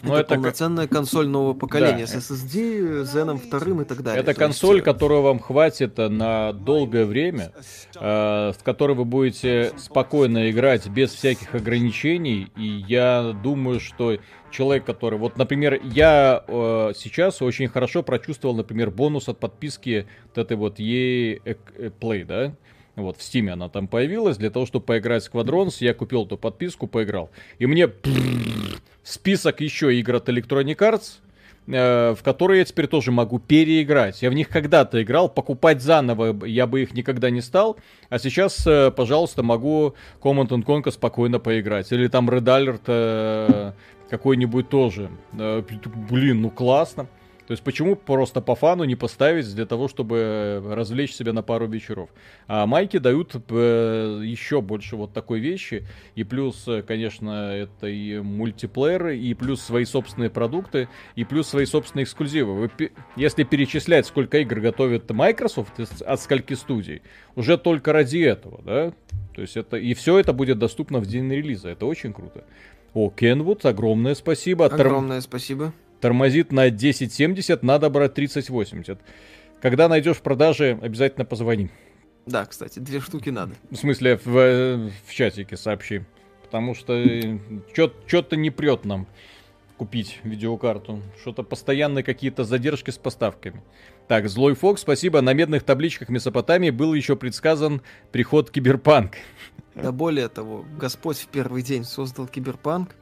Ну, это, это полноценная консоль нового поколения Да. с SSD, Zen 2 и так далее. Это То консоль, есть, э, которую вам хватит э, на долгое время, э, в которой вы будете спокойно играть без всяких ограничений. И я думаю, что человек, который... Вот, например, я э, сейчас очень хорошо прочувствовал, например, бонус от подписки вот этой вот EA Ec- Play, да? Вот, в Steam она там появилась. Для того, чтобы поиграть в Squadrons, я купил эту подписку, поиграл. И мне список еще игр от Electronic Arts, э, в которые я теперь тоже могу переиграть. Я в них когда-то играл, покупать заново я бы их никогда не стал, а сейчас, э, пожалуйста, могу Command and Conquer спокойно поиграть. Или там Red Alert э, какой-нибудь тоже. Блин, ну классно. То есть почему просто по фану не поставить для того, чтобы развлечь себя на пару вечеров? А майки дают э, еще больше вот такой вещи. И плюс, э, конечно, это и мультиплеер, и плюс свои собственные продукты, и плюс свои собственные эксклюзивы. Вы если перечислять, сколько игр готовит Microsoft от скольки студий, уже только ради этого, да? То есть это и все это будет доступно в день релиза. Это очень круто. О, Кенвуд, огромное спасибо. Огромное спасибо. Тормозит на 1070, надо брать 3080. Когда найдешь в продаже, обязательно позвони. Да, кстати, две штуки надо. В смысле, в, э, в чатике сообщи. Потому что что-то не прет нам купить видеокарту. Что-то постоянные какие-то задержки с поставками. Так, Злой Фокс, спасибо. На медных табличках Месопотамии был еще предсказан приход Киберпанк. Да более того, Господь в первый день создал киберпанк,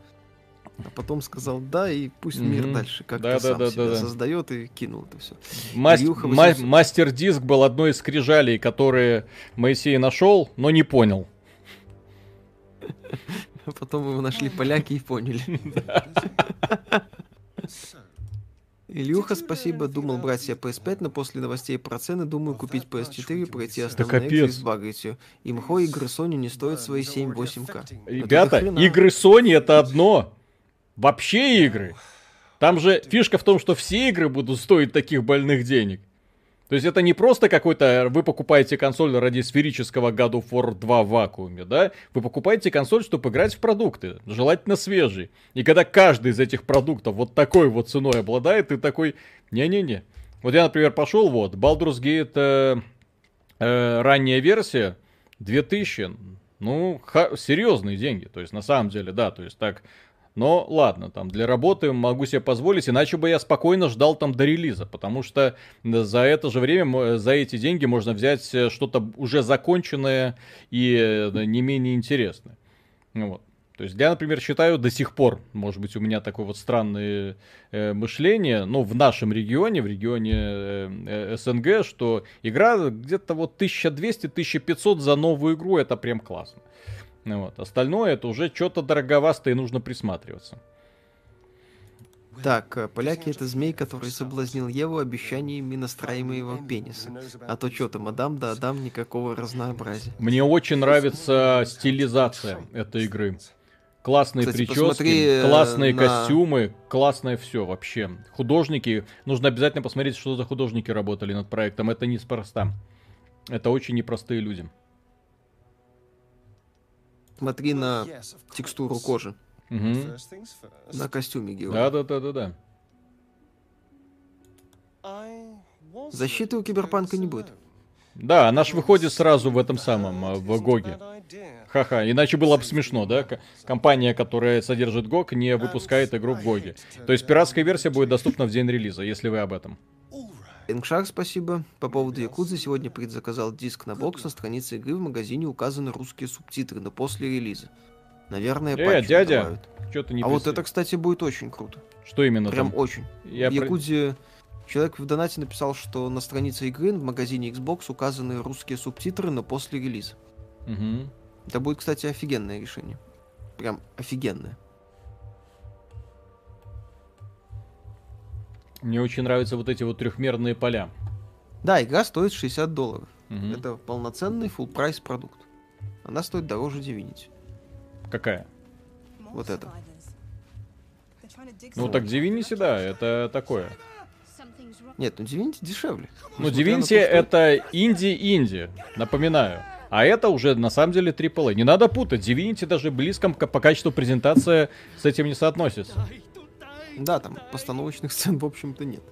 а потом сказал да, и пусть мир Мгм. дальше как-то Да, да, сам да, себя да, да. создает и кинул это все. Мас- Илюха ма- 800. Мастер-диск был одной из скрижалей, которые Моисей нашел, но не понял. Потом его нашли поляки и поняли. Илюха, спасибо. Думал брать себе PS5, но после новостей про цены думаю купить PS4, пройти основные игры сбагрить ее. Имхо игры Sony не стоят свои 7-8к. Ребята, игры Sony это одно. Вообще игры. Там же фишка в том, что все игры будут стоить таких больных денег. То есть это не просто какой-то, вы покупаете консоль ради сферического God of War 2 в вакууме, да? Вы покупаете консоль, чтобы играть в продукты, желательно свежие. И когда каждый из этих продуктов вот такой вот ценой обладает, ты такой, не-не-не. Вот я, например, пошел, вот, Baldur's Gate э, э, ранняя версия, 2000, ну, ха- серьезные деньги, то есть на самом деле, да, то есть так, но ладно, там для работы могу себе позволить, иначе бы я спокойно ждал там до релиза, потому что за это же время, за эти деньги можно взять э, что-то уже законченное и э, не менее интересное. Ну вот. То есть я, например, считаю до сих пор, может быть, у меня такое вот странное э, мышление, ну, в нашем регионе, в регионе э, э, СНГ, что игра где-то вот 1200-1500 за новую игру, это прям классно. Вот. Остальное это уже что-то дороговасто и нужно присматриваться. Так, э, поляки это змей, который соблазнил Еву обещаниями настраиваемого пениса. А то что там, Адам да Адам, никакого разнообразия. Мне очень нравится стилизация этой игры. Классные Кстати, прически, э, классные на- костюмы, классное все вообще. Художники, нужно обязательно посмотреть, что за художники работали над проектом. Это неспроста. Это очень непростые люди. Смотри на текстуру кожи. First. На костюме героя. Да, да, да, да, да. Защиты у Киберпанка не будет. Да, она ж выходит сразу в этом самом, а, в Гоге. Ха-ха, иначе было бы смешно, да? Компания, которая содержит GOG, не выпускает игру в Гоге. То есть пиратская версия будет доступна в день релиза, если вы об этом. Ингшар, спасибо. По поводу Якудзы сегодня предзаказал диск на бокс. На странице игры в магазине указаны русские субтитры, но после релиза. Наверное, Э, дядя, добавят. Что-то не А вот присо- это, кстати, будет очень круто. Что именно Прям там? очень. Я в Якудзе человек в донате написал, что на странице игры в магазине Xbox указаны русские субтитры, но после релиза. Мгм. Это будет, кстати, офигенное решение. Прям офигенное. Мне очень нравятся вот эти вот трехмерные поля. Да, игра стоит 60 долларов. Мгм. Это полноценный full прайс продукт. Она стоит дороже Divinity. Какая? Вот это. Ну так Divinity, да, это такое. Нет, ну Divinity дешевле. Ну, Divinity это инди-инди, напоминаю. А это уже на самом деле AAA. Не надо путать, Divinity даже близко по качеству презентации с этим не соотносится. Да, там постановочных сцен, в общем-то, нет.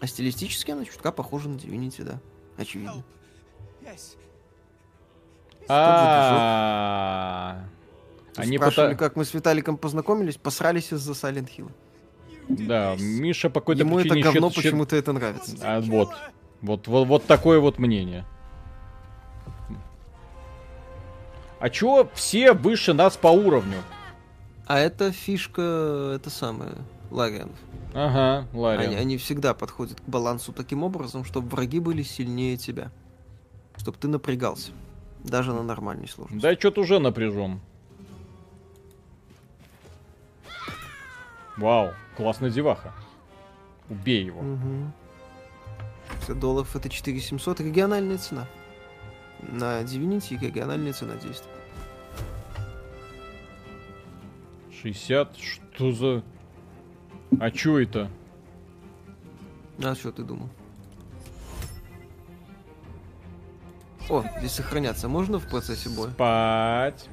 А стилистически она чутка похожа на Divinity, да. Очевидно. А Они Спрашивали, как мы с Виталиком познакомились, посрались из-за Silent Hill. Да, Миша по какой-то Ему это говно почему-то это нравится. А, вот. Вот, вот, вот такое вот мнение. А чё все выше нас по уровню? А это фишка, это самое, Ларианов. Ага, Ларин. Они, они всегда подходят к балансу таким образом, чтобы враги были сильнее тебя. Чтобы ты напрягался. Даже на нормальной сложности. Да что-то уже напряжен. Вау, классная деваха. Убей его. Мгм. 50 долларов это 4700, региональная цена. На Divinity региональная цена действует. 60, что за... А чё это? А что ты думал? О, здесь сохраняться можно в процессе боя? Спать.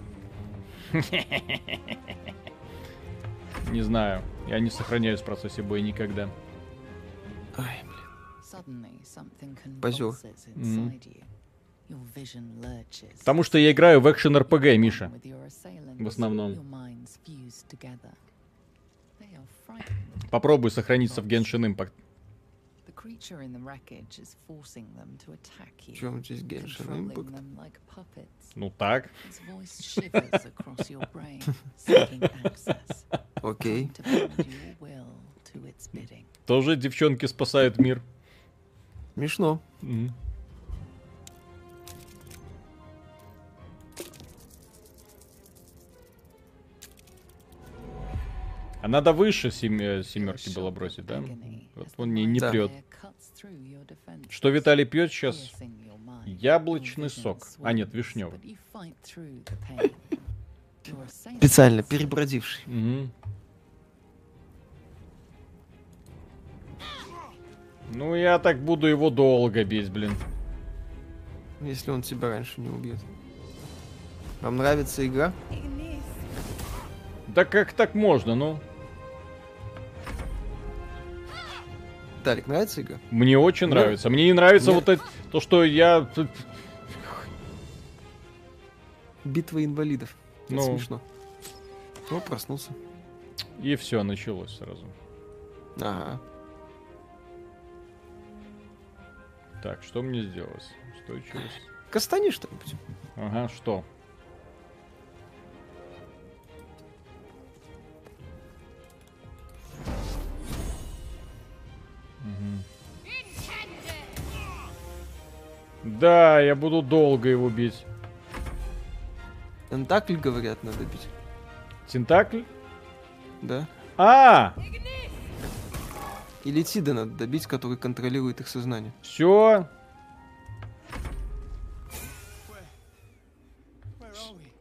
Не знаю. Я не сохраняюсь в процессе боя никогда. Ай, Suddenly, something Позёр. Потому что я играю в экшен РПГ, Миша. В основном. Попробуй сохраниться в Genshin Impact. Чем здесь Genshin Impact? Ну так. Окей. Тоже девчонки спасают мир. Смешно. Мгм. А надо выше семи- семерки было бросить, да? Вот он не, не Да. прет. Что Виталий пьет сейчас? Яблочный сок. А, нет, вишневый. Специально перебродивший. Мгм. Ну, я так буду его долго бить, блин. Если он тебя раньше не убьет. Вам нравится игра? Да как так можно, ну? Виталик, нравится игра? Мне очень Ну, нравится. Мне не нравится мне- вот это, то, что я... Битва инвалидов. Это Ну. смешно. О, проснулся. И все, началось сразу. Ага. Так, что мне сделать? Устойчивость. Кастани что-нибудь. Ага, что? Да, я буду долго его бить. Тентакль, говорят, надо бить. Тентакль? Да? А, Или Тида надо добить, который контролирует их сознание. все.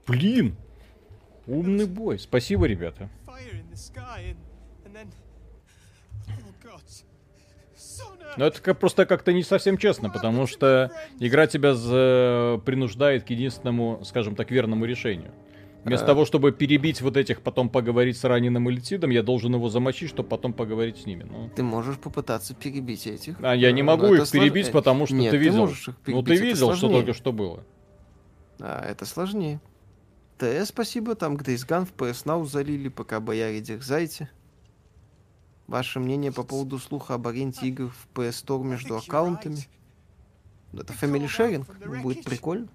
Блин. Умный бой. Спасибо, ребята. Но это как, просто как-то не совсем честно, потому что игра тебя за- принуждает к единственному, скажем так, верному решению. Вместо А. того, чтобы перебить вот этих, потом поговорить с раненым Эльтидом, я должен его замочить, чтобы потом поговорить с ними. Ну, Ты можешь попытаться перебить этих. а я не Э, могу их это слож- перебить, э, потому что нет, ты видел. можешь их ну ты перебить, видел, что только что было. А, это сложнее. ТС, спасибо, там Gone в PS Now залили, пока бояре дерзайте. Ваше мнение по поводу слуха об аренде игр в PS Store между аккаунтами? Это Family Sharing? Будет прикольно.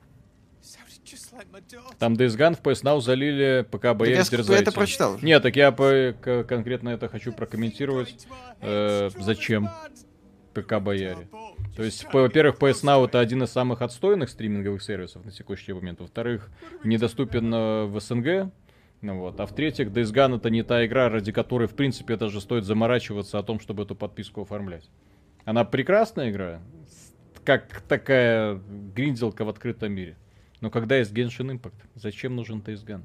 Там Days Gone в PS Now залили, пока боялись я дерзайте. это прочитал уже. Нет, так я по- конкретно это хочу прокомментировать. Э, зачем? ПК бояре. То есть, во-первых, PS Now это один из самых отстойных стриминговых сервисов на текущий момент. Во-вторых, недоступен э, в СНГ. Ну вот. А в-третьих, Days Gone это не та игра, ради которой, в принципе, даже стоит заморачиваться о том, чтобы эту подписку оформлять. Она прекрасная игра, как такая гринделка в открытом мире. Но когда есть Genshin Impact, зачем нужен Days Gone?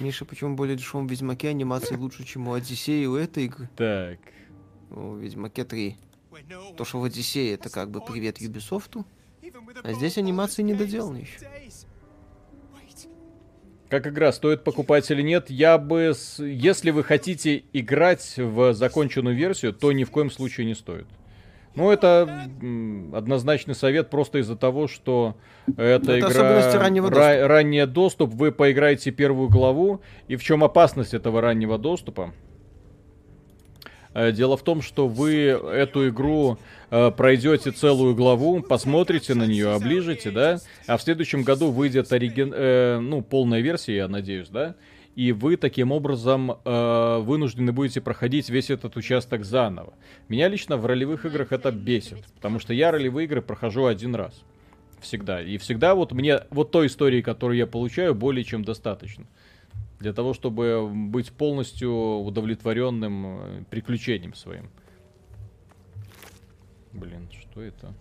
Миша, почему более дешевом Ведьмаке анимации лучше, чем у Одиссея и у этой игры? Так, У Ведьмаке 3. Where no То, что в Одиссее это как бы привет Юбисофту, а здесь анимации не доделаны еще. Как игра, стоит покупать или нет? Я бы... с- Если вы хотите играть в законченную версию, то ни в коем случае не стоит. Ну, это однозначный совет просто из-за того, что эта Это игра... раннего ра- доступа. ранний доступ, вы поиграете первую главу, и в чем опасность этого раннего доступа? Э, Дело в том, что вы эту игру э, пройдете целую главу, посмотрите на нее, оближете, да, а в следующем году выйдет ориген... э, ну, полная версия, я надеюсь, да, и вы таким образом э, вынуждены будете проходить весь этот участок заново. Меня лично в ролевых играх это бесит, потому что я ролевые игры прохожу один раз. Всегда. И всегда вот мне, вот той истории, которую я получаю, более чем достаточно. Для того, чтобы быть полностью удовлетворенным э, приключением своим. Блин, что это?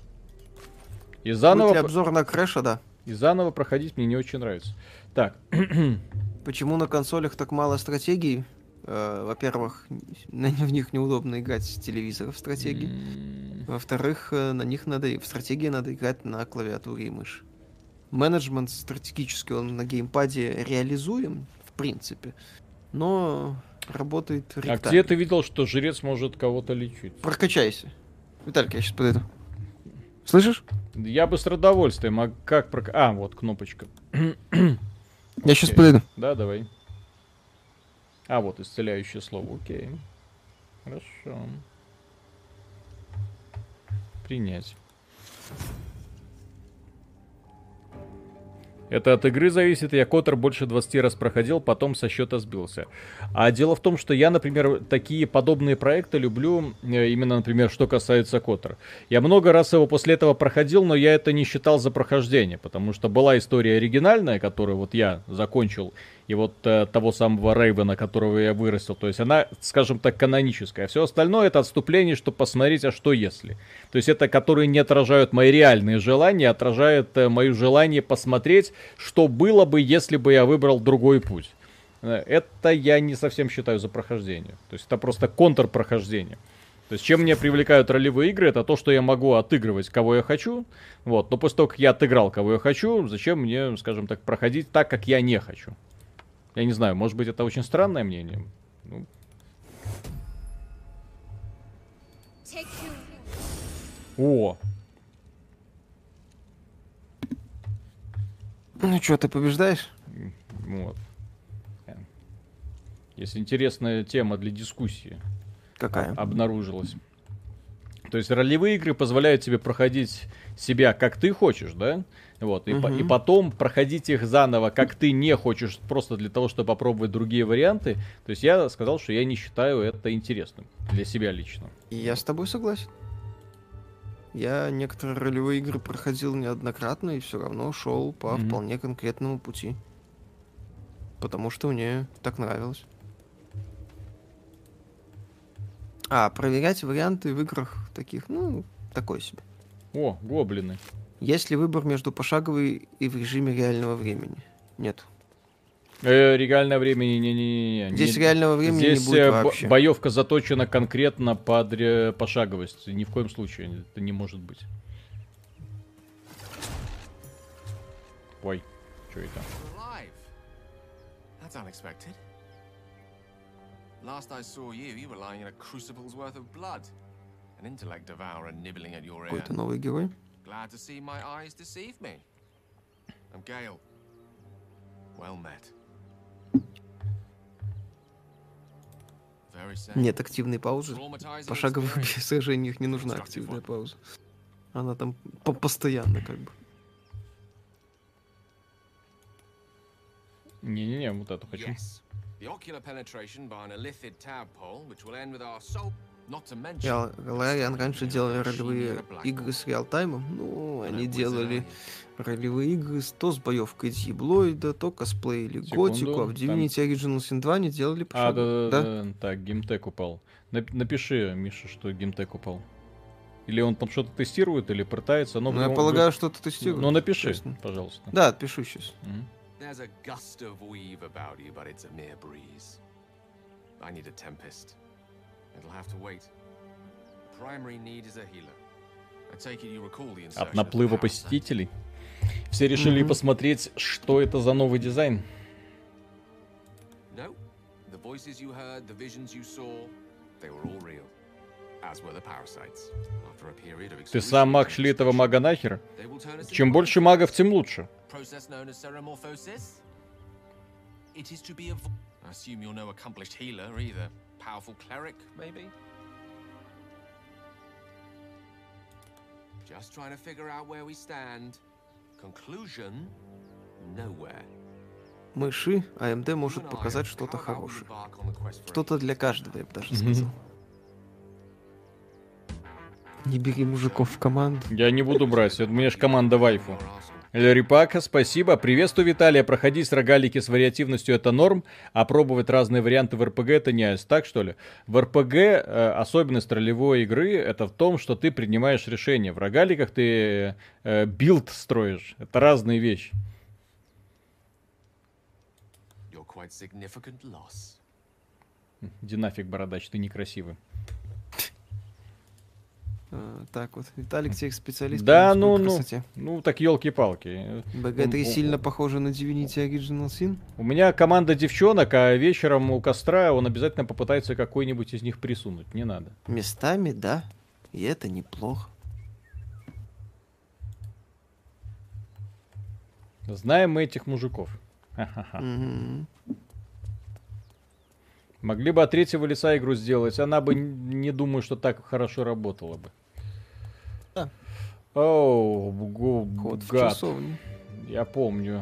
И Будет заново, ли обзор на Крэша, да. и заново проходить мне не очень нравится. Так, Почему на консолях так мало стратегий? Э, Во-первых, на в них неудобно играть с телевизора в стратегии. Во-вторых, э, на них надо в стратегии надо играть на клавиатуре и мыши. Менеджмент стратегически он на геймпаде реализуем, принципе, но работает а ректами. где ты видел, что жрец может кого-то лечить? Прокачайся. Виталик, я сейчас подойду. Слышишь? Я бы с удовольствием, а как прок... А, вот кнопочка. Я сейчас Окей. подойду. Да, давай. А, вот исцеляющее слово, окей. Хорошо. Принять. Это от игры зависит, я Котор больше 20 раз проходил, потом со счета сбился. А дело в том, что я, например, такие подобные проекты люблю, э, именно, например, что касается Котора. Я много раз его после этого проходил, но я это не считал за прохождение, потому что была история оригинальная, которую вот я закончил, и вот э, того самого Рейвена, которого я вырастил. То есть она, скажем так, каноническая. Все остальное это отступление, чтобы посмотреть, а что если. То есть это, которые не отражают мои реальные желания, а отражают э, мое желание посмотреть, что было бы, если бы я выбрал другой путь. Э, Это я не совсем считаю за прохождение. То есть это просто контрпрохождение. То есть чем меня привлекают ролевые игры, это то, что я могу отыгрывать, кого я хочу. Вот. Но после того, как я отыграл, кого я хочу, зачем мне, скажем так, проходить так, как я не хочу. Я не знаю, может быть, это очень странное мнение. Ну, о, Ну что, ты побеждаешь? вот. Есть интересная тема для дискуссии. Какая? обнаружилось. То есть ролевые игры позволяют тебе проходить себя как ты хочешь, да? Вот, и, по- и потом проходить их заново, как ты не хочешь, просто для того, чтобы попробовать другие варианты. То есть я сказал, что я не считаю это интересным для себя лично. И я с тобой согласен. Я некоторые ролевые игры проходил неоднократно и все равно шел по Мгм. вполне конкретному пути. Потому что мне так нравилось. А, проверять варианты в играх таких, ну, такой себе. О, гоблины. Есть ли выбор между пошаговой и в режиме реального времени? Нет. Э, реальное время не, не, не, не. Здесь не- реального времени Здесь не будет э, вообще. боевка заточена конкретно под ре- пошаговость. Ни в коем случае это не может быть. Ой, что это? That's unexpected. Last I saw you, you were lying in a crucible's worth of blood. An intellect devourer nibbling at your ear. Какой-то новый герой. Glad to see my eyes deceive me. I'm Gale. Well met. Very sad. Нет активной паузы. Traumatizing По шаговых experience. сражениях не нужна активная пауза. Она там по- постоянно как бы. Не-не-не, вот это хочу. Yes. The ocular penetration by an illithid tadpole, which will end with our soul. Not to mention. Я, Лариан раньше делали ролевые игры с реалтаймом. Ну, они делали ролевые игры с- то с боевкой Дьеблоида, то косплеили Готику, а в там- Divinity Original Sin 2 они делали А, пошагово. да, да, да, так, геймтек упал. Нап- напиши, Миша, что геймтек упал. Или он там что-то тестирует, или пытается, но... Ну, я ну, полагаю, что ты тестируешь. Ну, напиши, честно. пожалуйста. Да, отпишу сейчас. There's a gust of weave about you, but it's a mere breeze. I need a tempest. От наплыва посетителей. Все решили Мгм. посмотреть, что это за новый дизайн. No. The voices you heard, the visions you saw, they were all real. As were the parasites. After a period of Ты сам маг, excruciating шли этого мага нахер? Чем больше магов, тем лучше. It is to be I assume you're no accomplished healer either. Powerful cleric, maybe? Just trying to figure out where we stand. Conclusion? Nowhere. Мыши AMD может показать что-то хорошее. Что-то для каждого, я бы даже сказал. Не бери мужиков в команду. Я не буду брать, у меня же команда вайфу. Your arsenal. Рипака, спасибо. Приветствую, Виталия. Проходить рогалики с вариативностью это норм, а пробовать разные варианты в РПГ это не айс. Так что ли? В РПГ э, особенность ролевой игры это в том, что ты принимаешь решения. В рогаликах ты э, билд строишь. Это разные вещи. You're quite significant loss. Иди нафиг, бородач, ты некрасивый. А, так вот, Виталик тех специалист Да, по ну, ну. красоте. Ну, так елки-палки. БГ-3 Он- сильно похоже на Divinity Original Sin. У меня команда девчонок, а вечером у костра он обязательно попытается какой-нибудь из них присунуть. Не надо. Местами, да. И это неплохо. Знаем мы этих мужиков. Могли бы от третьего лица игру сделать, она бы не думаю, что так хорошо работала бы. Оу, го- Кот в гад. часовне. Я помню.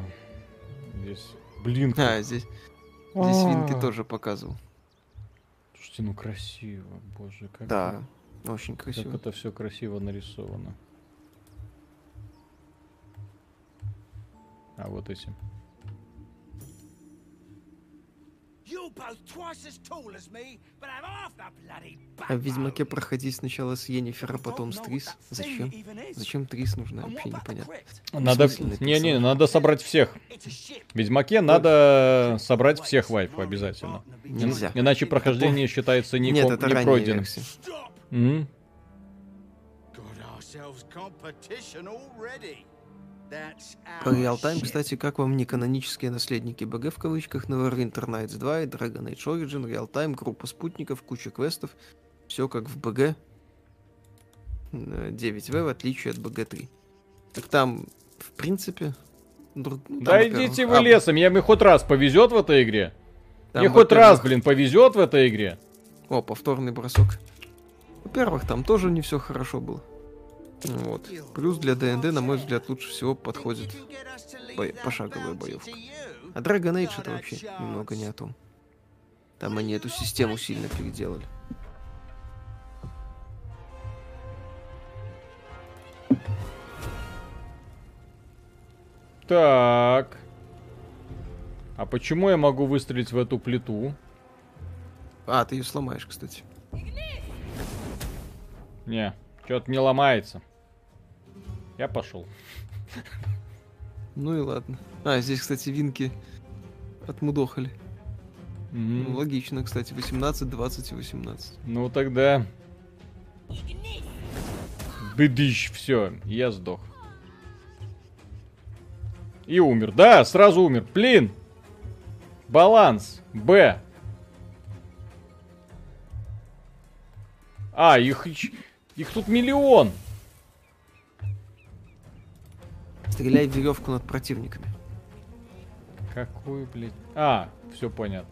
Здесь. Блин. А, здесь, здесь Винки А. тоже показывал. Слушайте, ну красиво, боже, как, Да, очень как красиво. это все красиво нарисовано. А вот эти. А в Ведьмаке проходить сначала с Йеннифер, а потом с Трис. Зачем? Зачем Трис нужна, вообще непонятно. Надо, смысле не, не, написано? надо собрать всех. Ship. Ведьмаке надо собрать всех вайфу обязательно. Нельзя. Иначе прохождение считается не, Нет, ком- это не ранняя пройденным. версия. Our реалтайм, кстати, как вам не канонические наследники БГ в кавычках, Neverwinter Nights 2 и Dragon Age Origin, реалтайм, группа спутников, куча квестов, все как в БГ 9В, в отличие от БГ 3. Так там, в принципе, друг- ну, Да идите вы а, лесом, я мне хоть раз повезет в этой игре. там, Мне хоть раз, блин, повезет в этой игре. О, повторный бросок. Во-первых, там тоже не все хорошо было. Вот. Плюс для ДНД, на мой взгляд, лучше всего подходит бо- пошаговая боевка. А Dragon Age это вообще немного не о том. Там они эту систему сильно переделали. Так. А почему я могу выстрелить в эту плиту? А, ты ее сломаешь, кстати. Не, что-то не ломается. Я пошел. Ну и ладно. А, здесь, кстати, Винки отмудохали. Мгм. Ну, логично, кстати, 18, 20 и 18. Ну тогда... Быдыщ, все, я сдох. И умер. Да, сразу умер. Блин! Баланс. Б. А, их, их тут миллион. Стреляй в веревку над противниками. Какой, блядь? А, все понятно.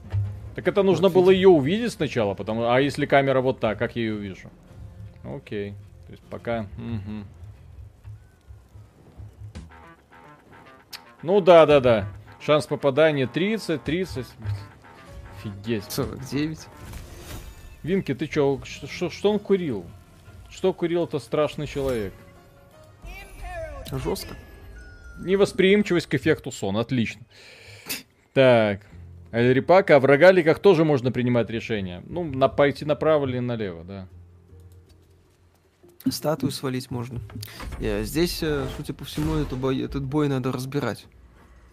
Так это нужно было ее увидеть сначала, потому а если камера вот так, как я ее увижу? Окей. То есть пока. мгм. Ну да, да, да. Шанс попадания 30, 30. Офигеть. 49. Винки, ты чё, ш- что он курил? Что курил это страшный человек? Жестко. Невосприимчивость к эффекту сон, отлично. Так. Рипака, а в рогаликах тоже можно принимать решения. Ну, на, пойти направо или налево, да. Статую свалить можно. Э, Здесь, э, судя по всему, эту бой- этот бой надо разбирать.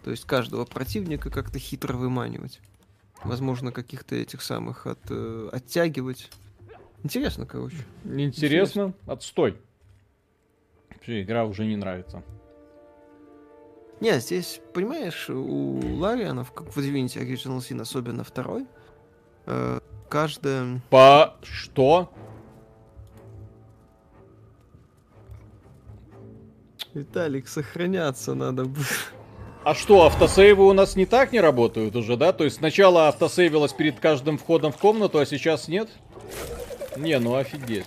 То есть каждого противника как-то хитро выманивать. Возможно, каких-то этих самых от, э, оттягивать. Интересно, короче. Интересно. Отстой. Вообще, игра уже не нравится. Не, здесь, понимаешь, у Ларианов, как в Divinity Original Sin, особенно второй, э, каждая... По что? Виталик, сохраняться надо. А что, автосейвы у нас не так не работают уже, да? То есть сначала автосейвилось перед каждым входом в комнату, а сейчас нет? Не, ну офигеть.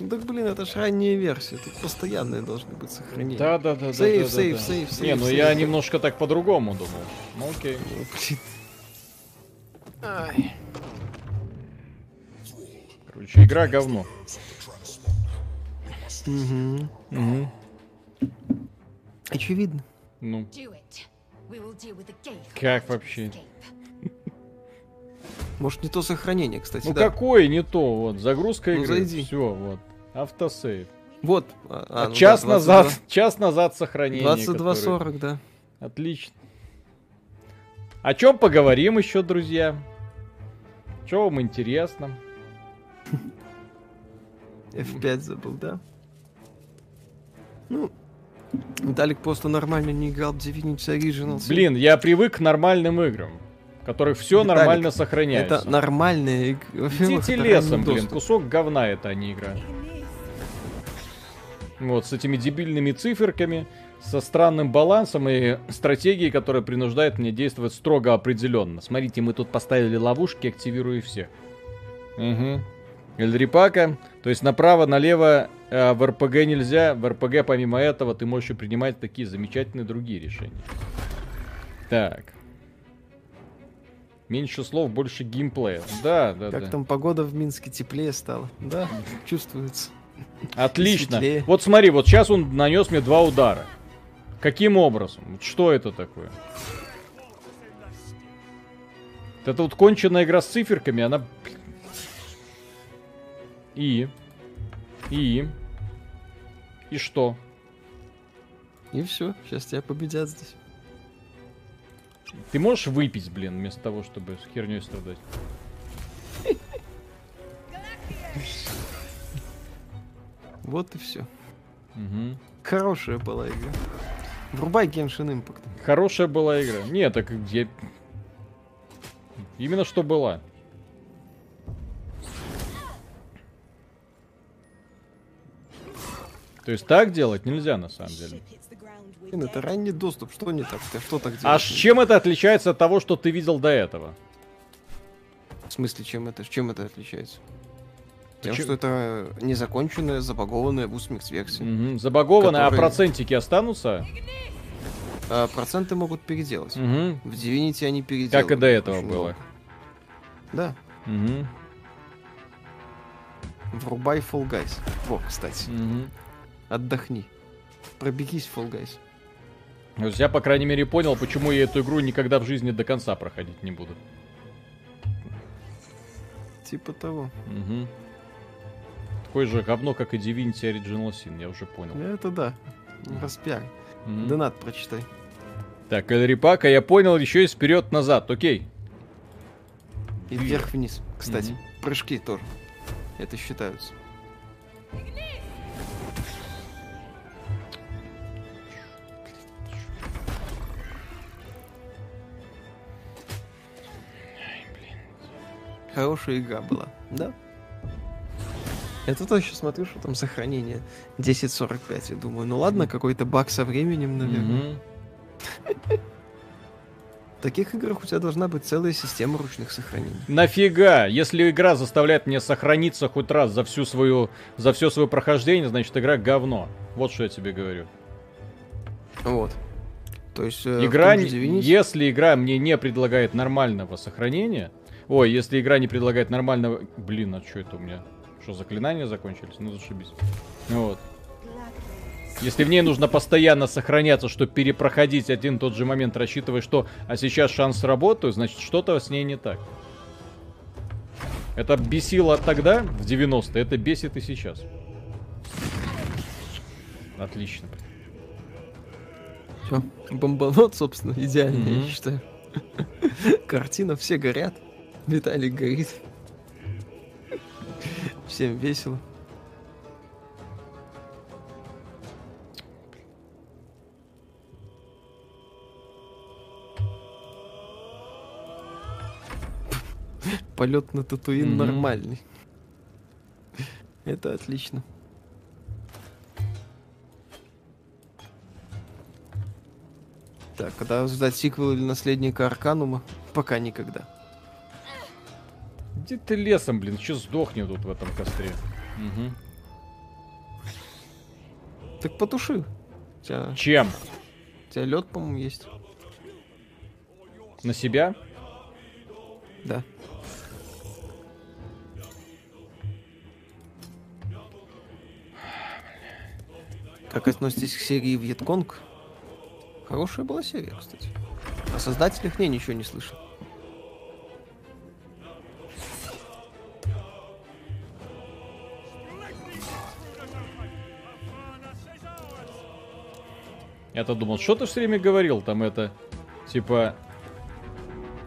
Ну Так, блин, это ж ранняя версия. Тут постоянные должны быть сохранения. Да, да, да, да. Сейв, да, да, сейв, да. сейв, сейв, Не, ну сейв, я сейв. немножко так по-другому думал. Ну окей. Ну, блин. Ай. Короче, игра говно. Мгм. Мгм. Очевидно. Ну, Do it. Может, не то сохранение, кстати, ну да. какое не то, вот, загрузка Ну, игры, зайди. все, вот, автосейв. Вот. а, а, А ну час да, назад, 22 час назад сохранение. 22.40, да. Отлично. О чем поговорим еще, друзья? Что вам интересно? F5 забыл, да? Ну, Виталик просто нормально не играл в Divinity Original. Блин, я привык к нормальным играм, которых все Виталик, нормально сохраняется. Это нормальная игра. Идите лесом, блин, кусок говна это, а не игра. Вот, с этими дебильными циферками, со странным балансом и стратегией, которая принуждает меня действовать строго определенно. Смотрите, мы тут поставили ловушки, активируя всех. Угу. Эльрипака, то есть направо-налево э, в РПГ нельзя, в РПГ помимо этого ты можешь принимать такие замечательные другие решения. Так. Меньше слов, больше геймплея. Да, да, Как да. там погода в Минске теплее стала? Да, чувствуется. Отлично. Вот смотри, вот сейчас он нанес мне два удара. Каким образом? Что это такое? Это вот конченая игра с циферками, она... И? И? И что? И все, сейчас тебя победят здесь. Ты можешь выпить, блин, вместо того, чтобы с херней страдать? Вот и все. Мгм. Хорошая была игра. Врубай Genshin Impact. Хорошая была игра. Нет, так где... Именно что была. То есть так делать нельзя на самом деле. Это ранний доступ, что не так? Ты что так делаешь? А чем это отличается от того, что ты видел до этого? В смысле, чем это, чем это отличается? Тем, Почему? что это незаконченная, забагованная в усмикс версия. Мгм, Забагованно, а Который- процентики останутся? А проценты могут переделать. Мгм. В Divinity они переделали. Как и до этого было. много. Да. Мгм, Врубай Fall Guys. Во, кстати. мгм. Отдохни. Пробегись Fall Guys. То есть я, по крайней мере, понял, почему я эту игру никогда в жизни до конца проходить не буду. Типа того. Мгм. Такое же говно, как и Divinity Original Sin, я уже понял. Это да. Распиар. Мгм. Донат прочитай. Так, Эльрипака, я понял, еще есть вперед-назад, окей. И вверх-вниз, кстати. Прыжки тоже. Это считаются. Хорошая игра была, да? Я тут еще смотрю, что там сохранение 10.45. Я думаю, ну ладно, какой-то баг со временем, наверное. В таких играх у тебя должна быть целая система ручных сохранений. Нафига? Если игра заставляет меня сохраниться хоть раз за всю свою, за все свое прохождение, значит игра говно. Вот что я тебе говорю. Вот. То есть... э, Игра, не- если игра мне не предлагает нормального сохранения, ой, если игра не предлагает нормального, блин, а что это у меня? Что заклинания закончились? Ну зашибись. Вот. Если в ней нужно постоянно сохраняться, чтобы перепроходить один тот же момент, рассчитывая, что а сейчас шанс сработает, значит что-то с ней не так. Это бесило тогда, в 90-е, это бесит и сейчас. Отлично. Всё, бомбанот, собственно, идеально, Мгм. я считаю. Картина, все горят. Виталик горит. Всем весело. Полет на Татуин Мгм. нормальный. Это отлично. Так, когда ждать сиквел или наследника Арканума? Пока никогда. Где ты лесом, блин? Че сдохни тут в этом костре? Мгм. Так потуши. У тебя, Чем? у тебя лед, по-моему, есть. На себя? Да. Как относитесь к серии Вьетконг? Хорошая была серия, кстати. О создателях не ничего не слышал. Я-то думал, что ты все время говорил там это? Типа...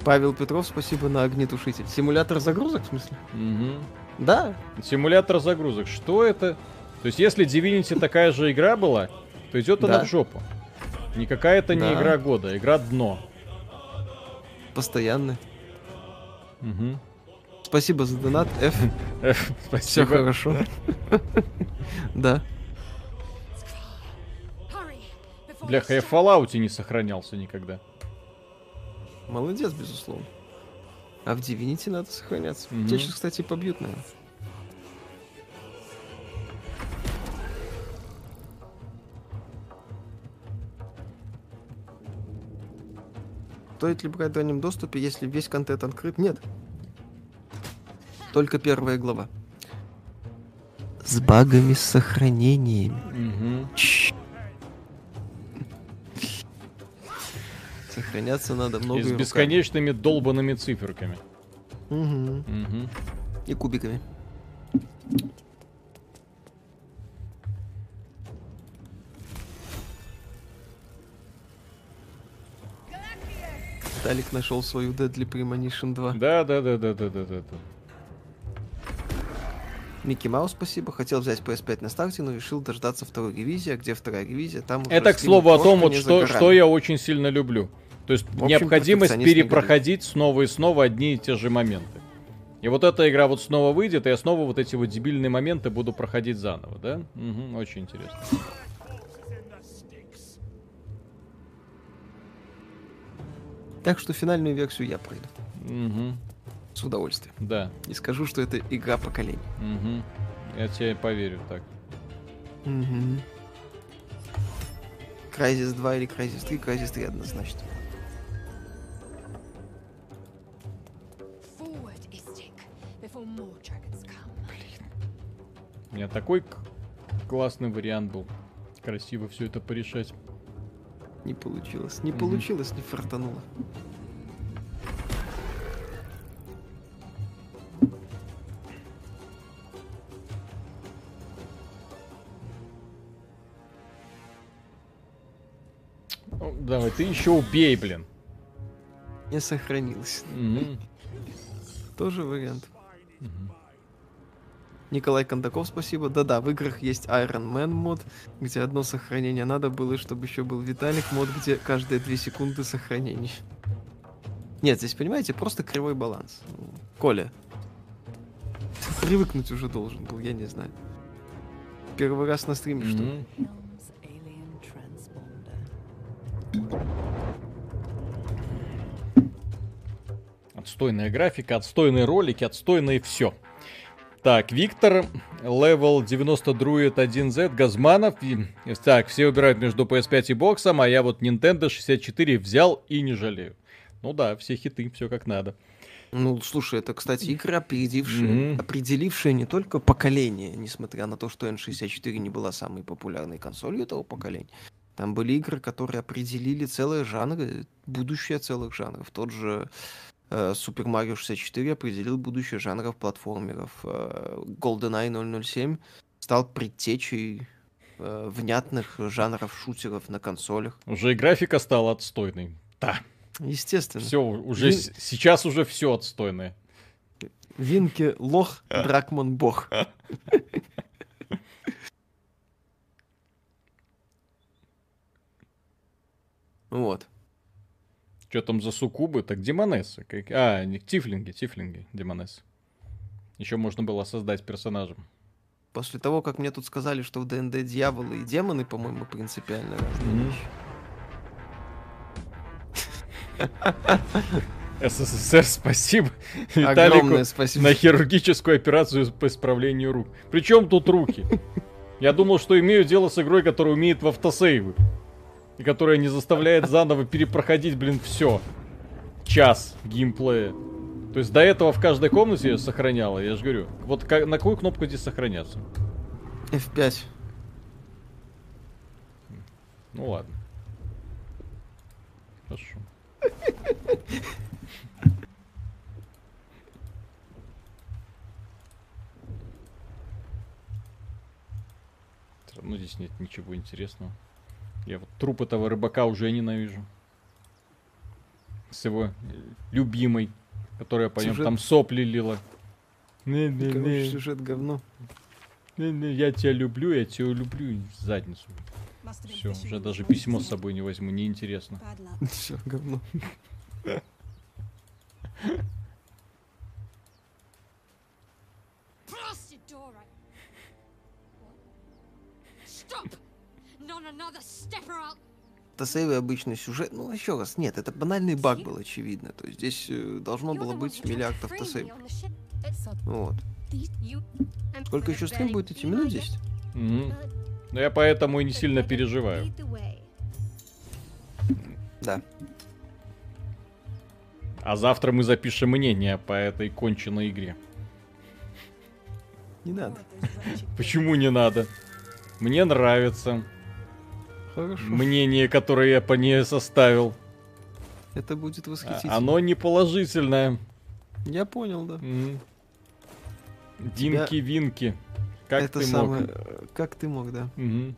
Павел Петров, спасибо на огнетушитель. Симулятор загрузок, в смысле? мгм. Да, Симулятор загрузок. Что это? То есть, если Divinity такая же игра была, то идет она Да. в жопу. Никакая это не Да. игра года, игра дно. постоянно. Мгм. Спасибо за донат, F. Все Спасибо. хорошо. Да. Бляха, я в Fallout не сохранялся никогда. Молодец, безусловно. А в Divinity надо сохраняться. Мгм. Тебя сейчас, кстати, побьют, наверное. Стоит ли брать в раннем доступе, если весь контент открыт? Нет. Только первая глава. С багами с сохранениями. Мгм. Сохраняться надо И много с бесконечными долбанными циферками. Мгм. И кубиками. Талик нашел свою Deadly Premonition 2. Да, да, да, да, да, да, да. да. Микки Маус, спасибо. Хотел взять PS5 на старте, но решил дождаться второй ревизии. А где вторая ревизия? Там Это, к слову, о том, вот что, что я очень сильно люблю. То есть общем, необходимость перепроходить снова и снова одни и те же моменты. И вот эта игра вот снова выйдет, и я снова вот эти вот дебильные моменты буду проходить заново, да? Мгм, очень интересно. Так что финальную версию я пройду. Мгм, С удовольствием. да. И скажу, что это игра поколений. мгм. Я тебе поверю так. Угу. Crysis 2 или Crysis 3? Crysis 3 однозначно. Меня такой классный вариант был. Красиво все это порешать. Не получилось. Не получилось, не фартануло. Ну, давай, ты еще убей, блин. Не сохранилось. Мгм. Тоже вариант. Николай Кондаков, спасибо. Да-да, в играх есть Iron Man мод, где одно сохранение надо было, чтобы еще был Виталик мод, где каждые две секунды сохранение. Нет, здесь, понимаете, просто кривой баланс. Коля, привыкнуть уже должен был, я не знаю. Первый раз на стриме, что ли? Отстойная графика, отстойные ролики, отстойное все. Так, Виктор, level 90 Druid 1Z, Газманов. И- Так, все выбирают между PS5 и боксом, а я вот Nintendo 64 взял и не жалею. Ну да, все хиты, все как надо. Ну, слушай, это, кстати, игры, опередившие, Мгм. определившие не только поколение, несмотря на то, что N64 не была самой популярной консолью этого поколения. Там были игры, которые определили целые жанры, будущее целых жанров. Тот же э, Super Mario 64 определил будущее жанров платформеров. Э, GoldenEye 007 стал предтечей э, внятных жанров шутеров на консолях. Уже и графика стала отстойной. Да, Естественно. все, уже Вин- с- сейчас уже все отстойное. Винке лох, Дракман бог. Вот. Что там за суккубы? Так демонессы. Как... А, не тифлинги, тифлинги, демонессы. Еще можно было создать персонажем. После того, как мне тут сказали, что в ДНД дьяволы и демоны, по-моему, принципиально разные вещи. СССР, спасибо Огромное Виталику спасибо. на хирургическую операцию по исправлению рук. Причем тут руки? Я думал, что имею дело с игрой, которая умеет в автосейвы. И которая не заставляет заново перепроходить, блин, все. Час геймплея. То есть до этого в каждой комнате я сохраняла, я же говорю. Вот ка- на какую кнопку здесь сохраняться? F5. Ну ладно. Хорошо. Равно здесь нет ничего интересного. Я вот труп этого рыбака уже ненавижу. С его э, любимой, которая по нем там сопли лила. Короче, Не-не-не, сюжет говно. не-не, я тебя люблю, я тебя люблю, в задницу. Все, уже даже письмо с собой не возьму, неинтересно. Все, говно. I'll... Автосейвы обычный сюжет. Ну, еще раз, нет, это банальный баг был, очевидно. То есть здесь э, должно было быть миллиард автосейв. Вот. Сколько еще стрим будет идти? Минут I 10? Мгм. Но я поэтому и не сильно переживаю. Да. А завтра мы запишем мнение по этой конченной игре. Не надо. Почему не надо? Мне нравится Хорошо. мнение, которое я по ней составил. Это будет А- восхитительно. Оно не положительное. Я понял, да. М. Динки-винки. Как это ты самое... мог? э, Как ты мог, да. Мгм.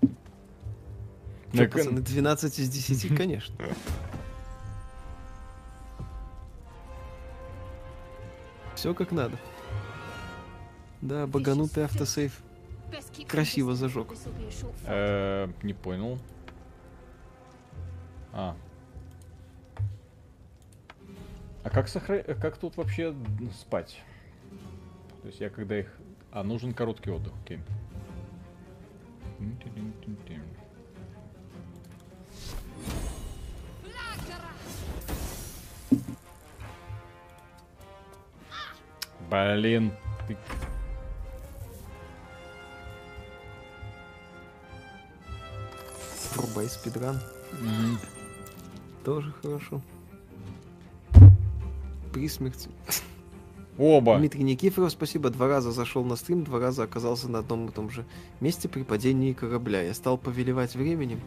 Чё, Так, пацаны, 12 из 10, конечно. Все как надо. Да, баганутый автосейв. Красиво зажег. Э, Не понял. А. А как сохра... как тут вообще спать? То есть я когда их... А, нужен короткий отдых, окей. Блин. ты- Врубай спидран. Мгм. Тоже хорошо. При смерти. Оба. Дмитрий Никифоров, спасибо. Два раза зашел на стрим, два раза оказался на одном и том же месте при падении корабля. Я стал повелевать временем.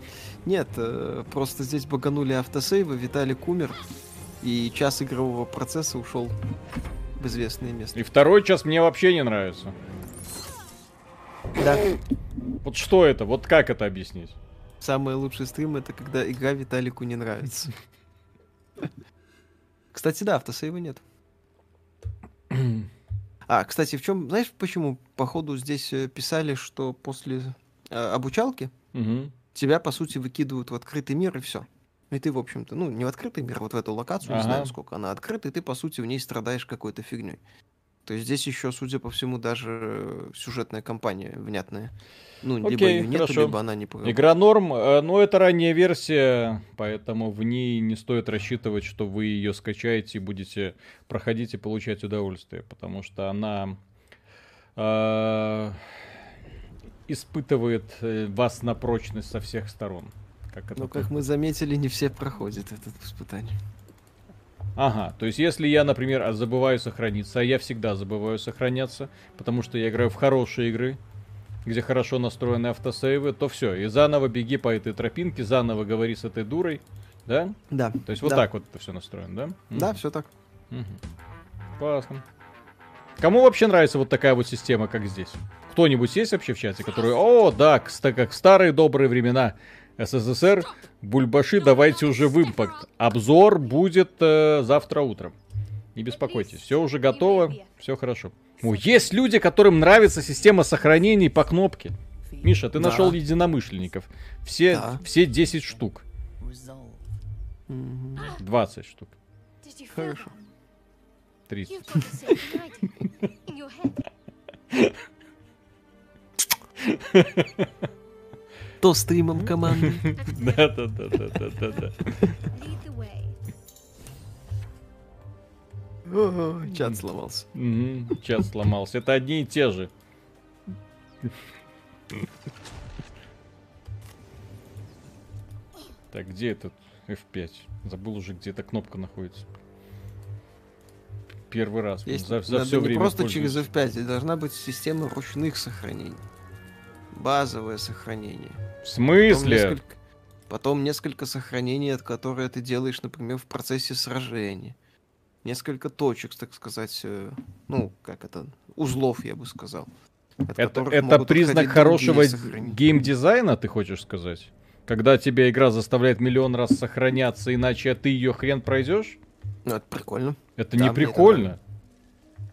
Нет, э, просто здесь баганули автосейвы, Виталик умер, и час игрового процесса ушел в известное место. И второй час мне вообще не нравится. Да. Вот что это? Вот как это объяснить? Самый лучший стрим это когда игра Виталику не нравится. Кстати, да, автосейва нет. А, кстати, в чем, знаешь, почему походу здесь э, писали, что после э, обучалки Мгм. тебя, по сути, выкидывают в открытый мир и все. И ты, в общем-то, ну, не в открытый мир, вот в эту локацию, не Ага. знаю, сколько она открыта, и ты, по сути, в ней страдаешь какой-то фигней. То есть здесь еще, судя по всему, даже э, сюжетная кампания внятная. Ну, либо Окей, ее нет, хорошо. либо она не проработана. Игра норм, э, но это ранняя версия, поэтому в ней не стоит рассчитывать, что вы ее скачаете и будете проходить и получать удовольствие, потому что она э, испытывает э, вас на прочность со всех сторон. Как Но, как мы заметили, не все проходят это испытание. Ага, то есть если я, например, а, забываю сохраниться, а я всегда забываю сохраняться, потому что я играю в хорошие игры, где хорошо настроены автосейвы, то все, и заново беги по этой тропинке, заново говори с этой дурой, да? Да. То есть вот Да. так вот это все настроено, да? Да, Мгм. все так. Мгм. Классно. Кому вообще нравится вот такая вот система, как здесь? Кто-нибудь есть вообще в чате, который, о, да, как в старые добрые времена СССР, бульбаши, давайте уже в импакт. Обзор будет э, завтра утром. Не беспокойтесь, все уже готово, все хорошо. О, есть люди, которым нравится система сохранений по кнопке. Миша, ты Да. нашел единомышленников. Все, Да. все 10 штук. Resolve. Мгм. 20 штук. Хорошо. that? 30. You've got the silver knight in your head. То стримом команды. Да-да-да-да-да-да. Чат сломался. Чат сломался. Это одни и те же. Так, где этот F5? Забыл уже, где эта кнопка находится. Первый раз. Есть, за за надо все не время просто через пользуюсь. F5, здесь должна быть система ручных сохранений. Базовое сохранение. В Потом смысле? несколько, потом несколько сохранений, от которые ты делаешь, например, в процессе сражения. Несколько точек, так сказать, э, ну, как это, узлов, я бы сказал. Это, это признак хорошего геймдизайна, ты хочешь сказать? Когда тебе игра заставляет миллион раз сохраняться, иначе ты ее хрен пройдешь? Ну, это прикольно. Это Да, не мне это прикольно.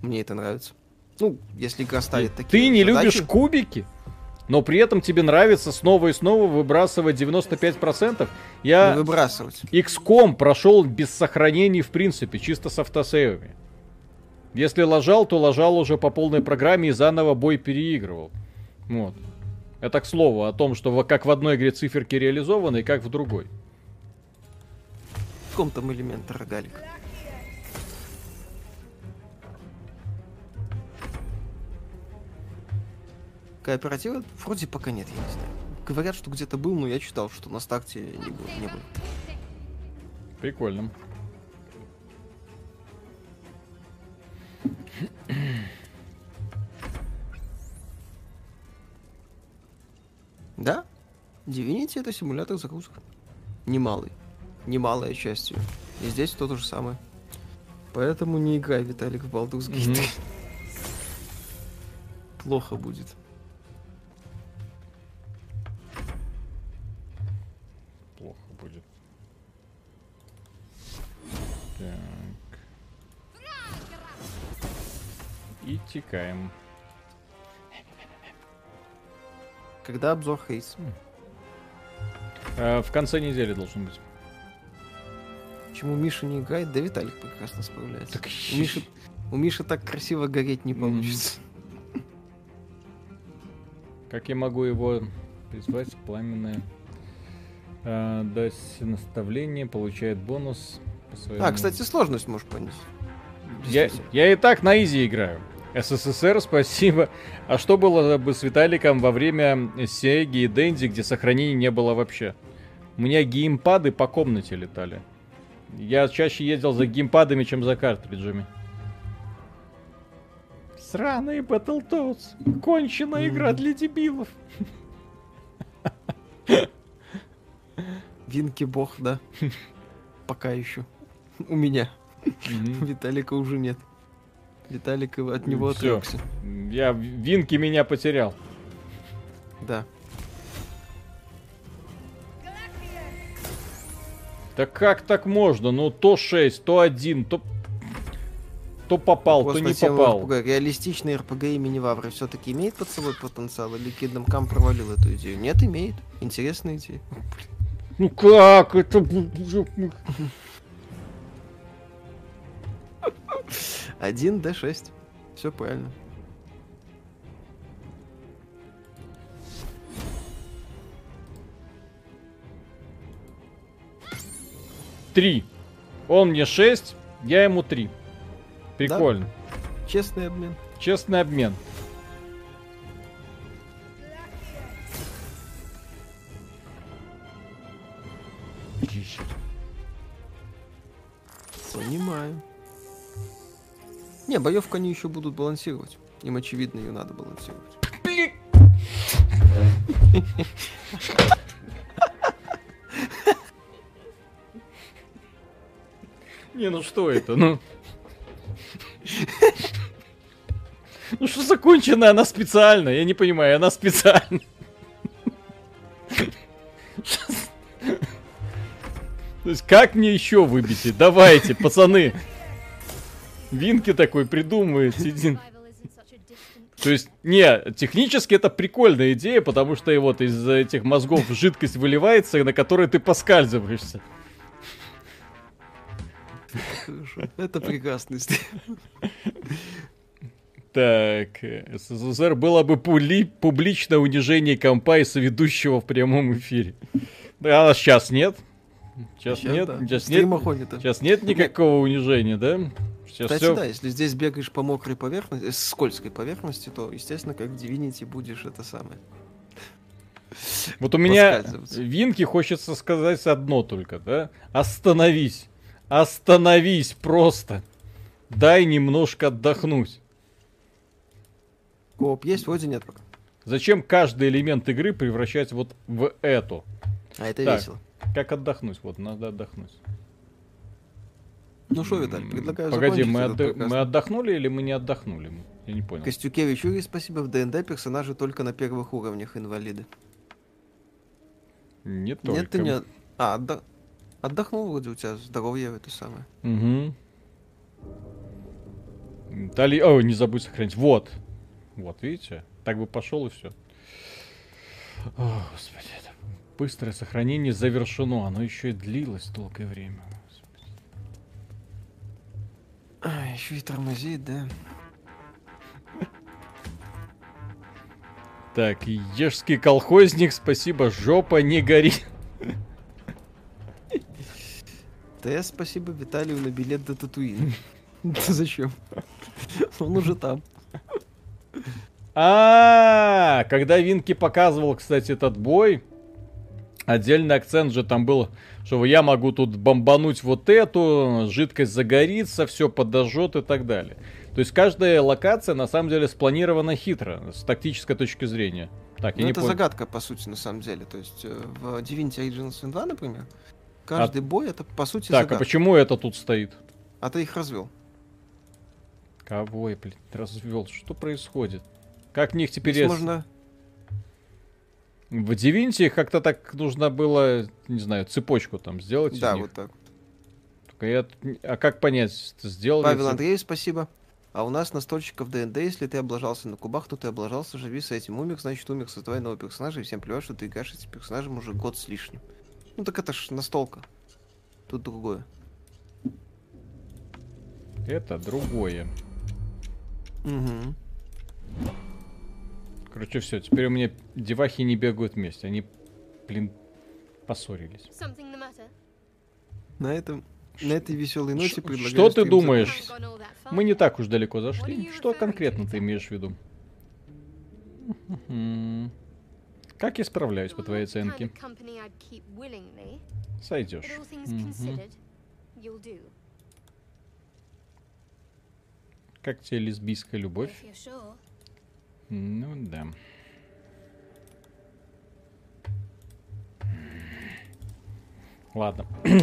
Мне это нравится. Ну, если игра ставит такие Ты не задачи, любишь кубики, но при этом тебе нравится снова и снова выбрасывать 95%. не Я выбрасывать. XCOM прошел без сохранений в принципе, чисто с автосейвами. Если ложал, то ложал уже по полной программе и заново бой переигрывал. Вот. Это к слову о том, что как в одной игре циферки реализованы и как в другой. В каком там элемент рогалик? Кооператива вроде пока нет, я не знаю. Говорят, что где-то был, но я читал, что на старте не было. Не было. Прикольно. Да? Divinity это симулятор загрузок. Немалый. Немалая часть её. И здесь то, же самое. Поэтому не играй, Виталик, в Baldur's Gate. Плохо будет. И текаем. Когда обзор Хейс? Э, в конце недели должен быть. Почему Миша не играет? Да Виталик прекрасно справляется. Так У Миши, у Миши так красиво гореть не получится. Как я могу его призвать? Пламенное. А, дать наставление, получает бонус своему... А, кстати, сложность можешь понять. я, я и так на изи играю. СССР, спасибо. А что было бы с Виталиком во время Сеги и Дэнди, где сохранений не было вообще? У меня геймпады по комнате летали. Я чаще ездил за геймпадами, чем за картриджами. Сраные Battletoads. Конченая игра для дебилов. Винки бог, да. Пока еще. У меня. Виталика уже нет. Виталик от него Всё. отрекся. Я Винки меня потерял. Да. Да как так можно? Ну, то 6, то 1, то... То попал, то не попал. RPG. Реалистичный RPG имени Вавры все-таки имеет под собой потенциал? Или Kingdom Come провалил эту идею? Нет, имеет. Интересная идея. Ну как это? Один D6. Все правильно. Три. Он мне 6, я ему 3. Прикольно. Честный обмен. Честный обмен. Понимаю. Не, боевку они еще будут балансировать. Им очевидно ее надо балансировать. Не, ну что это, ну? Ну что законченная, она специально, я не понимаю, она специально. То есть как мне еще выбить? Давайте, пацаны. Винки такой придумывает, сидит. То есть, не, технически это прикольная идея, потому что и вот из этих мозгов жидкость выливается, на которой ты поскальзываешься. Это прекрасно. Так, СССР было бы пули, публичное унижение компа и соведущего в прямом эфире. Да, а сейчас нет. Сейчас, Щас, нет, да. сейчас нет, сейчас нет никакого унижения, да? Сейчас Кстати, всё- да, если здесь бегаешь по мокрой поверхности, скользкой поверхности, то, естественно, как в Divinity будешь это самое. Вот у меня. Винки хочется сказать одно только, да? Остановись. Остановись просто. Дай немножко отдохнуть. Коп есть, вроде нет пока. Зачем каждый элемент игры превращать вот в эту? А это Так. весело. Как отдохнуть? Вот, надо отдохнуть. Ну что, Виталий, предлагаю Погоди, мы, подкаст. мы отдохнули или мы не отдохнули? Я не понял. Костюкевич Юрий, спасибо. В ДНД персонажи только на первых уровнях инвалиды. Не только. Нет, ты не... А, отда- отдохнул вроде у тебя здоровье это самое. Угу. Дали... О, не забудь сохранить. Вот. Вот, видите? Так бы пошел и все. О, господи, это быстрое сохранение завершено. Оно еще и длилось долгое время. Еще и тормозит, да. Так, ежский колхозник, спасибо, жопа не гори. ТС, спасибо Виталию на билет до Татуина. Зачем? Он уже там. А, когда Винки показывал, кстати, этот бой, отдельный акцент же там был, что я могу тут бомбануть вот эту, жидкость загорится, все подожжет и так далее. То есть каждая локация на самом деле спланирована хитро, с тактической точки зрения. Так, я Ну, не это понял. загадка, по сути, на самом деле. То есть э, в Divinity Original Sin 2, например, каждый бой это, по сути, Так, а загадка. почему это тут стоит? А ты их развел. Кого я, блин, развел? Что происходит? Как в них теперь... Здесь я- можно... В Divinity как-то так нужно было, не знаю, цепочку там сделать. Да, вот так. Только я... А как понять, ты сделал? Павел Андреев, спасибо. А у нас настольщиков ДНД, если ты облажался на кубах, то ты облажался, живи с этим. Умер, значит умер, создавай нового персонажа, и всем плевать, что ты играешь этим персонажем уже год с лишним. Ну так это ж настолка. Тут другое. Это другое. Угу. Короче, все, теперь у меня девахи не бегают вместе. Они, блин, поссорились. На этом, на этой веселой ноте Ш- предлагаю... что ты думаешь? Мы не так уж далеко зашли. Что конкретно ты имеешь в виду? Как я справляюсь, по твоей оценке? Сойдешь. Как тебе лесбийская любовь? Ну да. Ладно.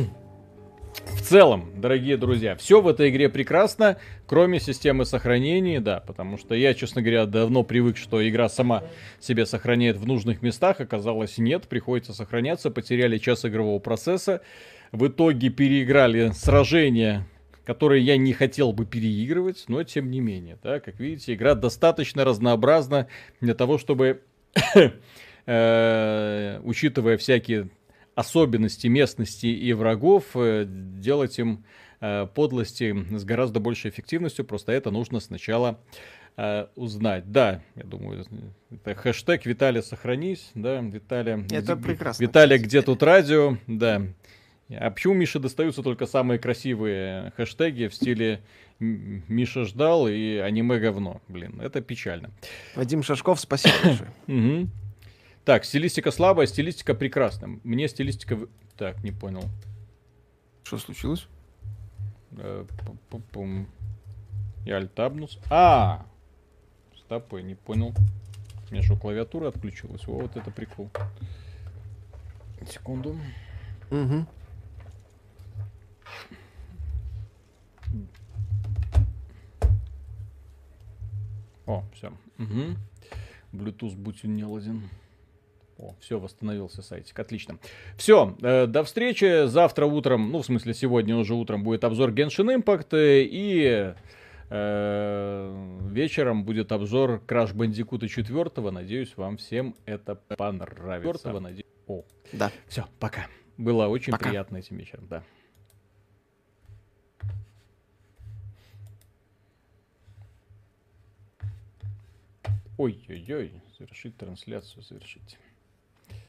В целом, дорогие друзья, все в этой игре прекрасно, кроме системы сохранения, да, потому что я, честно говоря, давно привык, что игра сама себе сохраняет в нужных местах, оказалось нет, приходится сохраняться, потеряли час игрового процесса. в итоге переиграли сражение, которое я не хотел бы переигрывать, но тем не менее, да, как видите, игра достаточно разнообразна для того, чтобы, э, учитывая всякие особенности местности и врагов, э, делать им э, подлости с гораздо большей эффективностью, просто это нужно сначала узнать. Да, я думаю, это хэштег Виталий сохранись, да, Виталия. Это где- прекрасно, Виталия, где тут радио, да. А почему Мише достаются только самые красивые хэштеги в стиле «М- Миша ждал и аниме говно? Блин, это печально. Вадим Шашков, спасибо большое. Мгм. Так, стилистика слабая, стилистика прекрасная. Мне стилистика... Так, не понял. Что случилось? Э. Я альтабнус. А! Стоп, я не понял. У меня что, клавиатура отключилась? О, вот это прикол. Секунду. Мгм. О, все. Угу. Bluetooth будь он не ладен. О, все, восстановился сайтик. Отлично. Все, до встречи. Завтра утром, ну, в смысле, сегодня уже утром будет обзор Genshin Impact. э, И э, вечером будет обзор Crash Bandicoot 4. Надеюсь, вам всем это понравится. Наде- О, Да. все, пока. Было очень Пока. приятно этим вечером, да. Ой-ой-ой, завершить трансляцию, завершить.